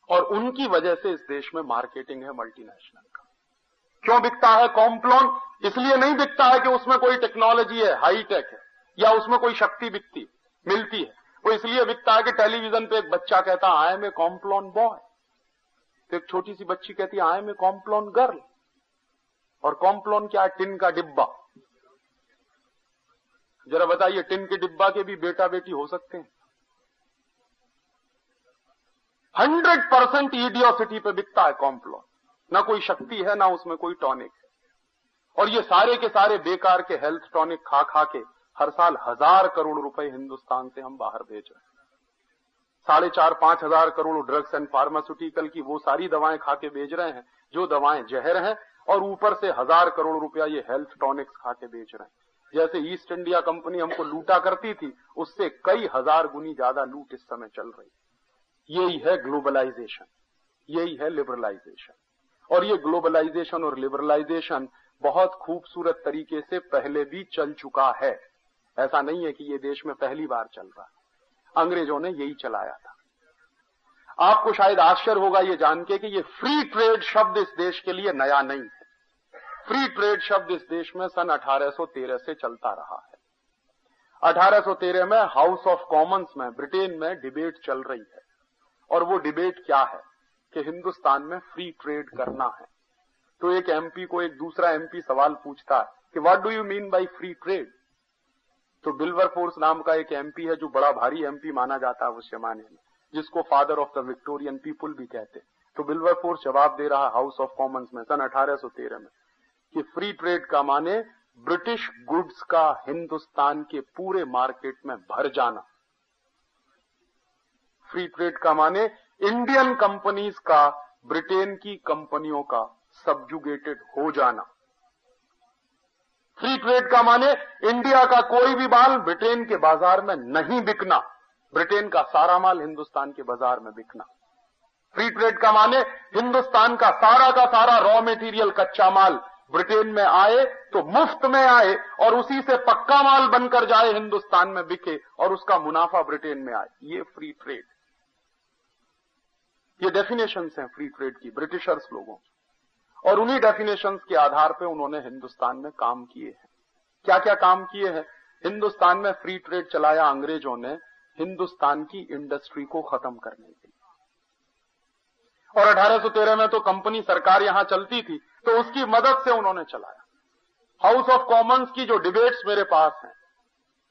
और उनकी वजह से इस देश में मार्केटिंग है मल्टीनेशनल का। क्यों बिकता है कॉम्प्लॉन इसलिए नहीं बिकता है कि उसमें कोई टेक्नोलॉजी है हाईटेक है, या उसमें कोई शक्ति बिकती, मिलती है। वो इसलिए बिकता है कि टेलीविज़न पे एक बच्चा कहता है I am a Complan boy तो एक छोटी सी बच्ची कहती I am a Complan girl और कॉम्प्लॉन क्या है? टिन का डिब्बा। जरा बताइए, टिन के डिब्बा के भी बेटा बेटी हो सकते हैं? हंड्रेड परसेंट ईडियोसिटी पे बिकता है कॉम्प्लॉन ना कोई शक्ति है, ना उसमें कोई टॉनिक है। और ये सारे के सारे बेकार के हेल्थ टॉनिक खा खा के हर साल हज़ार करोड़ रुपए हिंदुस्तान से हम बाहर भेज रहे हैं। साढ़े चार, पाँच हज़ार करोड़ ड्रग्स एंड फार्मास्यूटिकल की वो सारी दवाएँ खा के बेच रहे हैं, जो दवाएँ जहर हैं, और ऊपर से हज़ार करोड़ रुपया ये हेल्थ टॉनिक्स खा के बेच रहे हैं। जैसे ईस्ट इंडिया कंपनी हमको लूटा करती थी, उससे कई हज़ार गुनी ज़्यादा लूट इस समय चल रही यही है ग्लोबलाइजेशन यही है लिबरलाइजेशन और ये ग्लोबलाइजेशन और लिबरलाइजेशन बहुत खूबसूरत तरीके से पहले भी चल चुका है। ऐसा नहीं है कि ये देश में पहली बार चल रहा है। अंग्रेज़ों ने यही चलाया था। आपको शायद आश्चर्य होगा ये जान के कि ये फ्री ट्रेड शब्द इस देश के लिए नया नहीं है। फ्री ट्रेड शब्द इस देश में सन 1813 से चलता रहा है। 1813 में हाउस ऑफ़ कॉमन्स में, ब्रिटेन में डिबेट चल रही है। और वो डिबेट क्या है? कि हिंदुस्तान में फ्री ट्रेड करना है। तो एक एमपी को एक दूसरा एमपी सवाल पूछता है कि what do you mean by free trade तो बिल्वर फोर्स नाम का एक एमपी है जो बड़ा भारी एमपी माना जाता है उस जमाने में, जिसको father of the Victorian people भी कहते तो बिल्वर फोर्स जवाब दे रहा हाउस ऑफ़ कॉमन्स में, सन 1813 में, कि फ्री ट्रेड का माने ब्रिटिश गुड्स का हिंदुस्तान के पूरे मार्केट में भर जाना। फ्री ट्रेड का माने इंडियन कंपनीज़ का ब्रिटेन की कंपनियों का सब्जुगेटेड हो जाना। फ्री ट्रेड का माने इंडिया का कोई भी माल ब्रिटेन के बाज़ार में नहीं बिकना। ब्रिटेन का सारा माल हिंदुस्तान के बाज़ार में बिकना। फ्री ट्रेड का माने हिंदुस्तान का सारा का सारा रॉ मेटीरियल कच्चा माल ब्रिटेन में आए तो मुफ़्त में आए और उसी से पक्का माल बनकर जाए हिंदुस्तान में बिके और उसका मुनाफा ब्रिटेन में आए। ये फ्री ट्रेड ये डेफिनेशन हैं फ्री ट्रेड की, ब्रिटिशर्स लोगों की। और उन्हीं डेफिनेशंस के आधार पर उन्होंने हिंदुस्तान में काम किए हैं। क्या क्या काम किए हैं? हिंदुस्तान में फ्री ट्रेड चलाया अंग्रेज़ों ने, हिंदुस्तान की इंडस्ट्री को खत्म करने के लिए। और 1813 में तो कंपनी सरकार यहाँ चलती थी तो उसकी मदद से उन्होंने चलाया। हाउस ऑफ़ कॉमन्स की जो डिबेट्स मेरे पास हैं,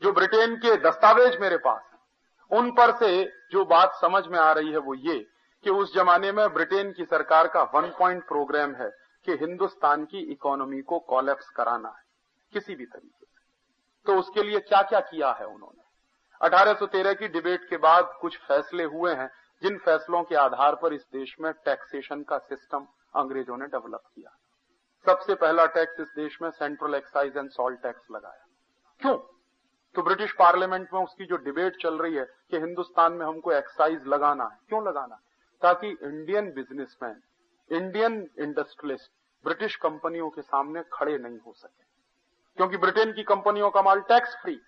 जो ब्रिटेन के दस्तावेज़ मेरे पास हैं, उन पर से जो बात समझ में आ रही है वो ये कि उस जमाने में ब्रिटेन की सरकार का वन पॉइंट प्रोग्राम है कि हिंदुस्तान की इकोनॉमी को कॉलेप्स कराना है, किसी भी तरीके से। तो उसके लिए क्या क्या किया है उन्होंने? 1813 की डिबेट के बाद कुछ फैसले हुए हैं, जिन फैसलों के आधार पर इस देश में टैक्सेशन का सिस्टम अंग्रेज़ों ने डेवलप किया। सबसे पहला टैक्स इस देश में central excise and salt tax लगाया। क्यों? तो ब्रिटिश पार्लियामेंट में उसकी जो डिबेट चल रही है कि हिंदुस्तान में हमको एक्साइज लगाना है, क्यों लगाना ताकि Indian businessman Indian industrialist British कंपनियों के सामने खड़े नहीं हो सके। क्योंकि ब्रिटेन की कंपनियों का माल टैक्स फ्री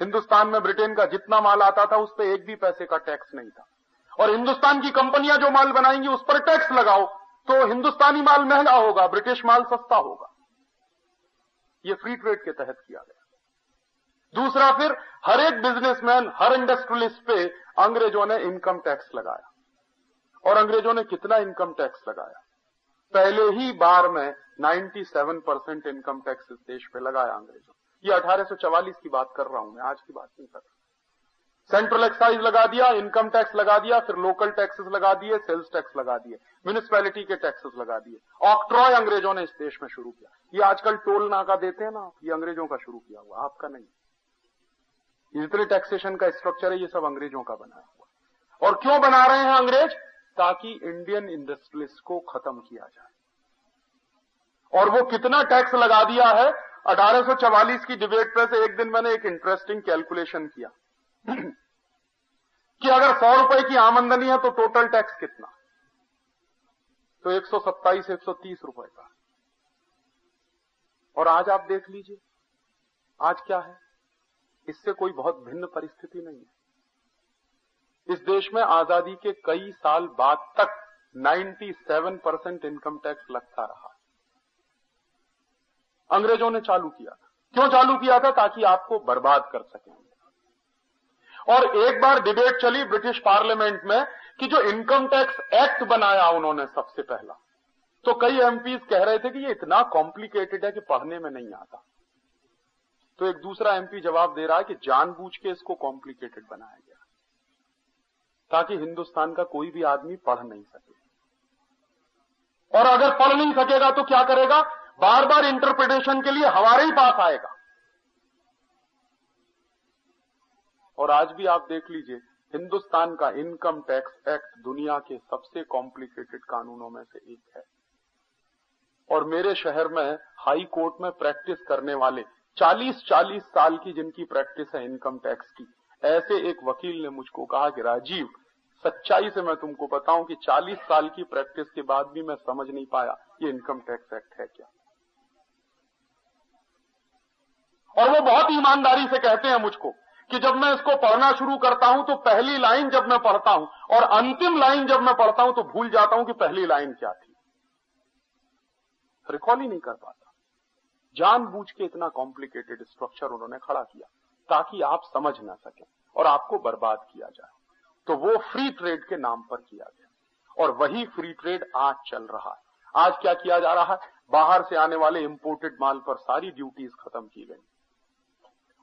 हिंदुस्तान में ब्रिटेन का जितना माल आता था, उस पर एक भी पैसे का टैक्स नहीं था। और हिंदुस्तान की कंपनियाँ जो माल बनाएँगी, उस पर टैक्स लगाओ तो हिंदुस्तानी माल महँगा होगा, ब्रिटिश माल सस्ता होगा। ये फ्री ट्रेड के तहत किया गया। दूसरा फिर, हर एक बिजनेसमैन हर इंडस्ट्रियलिस्ट पे अंग्रेज़ों ने इनकम टैक्स लगाया। और अंग्रेज़ों ने कितना इनकम टैक्स लगाया? पहले ही बार में 97 परसेंट इनकम टैक्स इस देश पे लगाया अंग्रेज़ों। ये 1844 की बात कर रहा हूँ मैं, आज की बात नहीं कर रहा। सेंट्रल एक्साइज लगा दिया इनकम टैक्स लगा दिया, फिर लोकल टैक्सेस लगा दिए सेल्स टैक्स लगा दिए म्यूनिसपैलिटी के टैक्सेस लगा दिए। ऑक्ट्रॉय अंग्रेज़ों ने इस देश में शुरू किया। ये आजकल टोल नाका देते हैं ना ये अंग्रेज़ों का शुरू किया हुआ, आपका नहीं। जितने टैक्सेशन का स्ट्रक्चर है, ये सब अंग्रेज़ों का बना हुआ। और क्यों बना रहे हैं अंग्रेज़? ताकि इंडियन इंडस्ट्रियलिस्ट को खत्म किया जाए। और वो कितना टैक्स लगा दिया है? 1844 की डिबेट पे से एक दिन मैंने एक इंटरेस्टिंग कैलकुलेशन किया। कि अगर सौ रुपए की आमंदनी है तो टोटल टैक्स कितना? तो 127 130 रुपए का। और आज आप देख लीजिए, आज क्या है? इससे कोई बहुत भिन्न परिस्थिति नहीं है। इस देश में आज़ादी के कई साल बाद तक 97 परसेंट इनकम टैक्स लगता रहा। अंग्रेज़ों ने चालू किया क्यों चालू किया था? ताकि आपको बर्बाद कर सकें। और एक बार डिबेट चली ब्रिटिश पार्लियामेंट में कि जो इनकम टैक्स एक्ट बनाया उन्होंने सबसे पहला। तो कई एमपीज कह रहे थे कि ये इतना कॉम्प्लिकेटेड है कि पढ़ने में नहीं आता। तो एक दूसरा एमपी जवाब दे रहा है कि जानबूझ के इसको कॉम्प्लिकेटेड बनाया गया। ताकि हिंदुस्तान का कोई भी आदमी पढ़ नहीं सके। और अगर पढ़ नहीं सकेगा तो क्या करेगा? बार बार इंटरप्रिटेशन के लिए हमारे ही पास आएगा। और आज भी आप देख लीजिए, हिंदुस्तान का इनकम टैक्स एक्ट दुनिया के सबसे कॉम्प्लिकेटेड कानूनों में से एक है। और मेरे शहर में हाई कोर्ट में प्रैक्टिस करने वाले 40-40 साल की जिनकी प्रैक्टिस है इनकम टैक्स की ऐसे एक वकील ने मुझको कहा कि राजीव, सच्चाई से मैं तुमको बताऊँ कि 40 साल की प्रैक्टिस के बाद भी मैं समझ नहीं पाया ये इनकम टैक्स एक्ट है क्या। और वो बहुत ईमानदारी से कहते हैं मुझको कि जब मैं इसको पढ़ना शुरू करता हूँ तो पहली लाइन जब मैं पढ़ता हूँ और अंतिम लाइन जब मैं पढ़ता हूँ तो भूल जाता हूँ कि पहली लाइन क्या थी। रिकॉल ही नहीं कर पाता। जानबूझ के इतना कॉम्प्लिकेटेड स्ट्रक्चर उन्होंने खड़ा किया। ताकि आप समझ ना सकें और आपको बर्बाद किया जाए। तो वो फ्री ट्रेड के नाम पर किया गया। और वही फ्री ट्रेड आज चल रहा है। आज क्या किया जा रहा है? बाहर से आने वाले इंपोर्टेड माल पर सारी ड्यूटीज़ खत्म की गई।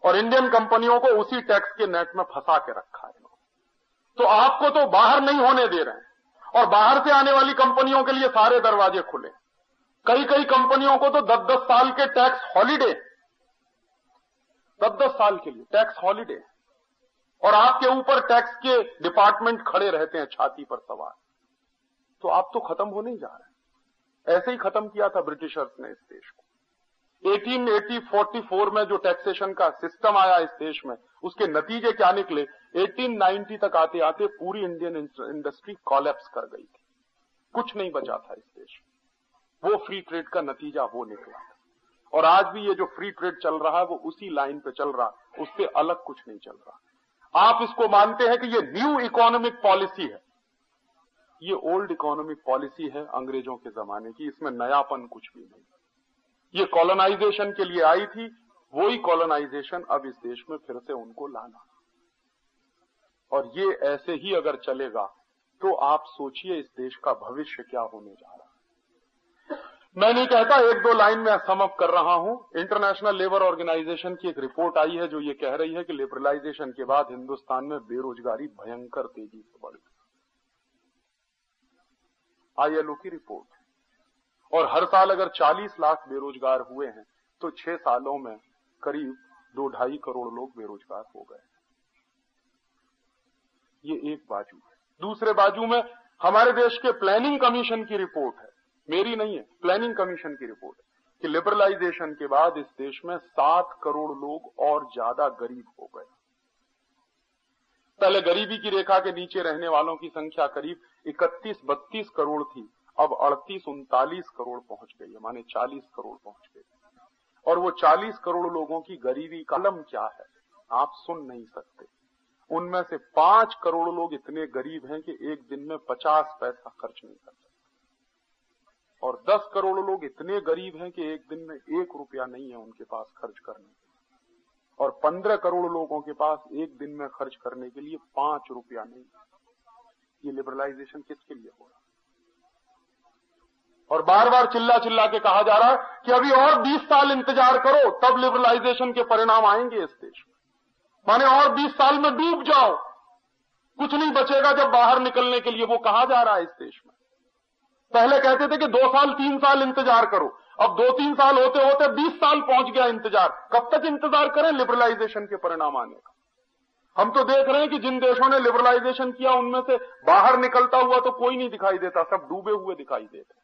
और इंडियन कंपनियों को उसी टैक्स के नेट में फंसा के रखा है। तो आपको तो बाहर नहीं होने दे रहे हैं। और बाहर से आने वाली कंपनियों के लिए सारे दरवाजे खुले। कई कई कंपनियों को तो दस दस साल के टैक्स हॉलीडे दस दस साल के लिए टैक्स हॉलीडे और आपके ऊपर टैक्स के डिपार्टमेंट खड़े रहते हैं छाती पर सवार। तो आप तो खत्म होने ही जा रहे हैं। ऐसे ही खत्म किया था ब्रिटिशर्स ने इस देश को। 1880-44 में जो टैक्सेशन का सिस्टम आया इस देश में, उसके नतीजे क्या निकले? 1890 तक आते आते पूरी इंडियन इंडस्ट्री कॉलेप्स कर गई थी। कुछ नहीं बचा था इस देश वो फ्री ट्रेड का नतीजा वो निकला और आज भी ये जो फ्री ट्रेड चल रहा है, वो उसी लाइन पे चल रहा है। उससे अलग कुछ नहीं चल रहा। आप इसको मानते हैं कि ये न्यू इकोनॉमिक पॉलिसी है। ये ओल्ड इकोनॉमिक पॉलिसी है अंग्रेज़ों के जमाने की, इसमें नयापन कुछ भी नहीं। ये कॉलोनाइजेशन के लिए आई थी, वही कॉलोनाइजेशन अब इस देश में फिर से उनको लाना। और ये ऐसे ही अगर चलेगा तो आप सोचिए इस देश का भविष्य क्या होने जा रहा है। मैं नहीं कहता एक दो लाइन में समअप कर रहा हूँ। इंटरनेशनल लेबर ऑर्गेनाइजेशन की एक रिपोर्ट आई है जो ये कह रही है कि लिबरलाइजेशन के बाद हिंदुस्तान में बेरोजगारी भयंकर तेज़ी से बढ़ गई। आईएलओ की रिपोर्ट और हर साल अगर 40 लाख बेरोजगार हुए हैं तो छह सालों में करीब दो ढाई करोड़ लोग बेरोजगार हो गए ये एक बाजू है। दूसरे बाजू में हमारे देश के प्लानिंग कमीशन की रिपोर्ट है। मेरी नहीं है प्लानिंग कमीशन की रिपोर्ट कि लिबरलाइजेशन के बाद इस देश में सात करोड़ लोग और ज़्यादा गरीब हो गए। पहले गरीबी की रेखा के नीचे रहने वालों की संख्या करीब इकतीस बत्तीस करोड़ थी, अब अड़तीस उनतालीस करोड़ पहुँच गई है, माने चालीस करोड़ पहुँच गई और वो चालीस करोड़ लोगों की गरीबी कलम क्या है, आप सुन नहीं सकते। उनमें से पाँच करोड़ लोग इतने गरीब हैं कि एक दिन में पचास पैसा खर्च नहीं कर सकते। और दस करोड़ लोग इतने गरीब हैं कि एक दिन में एक रुपया नहीं है उनके पास खर्च करने और पंद्रह करोड़ लोगों के पास एक दिन में खर्च करने के लिए पाँच रुपया नहीं। ये लिबरलाइजेशन किसके लिए हो रहा और बार बार चिल्ला चिल्ला के कहा जा रहा है कि अभी और 20 साल इंतज़ार करो, तब लिबरलाइजेशन के परिणाम आएँगे इस देश में। माने और 20 साल में डूब जाओ। कुछ नहीं बचेगा जब बाहर निकलने के लिए, वो कहा जा रहा है इस देश में। पहले कहते थे कि दो साल, तीन साल इंतज़ार करो। अब दो, तीन साल होते होते बीस साल पहुँच गया इंतज़ार। कब तक इंतज़ार करें लिबरलाइजेशन के परिणाम आने का? हम तो देख रहे हैं कि जिन देशों ने लिबरलाइजेशन किया, उनमें से बाहर निकलता हुआ तो कोई नहीं दिखाई देता, सब डूबे हुए दिखाई देते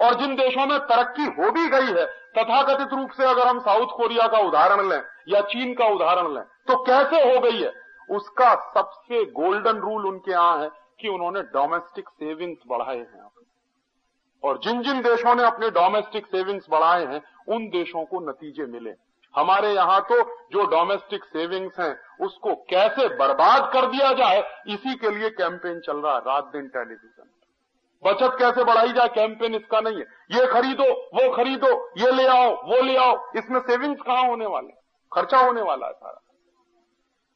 और जिन देशों में तरक्की हो भी गई है, तथाकथित रूप से अगर हम साउथ कोरिया का उदाहरण लें या चीन का उदाहरण लें तो कैसे हो गई है? उसका सबसे गोल्डन रूल उनके यहाँ है कि उन्होंने डोमेस्टिक सेविंग्स बढ़ाए हैं। और जिन जिन देशों ने अपने डोमेस्टिक सेविंग्स बढ़ाए हैं, उन देशों को नतीजे मिले। हमारे यहाँ तो जो डोमेस्टिक सेविंग्स हैं, उसको कैसे बर्बाद कर दिया जाए, इसी के लिए कैंपेन चल रहा है, रात दिन टेलीविज़न बचत कैसे बढ़ाई जाए कैंपेन इसका नहीं है। ये खरीदो, वो खरीदो, ये ले आओ, वो ले आओ, इसमें सेविंग्स कहाँ होने वाले खर्चा होने वाला है सारा।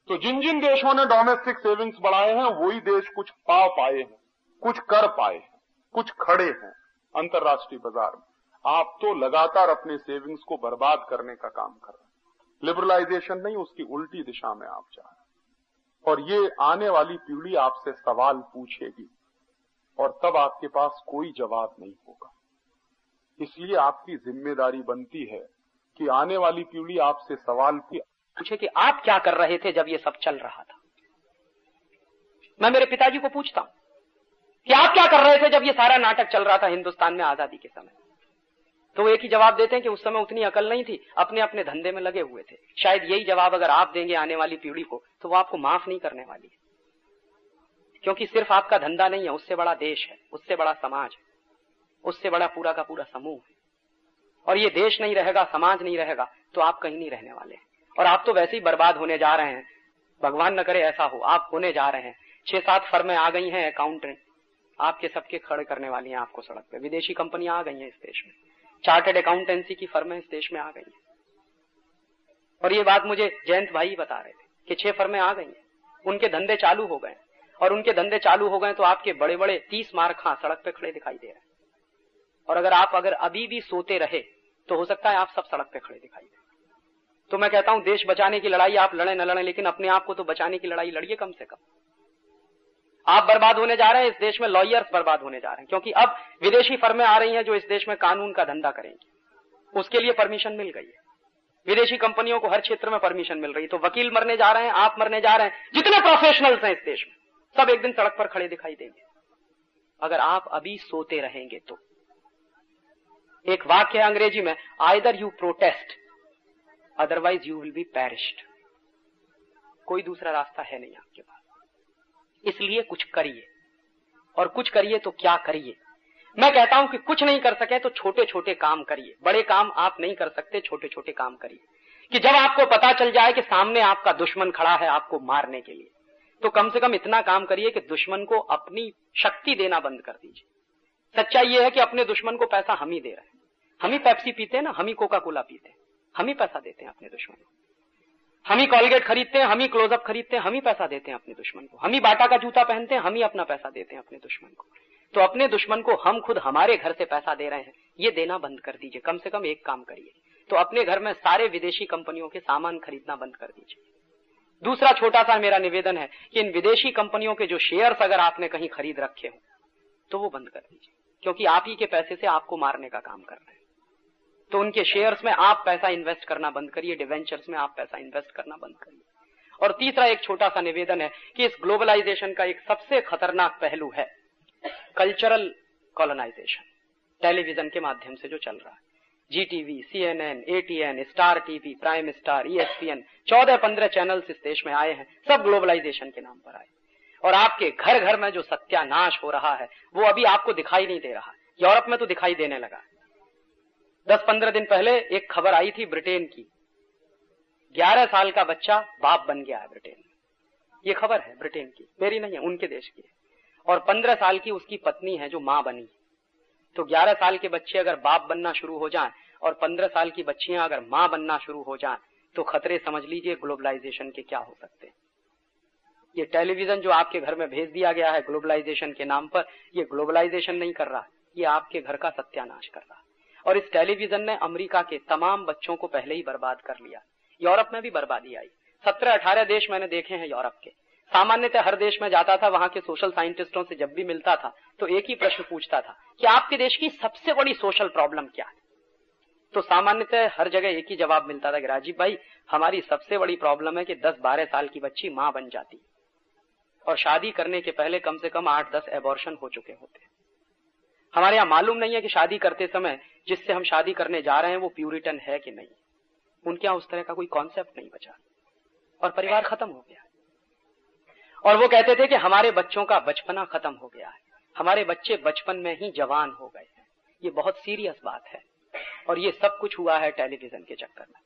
तो जिन जिन देशों ने डोमेस्टिक सेविंग्स बढ़ाए हैं, वही देश कुछ पा पाए हैं, कुछ कर पाए हैं, कुछ खड़े हैं। अंतर्राष्ट्रीय बाज़ार में। आप तो लगातार अपने सेविंग्स को बर्बाद करने का काम कर रहे हैं। लिबरलाइजेशन नहीं, उसकी उल्टी दिशा में आप जा रहे हैं। और ये आने वाली पीढ़ी आपसे सवाल पूछेगी, और तब आपके पास कोई जवाब नहीं होगा। इसलिए आपकी ज़िम्मेदारी बनती है कि आने वाली पीढ़ी आपसे सवाल पूछे कि आप क्या कर रहे थे जब ये सब चल रहा था? मैं मेरे पिताजी को पूछता हूँ। कि आप क्या कर रहे थे जब ये सारा नाटक चल रहा था हिंदुस्तान में आज़ादी के समय? तो वो एक ही जवाब देते हैं कि उस समय उतनी अकल नहीं थी, अपने अपने धंधे में लगे हुए थे। शायद यही जवाब अगर आप देंगे आने वाली पीढ़ी को तो वो आपको माफ़ नहीं करने वाली है। क्योंकि सिर्फ़ आपका धंधा नहीं है, उससे बड़ा देश है, उससे बड़ा समाज है, उससे बड़ा पूरा का पूरा समूह है। और ये देश नहीं रहेगा, समाज नहीं रहेगा तो आप कहीं नहीं रहने वाले और आप तो वैसे ही बर्बाद होने जा रहे हैं। भगवान न करे ऐसा हो, आप होने जा रहे हैं। छह सात फर्में आ गई हैं अकाउंटेंट आपके सबके खड़े करने वाली हैं आपको सड़क पे। विदेशी कंपनियाँ आ गई हैं इस देश में। चार्टेड अकाउंटेंसी की फर्में इस देश में आ गई हैं। और ये बात मुझे जयंत भाई बता रहे थे कि छह फर्में आ गई हैं। उनके धंधे चालू हो गए और उनके धंधे चालू हो गए तो आपके बड़े बड़े तीस मार्क हाँ सड़क पे खड़े दिखाई दे रहे हैं। और अगर आप अगर अभी भी सोते रहे तो हो सकता है आप सब सड़क पे खड़े दिखाई दे। तो मैं कहता हूँ, देश बचाने की लड़ाई आप लड़े न लड़े, लेकिन अपने आप को तो बचाने की लड़ाई लड़िए कम से कम। आप बर्बाद होने जा रहे हैं, इस देश में लॉयर्स बर्बाद होने जा रहे हैं, क्योंकि अब विदेशी फर्में आ रही हैं जो इस देश में कानून का धंधा करेंगी। उसके लिए परमिशन मिल गई है। विदेशी कंपनियों को हर क्षेत्र में परमिशन मिल रही है। तो वकील मरने जा रहे हैं, आप मरने जा रहे हैं। जितने प्रोफेशनल्स हैं इस देश में, सब एक दिन सड़क पर खड़े दिखाई देंगे। अगर आप अभी सोते रहेंगे तो। एक वाक्य है अंग्रेज़ी में either you protest otherwise you will be perished कोई दूसरा रास्ता है नहीं आपके पास। इसलिए कुछ करिए। और कुछ करिए तो क्या करिए? मैं कहता हूँ कि कुछ नहीं कर सके तो छोटे छोटे काम करिए। बड़े काम आप नहीं कर सकते छोटे छोटे काम करिए। कि जब आपको पता चल जाए कि सामने आपका दुश्मन खड़ा है आपको मारने के लिए तो कम से कम इतना काम करिए कि दुश्मन को अपनी शक्ति देना बंद कर दीजिए। सच्चाई यह है कि अपने दुश्मन को पैसा हम ही दे रहे हैं। हम ही पेप्सी पीते हैं ना, हम ही कोका कोला पीते हैं। हम ही पैसा देते हैं अपने दुश्मन को। हम ही कॉलगेट खरीदते हैं, हम ही क्लोजअप खरीदते हैं, हम ही पैसा देते हैं अपने दुश्मन को। हम ही बाटा का जूता पहनते हैं, हम ही अपना पैसा देते हैं अपने दुश्मन को। तो अपने दुश्मन को हम खुद हमारे घर से पैसा दे रहे हैं। ये देना बंद कर दीजिए। कम से कम एक काम करिए। तो अपने घर में सारे विदेशी कंपनियों के सामान खरीदना बंद कर दीजिए। दूसरा छोटा सा मेरा निवेदन है कि इन विदेशी कंपनियों के जो शेयर्स अगर आपने कहीं खरीद रखे हो तो वो बंद कर दीजिए। क्योंकि आप ही के पैसे से आपको मारने का काम कर रहे हैं। तो उनके शेयर्स में आप पैसा इन्वेस्ट करना बंद करिए डिवेंचर्स में आप पैसा इन्वेस्ट करना बंद करिए। और तीसरा एक छोटा सा निवेदन है कि इस ग्लोबलाइजेशन का एक सबसे खतरनाक पहलू है कल्चरल कॉलोनाइजेशन टेलीविज़न के माध्यम से जो चल रहा है। Zee TV CNN ATN Star TV Prime Star ESPN चौदह पंद्रह चैनल्स इस देश में आए हैं, सब ग्लोबलाइजेशन के नाम पर आए। और आपके घर घर में जो सत्यानाश हो रहा है, वो अभी आपको दिखाई नहीं दे रहा यूरोप में तो दिखाई देने लगा दस पंद्रह दिन पहले एक खबर आई थी ब्रिटेन की। ग्यारह साल का बच्चा बाप बन गया है ब्रिटेन में। ये खबर है ब्रिटेन की, मेरी नहीं है, उनके देश की है। और पंद्रह साल की उसकी पत्नी है जो माँ बनी। तो ग्यारह साल के बच्चे अगर बाप बनना शुरू हो जाए और पंद्रह साल की बच्चियाँ अगर माँ बनना शुरू हो जाए तो खतरे समझ लीजिए ग्लोबलाइजेशन के क्या हो सकते हैं। ये टेलीविज़न जो आपके घर में भेज दिया गया है ग्लोबलाइजेशन के नाम पर, ये ग्लोबलाइजेशन नहीं कर रहा, ये आपके घर का सत्यानाश कर रहा। और इस टेलीविज़न ने अमेरिका के तमाम बच्चों को पहले ही बर्बाद कर लिया। यूरोप में भी बर्बादी आई। सत्रह अठारह देश मैंने देखे हैं यूरोप के। सामान्यतः हर देश में जाता था, वहाँ के सोशल साइंटिस्टों से जब भी मिलता था तो एक ही प्रश्न पूछता था कि आपके देश की सबसे बड़ी सोशल प्रॉब्लम क्या है? तो सामान्यतः हर जगह एक ही जवाब मिलता था कि राजीव भाई, हमारी सबसे बड़ी प्रॉब्लम है कि 10-12 साल की बच्ची माँ बन जाती। और शादी करने के पहले कम से कम आठ दस एबॉर्शन हो चुके होते। हमारे यहाँ मालूम नहीं है कि शादी करते समय जिससे हम शादी करने जा रहे हैं, वो प्यूरिटन है कि नहीं? उनके यहाँ उस तरह का कोई कॉन्सेप्ट नहीं बचा। और परिवार खत्म हो गया। और वो कहते थे कि हमारे बच्चों का बचपना खत्म हो गया है। हमारे बच्चे बचपन में ही जवान हो गए हैं। ये बहुत सीरियस बात है। और ये सब कुछ हुआ है टेलीविज़न के चक्कर में।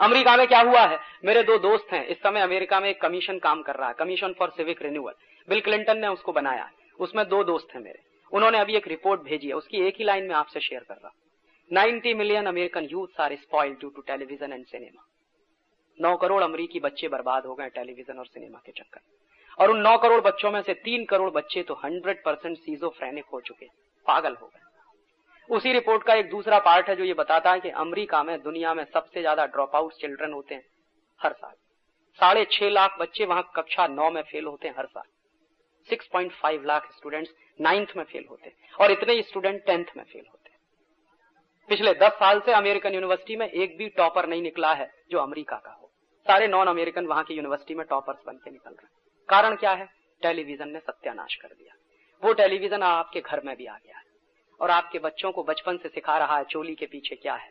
अमेरिका में क्या हुआ है? मेरे दो दोस्त हैं। इस समय अमेरिका में एक कमीशन काम कर रहा है। Commission for civic renewal Bill Clinton ने उसको बनाया उसमें दो दोस्त हैं मेरे। उन्होंने अभी एक रिपोर्ट भेजी है। उसकी एक ही लाइन में आपसे शेयर कर रहा हूँ। 90 million American youth are spoiled due to television and cinema. नौ करोड़ अमरीकी बच्चे बर्बाद हो गए टेलीविज़न और सिनेमा के चक्कर। और उन नौ करोड़ बच्चों में से तीन करोड़ बच्चे तो हंड्रेड परसेंट सीजोफ्रेनिक हो चुके, पागल हो गए। उसी रिपोर्ट का एक दूसरा पार्ट है जो ये बताता है कि अमेरिका में, दुनिया में सबसे ज़्यादा ड्रॉप आउट चिल्ड्रन होते हैं हर साल। साढ़े छह लाख बच्चे वहाँ कक्षा नौ में फेल होते हैं हर साल। 6.5 लाख स्टूडेंट्स नाइन्थ में फेल होते हैं और इतने ही स्टूडेंट टेंथ में फेल होते पिछले दस साल से अमेरिकन यूनिवर्सिटी में एक भी टॉपर नहीं निकला है जो अमेरिका का हो। सारे नॉन अमेरिकन वहाँ की यूनिवर्सिटी में टॉपर्स बन के निकल रहे हैं। कारण क्या है? टेलीविज़न ने सत्यानाश कर दिया। वो टेलीविज़न आपके घर में भी आ गया है। और आपके बच्चों को बचपन से सिखा रहा है चोली के पीछे क्या है।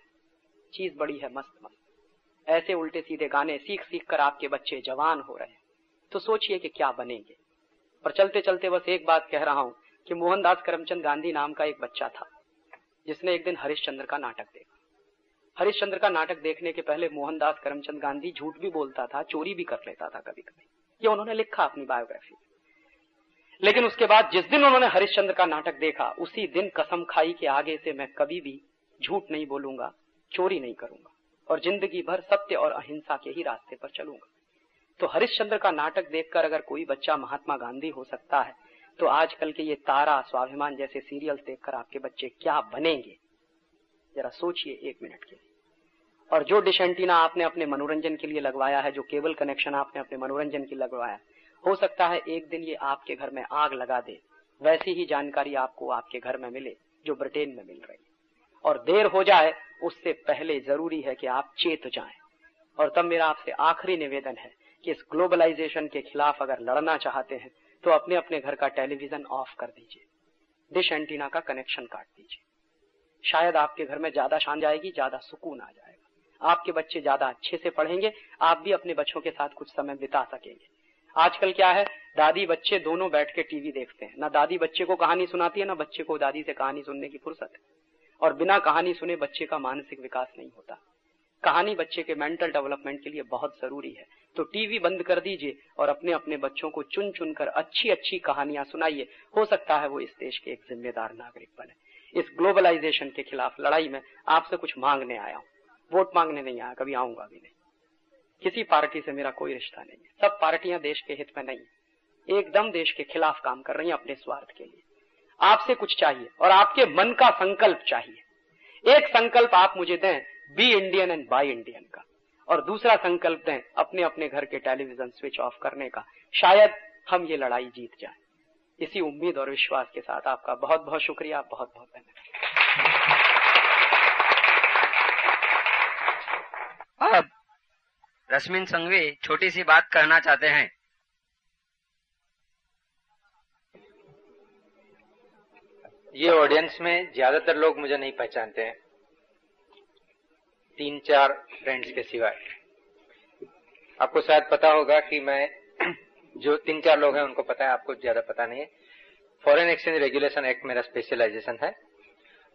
चीज़ बड़ी है, मस्त मस्त। ऐसे उल्टे सीधे गाने सीख सीख कर आपके बच्चे जवान हो रहे हैं। तो सोचिए कि क्या बनेंगे। पर चलते चलते बस एक बात कह रहा हूँ कि मोहनदास करमचंद गांधी नाम का एक बच्चा था। जिसने एक दिन हरिश्चंद्र का नाटक देखा। हरिश्चंद्र का नाटक देखने के पहले मोहनदास करमचंद गांधी झूठ भी बोलता था, चोरी भी कर लेता था कभी कभी ये उन्होंने लिखा अपनी बायोग्राफी लेकिन उसके बाद जिस दिन उन्होंने हरिश्चंद्र का नाटक देखा, उसी दिन कसम खाई के आगे से मैं कभी भी झूठ नहीं बोलूँगा, चोरी नहीं करूँगा और ज़िंदगी भर सत्य और अहिंसा के ही रास्ते पर चलूँगा। तो हरिश्चंद्र का नाटक देखकर अगर कोई बच्चा महात्मा गांधी हो सकता है तो आजकल के ये तारा स्वाभिमान जैसे सीरियल्स देखकर आपके बच्चे क्या बनेंगे? जरा सोचिए एक मिनट के लिए। और जो डिश एंटीना आपने अपने मनोरंजन के लिए लगवाया है, जो केबल कनेक्शन आपने अपने मनोरंजन के लिए लगवाया हो सकता है एक दिन ये आपके घर में आग लगा दे। वैसी ही जानकारी आपको आपके घर में मिले, जो ब्रिटेन में मिल रही और देर हो जाए, उससे पहले ज़रूरी है कि आप चेत जाएँ। और तब मेरा आपसे आखिरी निवेदन है कि इस ग्लोबलाइजेशन के खिलाफ अगर लड़ना चाहते हैं तो अपने अपने घर का टेलीविज़न ऑफ़ कर दीजिए। डिश एंटीना का कनेक्शन काट दीजिए। शायद आपके घर में ज़्यादा शान जाएगी, ज़्यादा सुकून आ जाएगा। आपके बच्चे ज़्यादा अच्छे से पढ़ेंगे, आप भी अपने बच्चों के साथ कुछ समय बिता सकेंगे। आजकल क्या है, दादी बच्चे दोनों बैठ के टीवी देखते हैं। ना दादी बच्चे को कहानी सुनाती है, ना बच्चे को दादी से कहानी सुनने की फुर्सत। है और बिना कहानी सुने बच्चे का मानसिक विकास नहीं होता। कहानी बच्चे के मेंटल डेवलपमेंट के लिए बहुत ज़रूरी है। तो टीवी बंद कर दीजिए और अपने अपने बच्चों को चुन चुन कर अच्छी अच्छी कहानियाँ सुनाइए। हो सकता है वो इस देश के एक जिम्मेदार नागरिक बने। इस ग्लोबलाइजेशन के खिलाफ लड़ाई में आपसे कुछ मांगने आया हूँ। वोट मांगने नहीं आया, कभी आऊँगा भी नहीं। किसी पार्टी से मेरा कोई रिश्ता नहीं है। सब पार्टियाँ देश के हित में नहीं एकदम देश के खिलाफ काम कर रही हैं अपने स्वार्थ के लिए। आपसे कुछ चाहिए और आपके मन का संकल्प चाहिए। एक संकल्प आप मुझे दें be Indian and buy Indian का। और दूसरा संकल्प दें अपने अपने घर के टेलीविज़न स्विच ऑफ़ करने का। शायद हम ये लड़ाई जीत जाए। इसी उम्मीद और विश्वास के साथ आपका बहुत बहुत शुक्रिया बहुत बहुत धन्यवाद। अब रश्मिन संघवी छोटी सी बात कहना चाहते हैं। ये ऑडियंस में ज़्यादातर लोग मुझे नहीं पहचानते हैं। तीन चार फ्रेंड्स के सिवाय। आपको शायद पता होगा कि मैं जो तीन चार लोग हैं, उनको पता है, आपको ज़्यादा पता नहीं है। फॉरेन एक्सचेंज रेगुलेशन एक्ट मेरा स्पेशलाइजेशन है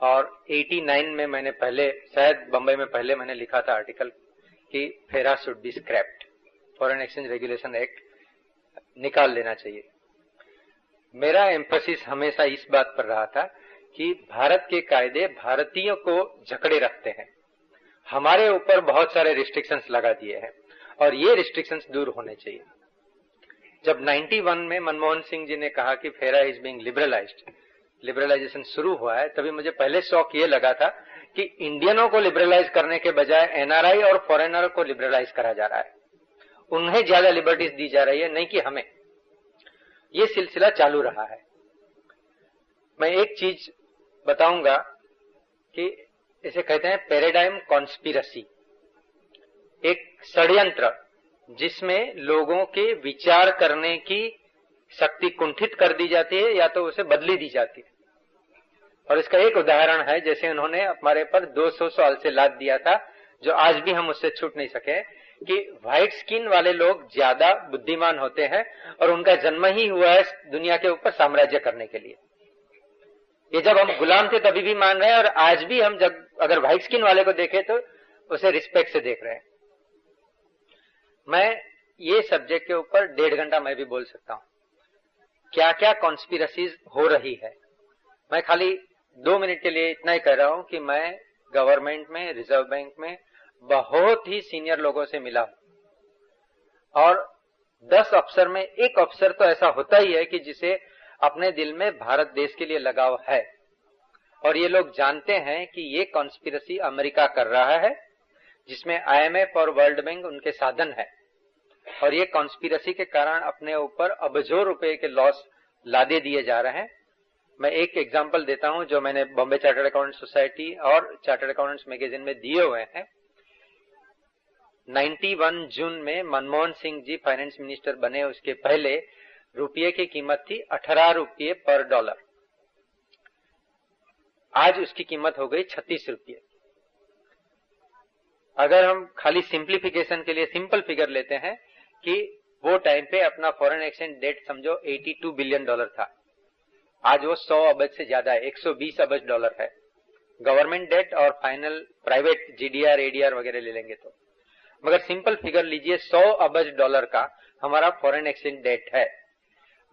और 89 में मैंने पहले, शायद बंबई में पहले मैंने लिखा था आर्टिकल कि FERA should be scrapped foreign exchange regulation act निकाल लेना चाहिए। मेरा एम्फोसिस हमेशा इस बात पर रहा था कि भारत के कायदे भारतीयों को जकड़े रखते हैं। हमारे ऊपर बहुत सारे रिस्ट्रिक्शंस लगा दिए हैं और ये रिस्ट्रिक्शंस दूर होने चाहिए। जब 91 में मनमोहन सिंह जी ने कहा कि फेरा इज़ बिंग लिबरलाइज्ड लिबरलाइजेशन शुरू हुआ है, तभी मुझे पहले शौक ये लगा था कि इंडियनों को लिबरलाइज करने के बजाय एनआरआई और फॉरेनर को लिबरलाइज करा जा रहा है। उन्हें ज़्यादा लिबर्टीज दी जा रही है, नहीं कि हमें। ये सिलसिला चालू रहा है। मैं एक चीज़ बताऊँगा कि इसे कहते हैं पैराडाइम कॉन्स्पिरसी। एक षड्यंत्र जिसमें लोगों के विचार करने की शक्ति कुंठित कर दी जाती है या तो उसे बदली दी जाती है। और इसका एक उदाहरण है, जैसे उन्होंने हमारे पर 200 साल से लाद दिया था, जो आज भी हम उससे छूट नहीं सके, कि व्हाइट स्किन वाले लोग ज़्यादा बुद्धिमान होते हैं और उनका जन्म ही हुआ है दुनिया के ऊपर साम्राज्य करने के लिए। ये जब हम गुलाम थे तभी भी मान रहे हैं और आज भी हम जब अगर व्हाइट स्किन वाले को देखे तो उसे रिस्पेक्ट से देख रहे हैं। मैं ये सब्जेक्ट के ऊपर डेढ़ घंटा मैं भी बोल सकता हूँ। क्या क्या कॉन्स्पिरसीज हो रही है? मैं खाली दो मिनट के लिए इतना ही कह रहा हूँ कि मैं गवर्नमेंट में रिज़र्व बैंक में बहुत ही सीनियर लोगों से मिला हूँ। और दस अफसर में एक अफसर तो ऐसा होता ही है कि जिसे अपने दिल में भारत देश के लिए लगाव है। और ये लोग जानते हैं कि ये कॉन्स्पिरसी अमेरिका कर रहा है, जिसमें आईएमएफ और वर्ल्ड बैंक उनके साधन है। और ये कॉन्स्पिरसी के कारण अपने ऊपर अबजों रुपए के लॉस लादे दिए जा रहे हैं। मैं एक एग्ज़ाम्पल देता हूँ जो मैंने बॉम्बे चार्टर्ड अकाउंट सोसाइटी और चार्टर्ड अकाउंट्स मैगजीन में दिए हुए हैं। 91 जून में मनमोहन सिंह जी फाइनेंस मिनिस्टर बने, उसके पहले रुपये की कीमत थी अठारह रुपये पर डॉलर आज उसकी कीमत हो गई छत्तीस रुपये। अगर हम खाली सिंप्लीफिकेशन के लिए सिंपल फिगर लेते हैं कि वो टाइम पे अपना फॉरेन एक्सचेंज डेट समझो 82 बिलियन डॉलर था। आज वो 100 अबज से ज़्यादा है 120 अबज डॉलर है। गवर्नमेंट डेट और फाइनल प्राइवेट जीडीआर, एडीआर वगैरह ले लेंगे तो। मगर सिंपल फिगर लीजिए 100 अबज डॉलर का हमारा फॉरेन एक्सचेंज डेट है।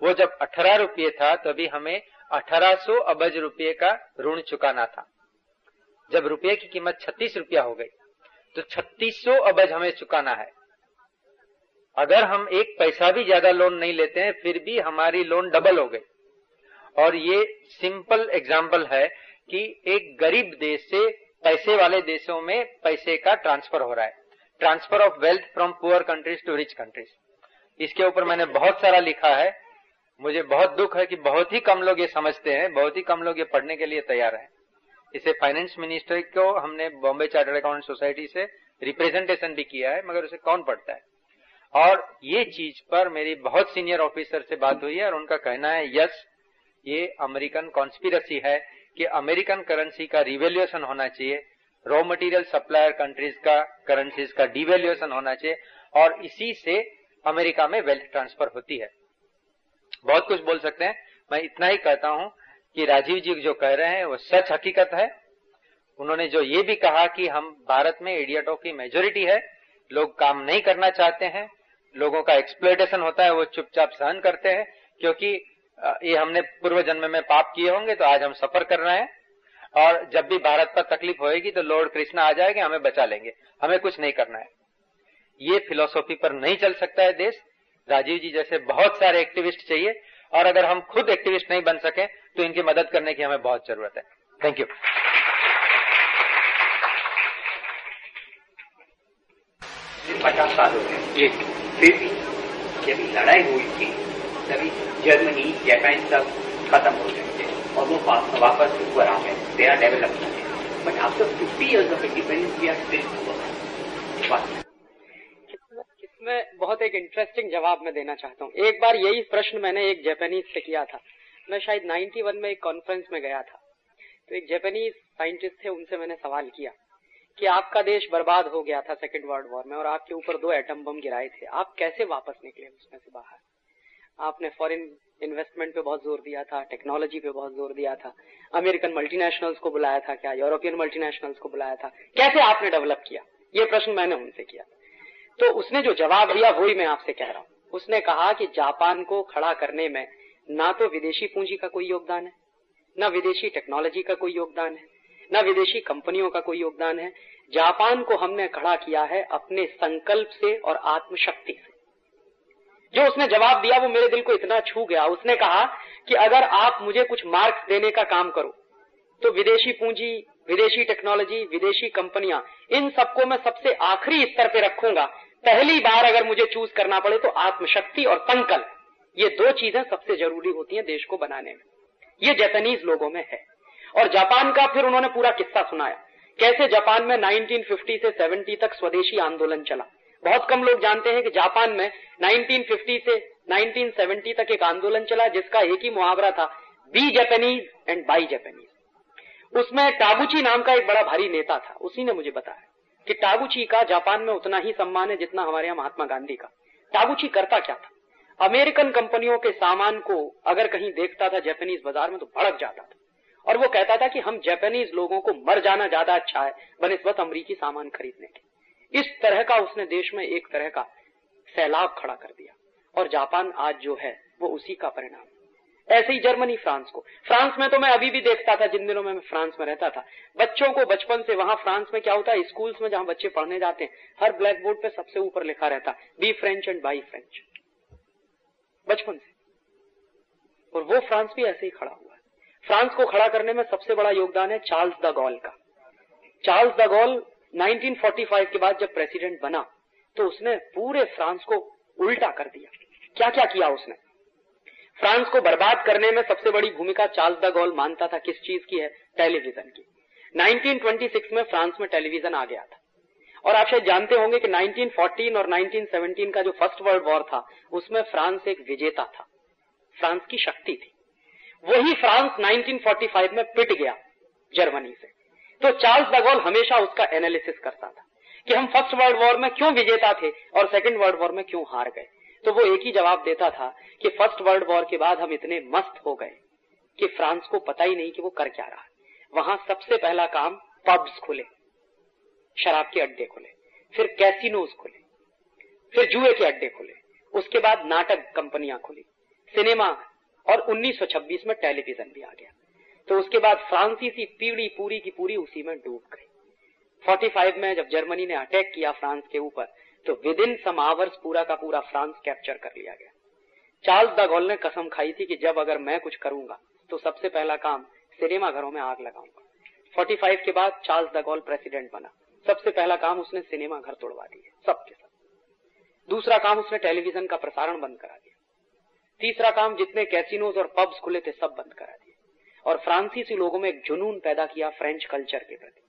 वो जब अठारह रुपये था, तभी हमें 1800 अबज रुपये का ऋण चुकाना था। जब रुपये की कीमत 36 रुपया हो गई तो 3600 अबज हमें चुकाना है। अगर हम एक पैसा भी ज़्यादा लोन नहीं लेते हैं, फिर भी हमारी लोन डबल हो गई। और ये सिंपल एग्ज़ाम्पल है कि एक गरीब देश से पैसे वाले देशों में पैसे का ट्रांसफ़र हो रहा है। Transfer of wealth from poor countries to rich countries इसके ऊपर मैंने बहुत सारा लिखा है। मुझे बहुत दुख है कि बहुत ही कम लोग ये समझते हैं, बहुत ही कम लोग ये पढ़ने के लिए तैयार हैं। इसे फाइनेंस मिनिस्टर को हमने बॉम्बे चार्टर्ड अकाउंट सोसाइटी से रिप्रेजेंटेशन भी किया है, मगर उसे कौन पढ़ता है? और ये चीज़ पर मेरी बहुत सीनियर ऑफिसर से बात हुई है और उनका कहना है, यस, ये अमेरिकन कॉन्स्पिरसी है कि अमेरिकन करेंसी का रिवेल्यूएशन होना चाहिए रॉ मटेरियल सप्लायर कंट्रीज़ का करेंसीज का डिवेल्यूएशन होना चाहिए और इसी से अमेरिका में वेल्थ ट्रांसफ़र होती है। बहुत कुछ बोल सकते हैं। मैं इतना ही कहता हूँ कि राजीव जी जो कह रहे हैं, वो सच हकीकत है। उन्होंने जो ये भी कहा कि हम भारत में इडियटों की मेजोरिटी है, लोग काम नहीं करना चाहते हैं, लोगों का एक्सप्लोटेशन होता है, वो चुपचाप सहन करते हैं, क्योंकि ये हमने पूर्व जन्म में पाप किए होंगे तो आज हम सफ़र कर रहे हैं। और जब भी भारत पर तकलीफ़ होगी तो लॉर्ड कृष्णा आ जाएँगे, हमें बचा लेंगे, हमें कुछ नहीं करना है। ये फिलोसॉफी पर नहीं चल सकता है देश। राजीव जी जैसे बहुत सारे एक्टिविस्ट चाहिए और अगर हम खुद एक्टिविस्ट नहीं बन सके तो इनकी मदद करने की हमें बहुत ज़रूरत है। थैंक यू पचास साल हो गए। फिर भी जब लड़ाई हुई थी तभी जर्मनी जापान सब खत्म हो गए थे और वो वापस ऊपर आ गए they are but after fifty years of independence we are still इसमें बहुत एक इंटरेस्टिंग जवाब मैं देना चाहता हूँ। एक बार यही प्रश्न मैंने एक जापानीज से किया था। मैं शायद 91 में एक कॉन्फ्रेंस में गया था। तो एक जैपनीज साइंटिस्ट थे, उनसे मैंने सवाल किया कि आपका देश बर्बाद हो गया था सेकेंड वर्ल्ड वॉर में और आपके ऊपर दो एटम बम गिराए थे। आप कैसे वापस निकले उसमें से बाहर? आपने फॉरेन इन्वेस्टमेंट पे बहुत ज़ोर दिया था टेक्नोलॉजी पे बहुत ज़ोर दिया था। अमेरिकन मल्टीनेशनल्स को बुलाया था क्या? यूरोपियन मल्टीनेशनल्स को बुलाया था। कैसे आपने डेवलप किया? ये प्रश्न मैंने उनसे किया तो उसने जो जवाब दिया, वही मैं आपसे कह रहा हूँ। उसने कहा कि जापान को खड़ा करने में ना तो विदेशी पूंजी का कोई योगदान है, न विदेशी टेक्नोलॉजी का कोई योगदान है, न विदेशी कंपनियों का कोई योगदान है। जापान को हमने खड़ा किया है अपने संकल्प से और आत्मशक्ति से। जो उसने जवाब दिया, वो मेरे दिल को इतना छू गया। उसने कहा कि अगर आप मुझे कुछ मार्क्स देने का काम करो तो विदेशी पूंजी, विदेशी टेक्नोलॉजी विदेशी कंपनियाँ, इन सबको मैं सबसे आखिरी स्तर पे रखूँगा। पहली बार अगर मुझे चूज़ करना पड़े तो आत्मशक्ति और संकल्प ये दो चीज़ें सबसे ज़रूरी होती हैं देश को बनाने में। ये जापानीज लोगों में है। और जापान का फिर उन्होंने पूरा किस्सा सुनाया। कैसे जापान में 1950 से 70 तक स्वदेशी आंदोलन चला? बहुत कम लोग जानते हैं कि जापान में 1950 से 1970 तक एक आंदोलन चला, जिसका एक ही मुहावरा था be Japanese and buy Japanese उसमें टाबुची नाम का एक बड़ा भारी नेता था, उसी ने मुझे बताया। कि टागुची का जापान में उतना ही सम्मान है जितना हमारे यहाँ महात्मा गांधी का। टागुची करता क्या था? अमेरिकन कंपनियों के सामान को अगर कहीं देखता था जापानीज बाज़ार में तो भड़क जाता था। और वो कहता था कि हम जापानीज लोगों को मर जाना ज़्यादा अच्छा है, बनस्बत अमरीकी सामान खरीदने के। इस तरह का उसने देश में एक तरह का सैलाब खड़ा कर दिया। और जापान आज जो है, वो उसी का परिणाम ऐसे ही जर्मनी, फ्रांस को। फ्रांस में तो मैं अभी भी देखता था, जिन दिनों में मैं फ्रांस में रहता था। बच्चों को बचपन से, वहाँ फ्रांस में क्या होता है, स्कूल्स में जहाँ बच्चे पढ़ने जाते हैं, हर ब्लैक बोर्ड पे सबसे ऊपर लिखा रहता be French and buy French बचपन से। और वो फ्रांस भी ऐसे ही खड़ा हुआ है। फ्रांस को खड़ा करने में सबसे बड़ा योगदान है चार्ल्स द गॉल का। चार्ल्स द गॉल 1945 के बाद जब प्रेसिडेंट बना तो उसने पूरे फ्रांस को उल्टा कर दिया। क्या क्या किया उसने? फ्रांस को बर्बाद करने में सबसे बड़ी भूमिका चार्ल्स द गॉल मानता था किस चीज़ की है? टेलीविज़न की। 1926 में फ्रांस में टेलीविज़न आ गया था। और आप शायद जानते होंगे कि 1914 और 1917 का जो फ़र्स्ट वर्ल्ड वॉर था, उसमें फ्रांस एक विजेता था। फ्रांस की शक्ति थी। वही फ्रांस 1945 में पिट गया जर्मनी से। तो चार्ल्स डगोल हमेशा उसका एनालिसिस करता था कि हम फ़र्स्ट वर्ल्ड वॉर में क्यों विजेता थे और सेकेंड वर्ल्ड वॉर में क्यों हार गए। तो वो एक ही जवाब देता था कि फ़र्स्ट वर्ल्ड वॉर के बाद हम इतने मस्त हो गए कि फ्रांस को पता ही नहीं कि वो कर क्या रहा। वहाँ सबसे पहला काम पब्स खुले, शराब के अड्डे खुले, फिर कैसीनोज खुले, फिर जुए के अड्डे खुले, उसके बाद नाटक कंपनियाँ खुली, सिनेमा और 1926 में टेलीविज़न भी आ गया। तो उसके बाद फ्रांसीसी पीढ़ी पूरी की पूरी उसी में डूब गई। 45 में जब जर्मनी ने अटैक किया फ्रांस के ऊपर तो विद इन सम आवर्स पूरा का पूरा फ्रांस कैप्चर कर लिया गया। चार्ल्स द गॉल ने कसम खाई थी कि जब अगर मैं कुछ करूँगा तो सबसे पहला काम सिनेमा घरों में आग लगाऊँगा। 45 के बाद चार्ल्स द गॉल प्रेसिडेंट बना। सबसे पहला काम उसने सिनेमा घर तोड़वा दिए सबके सब दूसरा काम उसने टेलीविज़न का प्रसारण बंद करा दिया। तीसरा काम जितने कैसिनोज और पब्स खुले थे, सब बंद करा दिए और फ्रांसीसी लोगों में एक जुनून पैदा किया फ्रेंच कल्चर के प्रति,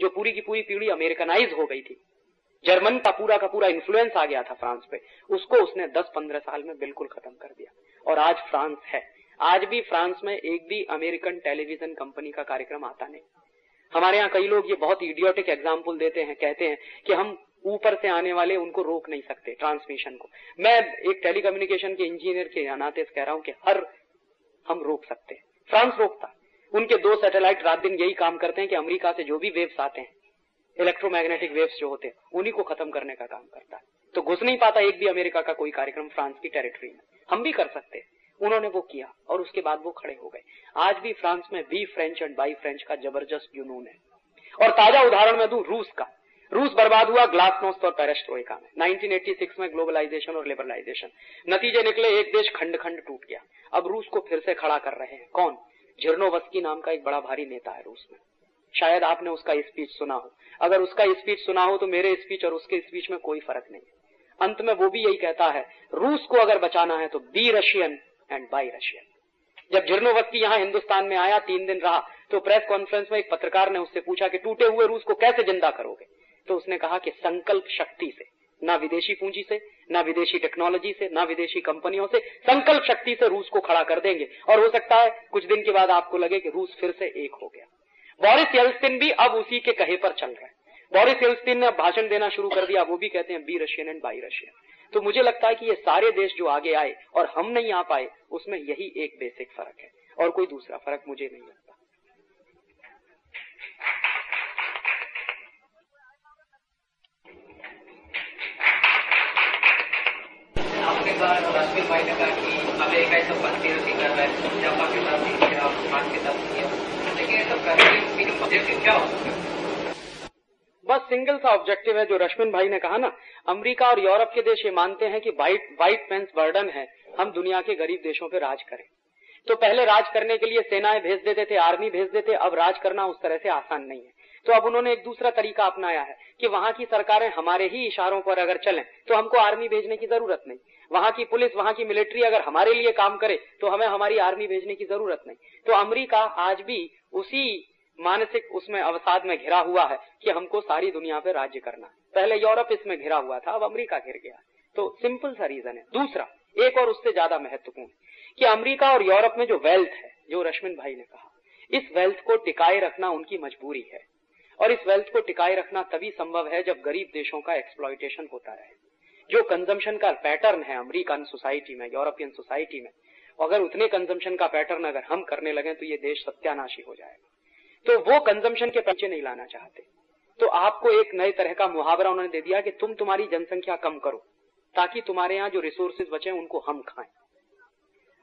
जो पूरी की पूरी पीढ़ी अमेरिकनाइज हो गई थी। जर्मन का पूरा का पूरा इन्फ्लुएंस आ गया था फ्रांस पे। उसको उसने 10-15 साल में बिल्कुल खत्म कर दिया। और आज फ्रांस है। आज भी फ्रांस में एक भी अमेरिकन टेलीविज़न कंपनी का कार्यक्रम आता नहीं। हमारे यहाँ कई लोग ये बहुत इडियोटिक एग्ज़ाम्पल देते हैं, कहते हैं कि हम ऊपर से आने वाले उनको रोक नहीं सकते ट्रांसमिशन को। मैं एक टेलीकम्युनिकेशन के इंजीनियर के नाते कह रहा हूँ कि हर हम रोक सकते हैं। फ्रांस रोकता। उनके दो सैटेलाइट रात दिन यही काम करते हैं कि अमेरिका से जो भी वेव्स आते हैं इलेक्ट्रोमैग्नेटिक वेव्स जो होते हैं, उन्हीं को खत्म करने का काम करता है। तो घुस नहीं पाता एक भी अमेरिका का कोई कार्यक्रम फ्रांस की टेरिटरी में। हम भी कर सकते हैं। उन्होंने वो किया और उसके बाद वो खड़े हो गए। आज भी फ्रांस में be French and buy French का ज़बरदस्त जुनून है। और ताज़ा उदाहरण में दू, रूस का। रूस बर्बाद हुआ ग्लासनोस्त और पेरेस्ट्रोइका में। 1986 में ग्लोबलाइजेशन और लिबरलाइजेशन। नतीजे निकले, एक देश खंड खंड टूट गया। अब रूस को फिर से खड़ा कर रहे हैं। कौन? झिरनोवस्की नाम का एक बड़ा भारी नेता है रूस में। शायद आपने उसका स्पीच सुना हो। अगर उसका स्पीच सुना हो तो मेरे स्पीच और उसके स्पीच में कोई फ़र्क नहीं अंत में वो भी यही कहता है, रूस को अगर बचाना है तो be Russian and buy Russian जब झिरनोवस्की यहाँ हिंदुस्तान में आया, तीन दिन रहा तो प्रेस कॉन्फ्रेंस में एक पत्रकार ने उससे पूछा कि टूटे हुए रूस को कैसे ज़िंदा करोगे? तो उसने कहा कि संकल्प शक्ति से, ना विदेशी पूंजी से, ना विदेशी टेक्नोलॉजी से, ना विदेशी कंपनियों से, संकल्प शक्ति से रूस को खड़ा कर देंगे। और हो सकता है, कुछ दिन के बाद आपको लगे कि रूस फिर से एक हो गया। बोरिस येल्स्टिन भी अब उसी के कहे पर चल रहे हैं। बोरिस येल्स्टिन ने भाषण देना शुरू कर दिया वो भी कहते हैं, be Russian and buy Russian. तो मुझे लगता है कि ये सारे देश जो आगे आए और हम नहीं आ पाए, उसमें यही एक बेसिक फ़र्क है और कोई दूसरा फ़र्क मुझे नहीं लगता। आपके बाद रश्मि भाई ने कहा कि अमेरिका ये सब कंस्पिरेसी कर रहा है जापान के साथ फ्रांस के साथ है बस सिंगल सा ऑब्जेक्टिव है जो रश्मिन भाई ने कहा ना, अमेरिका और यूरोप के देश ये मानते हैं कि व्हाइट व्हाइट पेंस बर्डन है, हम दुनिया के गरीब देशों पे राज करें। तो पहले राज करने के लिए सेनाएँ भेज देते थे आर्मी भेज देते, अब राज करना उस तरह से आसान नहीं है। तो अब उन्होंने एक दूसरा तरीका अपनाया है कि वहाँ की सरकारें हमारे ही इशारों पर अगर चलें तो हमको आर्मी भेजने की ज़रूरत नहीं। वहाँ की पुलिस, वहाँ की मिलिट्री अगर हमारे लिए काम करे तो हमें हमारी आर्मी भेजने की ज़रूरत नहीं। तो अमरीका आज भी उसी मानसिक उसमें अवसाद में घिरा हुआ है कि हमको सारी दुनिया पे राज्य करना पहले यूरोप इसमें घिरा हुआ था, अब अमेरिका घिर गया तो सिंपल सा रीजन है। दूसरा, एक और उससे ज़्यादा महत्वपूर्ण कि अमेरिका और यूरोप में जो वेल्थ है, जो रश्मिन भाई ने कहा, इस वेल्थ को टिकाए रखना उनकी मजबूरी है। और इस वेल्थ को टिकाए रखना तभी संभव है जब गरीब देशों का एक्सप्लॉयटेशन होता रहे। जो कंजम्पशन का पैटर्न है अमेरिकन सोसाइटी में यूरोपियन सोसाइटी में अगर उतने कंजम्पशन का पैटर्न अगर हम करने लगे तो ये देश सत्यानाशी हो जाएगा। तो वो कंजम्पशन के पीछे नहीं लाना चाहते। तो आपको एक नए तरह का मुहावरा उन्होंने दे दिया कि तुम तुम्हारी जनसंख्या कम करो, ताकि तुम्हारे यहाँ जो रिसोर्सेज बचे उनको हम खाएँ।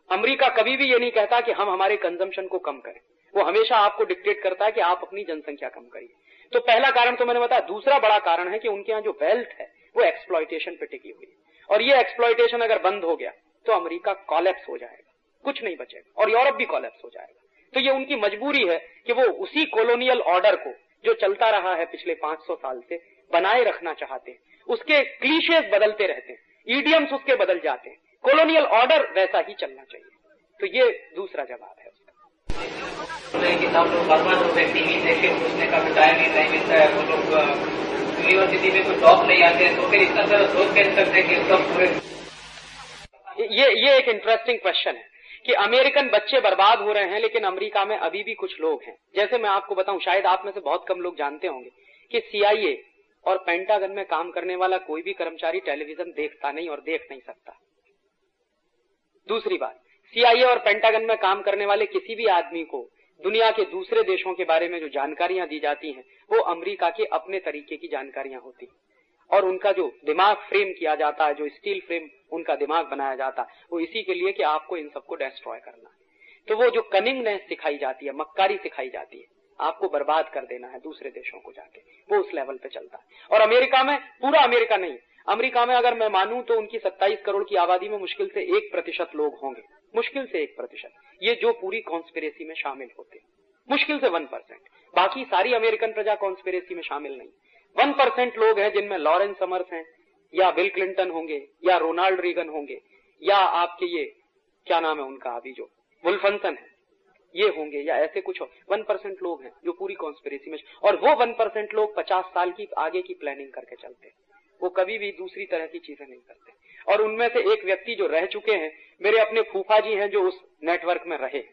अमेरिका कभी भी ये नहीं कहता कि हम हमारे कंजम्पशन को कम करें। वो हमेशा आपको डिक्टेट करता है कि आप अपनी जनसंख्या कम करिए। तो पहला कारण तो मैंने बताया, दूसरा बड़ा कारण है कि उनके यहाँ जो वेल्थ है, वो एक्सप्लॉयटेशन पे टिकी हुई है। और ये एक्सप्लॉयटेशन अगर बंद हो गया तो अमेरिका कॉलेप्स हो जाएगा। कुछ नहीं बचेगा। और यूरोप भी कॉलेप्स हो जाएगा। तो ये उनकी मजबूरी है कि वो उसी कॉलोनियल ऑर्डर को जो चलता रहा है पिछले 500 साल से बनाए रखना चाहते हैं। उसके क्लीशेस बदलते रहते हैं। ईडियम्स उसके बदल जाते हैं। कॉलोनियल ऑर्डर वैसा ही चलना चाहिए। तो ये दूसरा जवाब है उसका। कि हो का ही। है यूनिवर्सिटी में कोई टॉप नहीं आते तो फिर इतना सारा सोच कैसे सकते कि सब पूरे ये ये एक इंटरेस्टिंग क्वेश्चन है। कि अमेरिकन बच्चे बर्बाद हो रहे हैं, लेकिन अमेरिका में अभी भी कुछ लोग हैं। जैसे मैं आपको बताऊँ, शायद आप में से बहुत कम लोग जानते होंगे कि सीआईए और पेंटागन में काम करने वाला कोई भी कर्मचारी टेलीविज़न देखता नहीं और देख नहीं सकता। दूसरी बात सीआईए और पेंटागन में काम करने वाले किसी भी आदमी को दुनिया के दूसरे देशों के बारे में जो जानकारियाँ दी जाती हैं, वो अमेरिका के अपने तरीके की जानकारियाँ होती हैं। और उनका जो दिमाग फ्रेम किया जाता है, जो स्टील फ्रेम उनका दिमाग बनाया जाता है, वो इसी के लिए कि आपको इन सबको डिस्ट्रॉय करना है। तो वो जो कनिंगनेस सिखाई जाती है, मक्कारी सिखाई जाती है, आपको बर्बाद कर देना है दूसरे देशों को जाके। वो उस लेवल पे चलता है। और अमेरिका में, पूरा अमेरिका नहीं, अमेरिका में अगर मैं मानूं तो उनकी 27 करोड़ की आबादी में मुश्किल से एक प्रतिशत लोग होंगे। मुश्किल से एक प्रतिशत। ये जो पूरी कॉन्स्पिरेसी में शामिल होते हैं। मुश्किल से वन परसेंट बाकी सारी अमेरिकन प्रजा कॉन्स्पिरेसी में शामिल नहीं। वन परसेंट लोग हैं जिनमें लॉरेंस समर्स हैं, या बिल क्लिंटन होंगे, या रोनाल्ड रीगन होंगे, या आपके ये, क्या नाम है उनका अभी जो वुल्फनसन है, ये होंगे, या ऐसे कुछ हो वन परसेंट लोग हैं जो पूरी कॉन्स्पिरेसी में, और वो वन परसेंट लोग पचास साल की आगे की प्लानिंग करके चलते हैं। वो कभी भी दूसरी तरह की चीज़ें नहीं करते। और उनमें से एक व्यक्ति जो रह चुके हैं, मेरे अपने फूफा जी हैं जो उस नेटवर्क में रहे।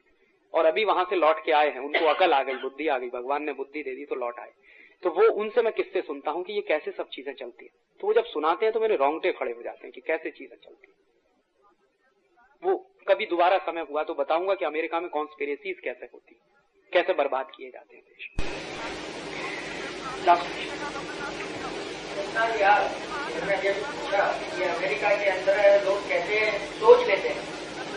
और अभी वहाँ से लौट के आए हैं, उनको अकल आ गई, बुद्धि आ गई, भगवान ने बुद्धि दे दी तो लौट आए। तो वो उनसे मैं किससे सुनता हूँ कि ये कैसे सब चीज़ें चलती है? तो वो जब सुनाते हैं तो मेरे रोंगटे खड़े हो जाते हैं कि कैसे चीज़ें चलती है। वो कभी दोबारा समय हुआ तो बताऊँगा कि अमेरिका में कॉन्स्पिरेसीज कैसे होती कैसे बर्बाद किए जाते हैं देश। अमेरिका के अंदर लोग कैसे सोच लेते हैं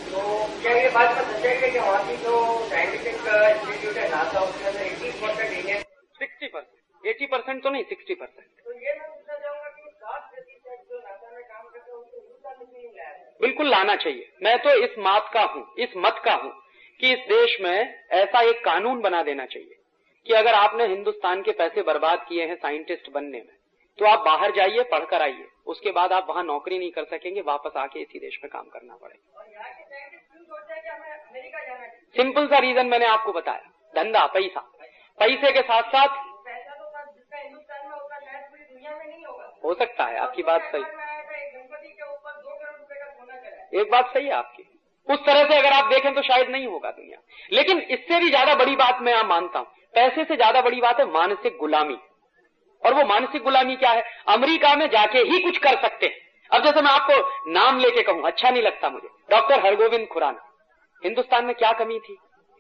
तो क्या ये बात का है कि वहाँ की जो साइंटिफिक इंस्टीट्यूट है नासा उसके अंदर eighty percent Indian sixty percent eighty percent तो नहीं सिक्सटी परसेंट। तो ये मैं पूछना चाहूँगा कि जो नासा में काम करते हैं उनको हिंदुस्तान में क्यों नहीं लाया बिल्कुल लाना चाहिए। मैं तो इस मात का हूँ इस मत का हूँ कि इस देश में ऐसा एक कानून बना देना चाहिए कि अगर आपने हिंदुस्तान के पैसे बर्बाद किए हैं साइंटिस्ट बनने में तो आप बाहर जाइए पढ़कर आइए। उसके बाद आप वहाँ नौकरी नहीं कर सकेंगे वापस आके इसी देश में काम करना पड़ेगा। सिंपल सा रीजन मैंने आपको बताया। धंधा पैसा। पैसे के साथ साथ पैसा तो सब जिसका हिंदुस्तान में होगा शायद पूरी दुनिया में नहीं होगा हो सकता है, आपकी बात सही। एक बात सही है आपकी। उस तरह से अगर आप देखें तो शायद नहीं होगा दुनिया। लेकिन इससे भी ज़्यादा बड़ी बात मैं मानता हूँ। पैसे से ज़्यादा बड़ी बात है मानसिक गुलामी। और वो मानसिक गुलामी क्या है? अमेरिका में जाके ही कुछ कर सकते हैं। अब जैसे मैं आपको नाम लेके कहूँ अच्छा नहीं लगता मुझे। डॉक्टर हरगोविंद खुराना। हिंदुस्तान में क्या कमी थी?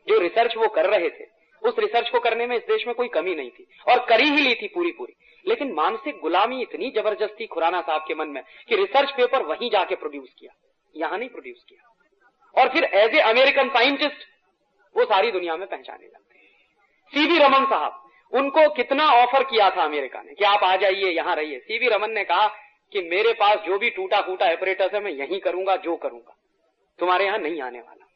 जो रिसर्च वो कर रहे थे। उस रिसर्च को करने में इस देश में कोई कमी नहीं थी। और करी ही ली थी पूरी पूरी। लेकिन मानसिक गुलामी इतनी ज़बरदस्ती खुराना साहब के मन में कि रिसर्च पेपर वहीं जाके प्रोड्यूस किया। यहाँ नहीं प्रोड्यूस किया। और फिर एज ए अमेरिकन साइंटिस्ट वो सारी दुनिया में पहचाने लगते हैं। सीवी रमन साहब, उनको कितना ऑफ़र किया था अमेरिका ने कि आप आ जाइए, यहाँ रहिए। सीवी रमन ने कहा कि मेरे पास जो भी टूटा फूटा ऑपरेटर्स है, मैं यहीं करूँगा, जो करूँगा। तुम्हारे यहाँ नहीं आने वाला।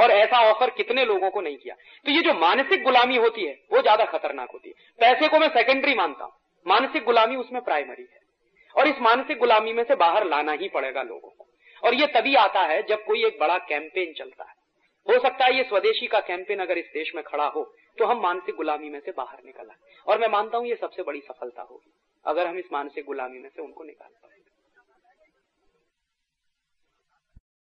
और ऐसा ऑफ़र कितने लोगों को नहीं किया। तो ये जो मानसिक गुलामी होती है, वो ज़्यादा खतरनाक होती है। पैसे को मैं सेकेंडरी मानता हूँ। मानसिक गुलामी उसमें प्राइमरी है। और इस मानसिक गुलामी में से बाहर लाना ही पड़ेगा लोगों को। और ये तभी आता है जब कोई एक बड़ा कैंपेन चलता है। हो सकता है ये स्वदेशी का कैंपेन अगर इस देश में खड़ा हो तो हम मानसिक गुलामी में से बाहर निकल आए। और मैं मानता हूँ ये सबसे बड़ी सफलता होगी, अगर हम इस मानसिक गुलामी में से उनको निकाल पाए।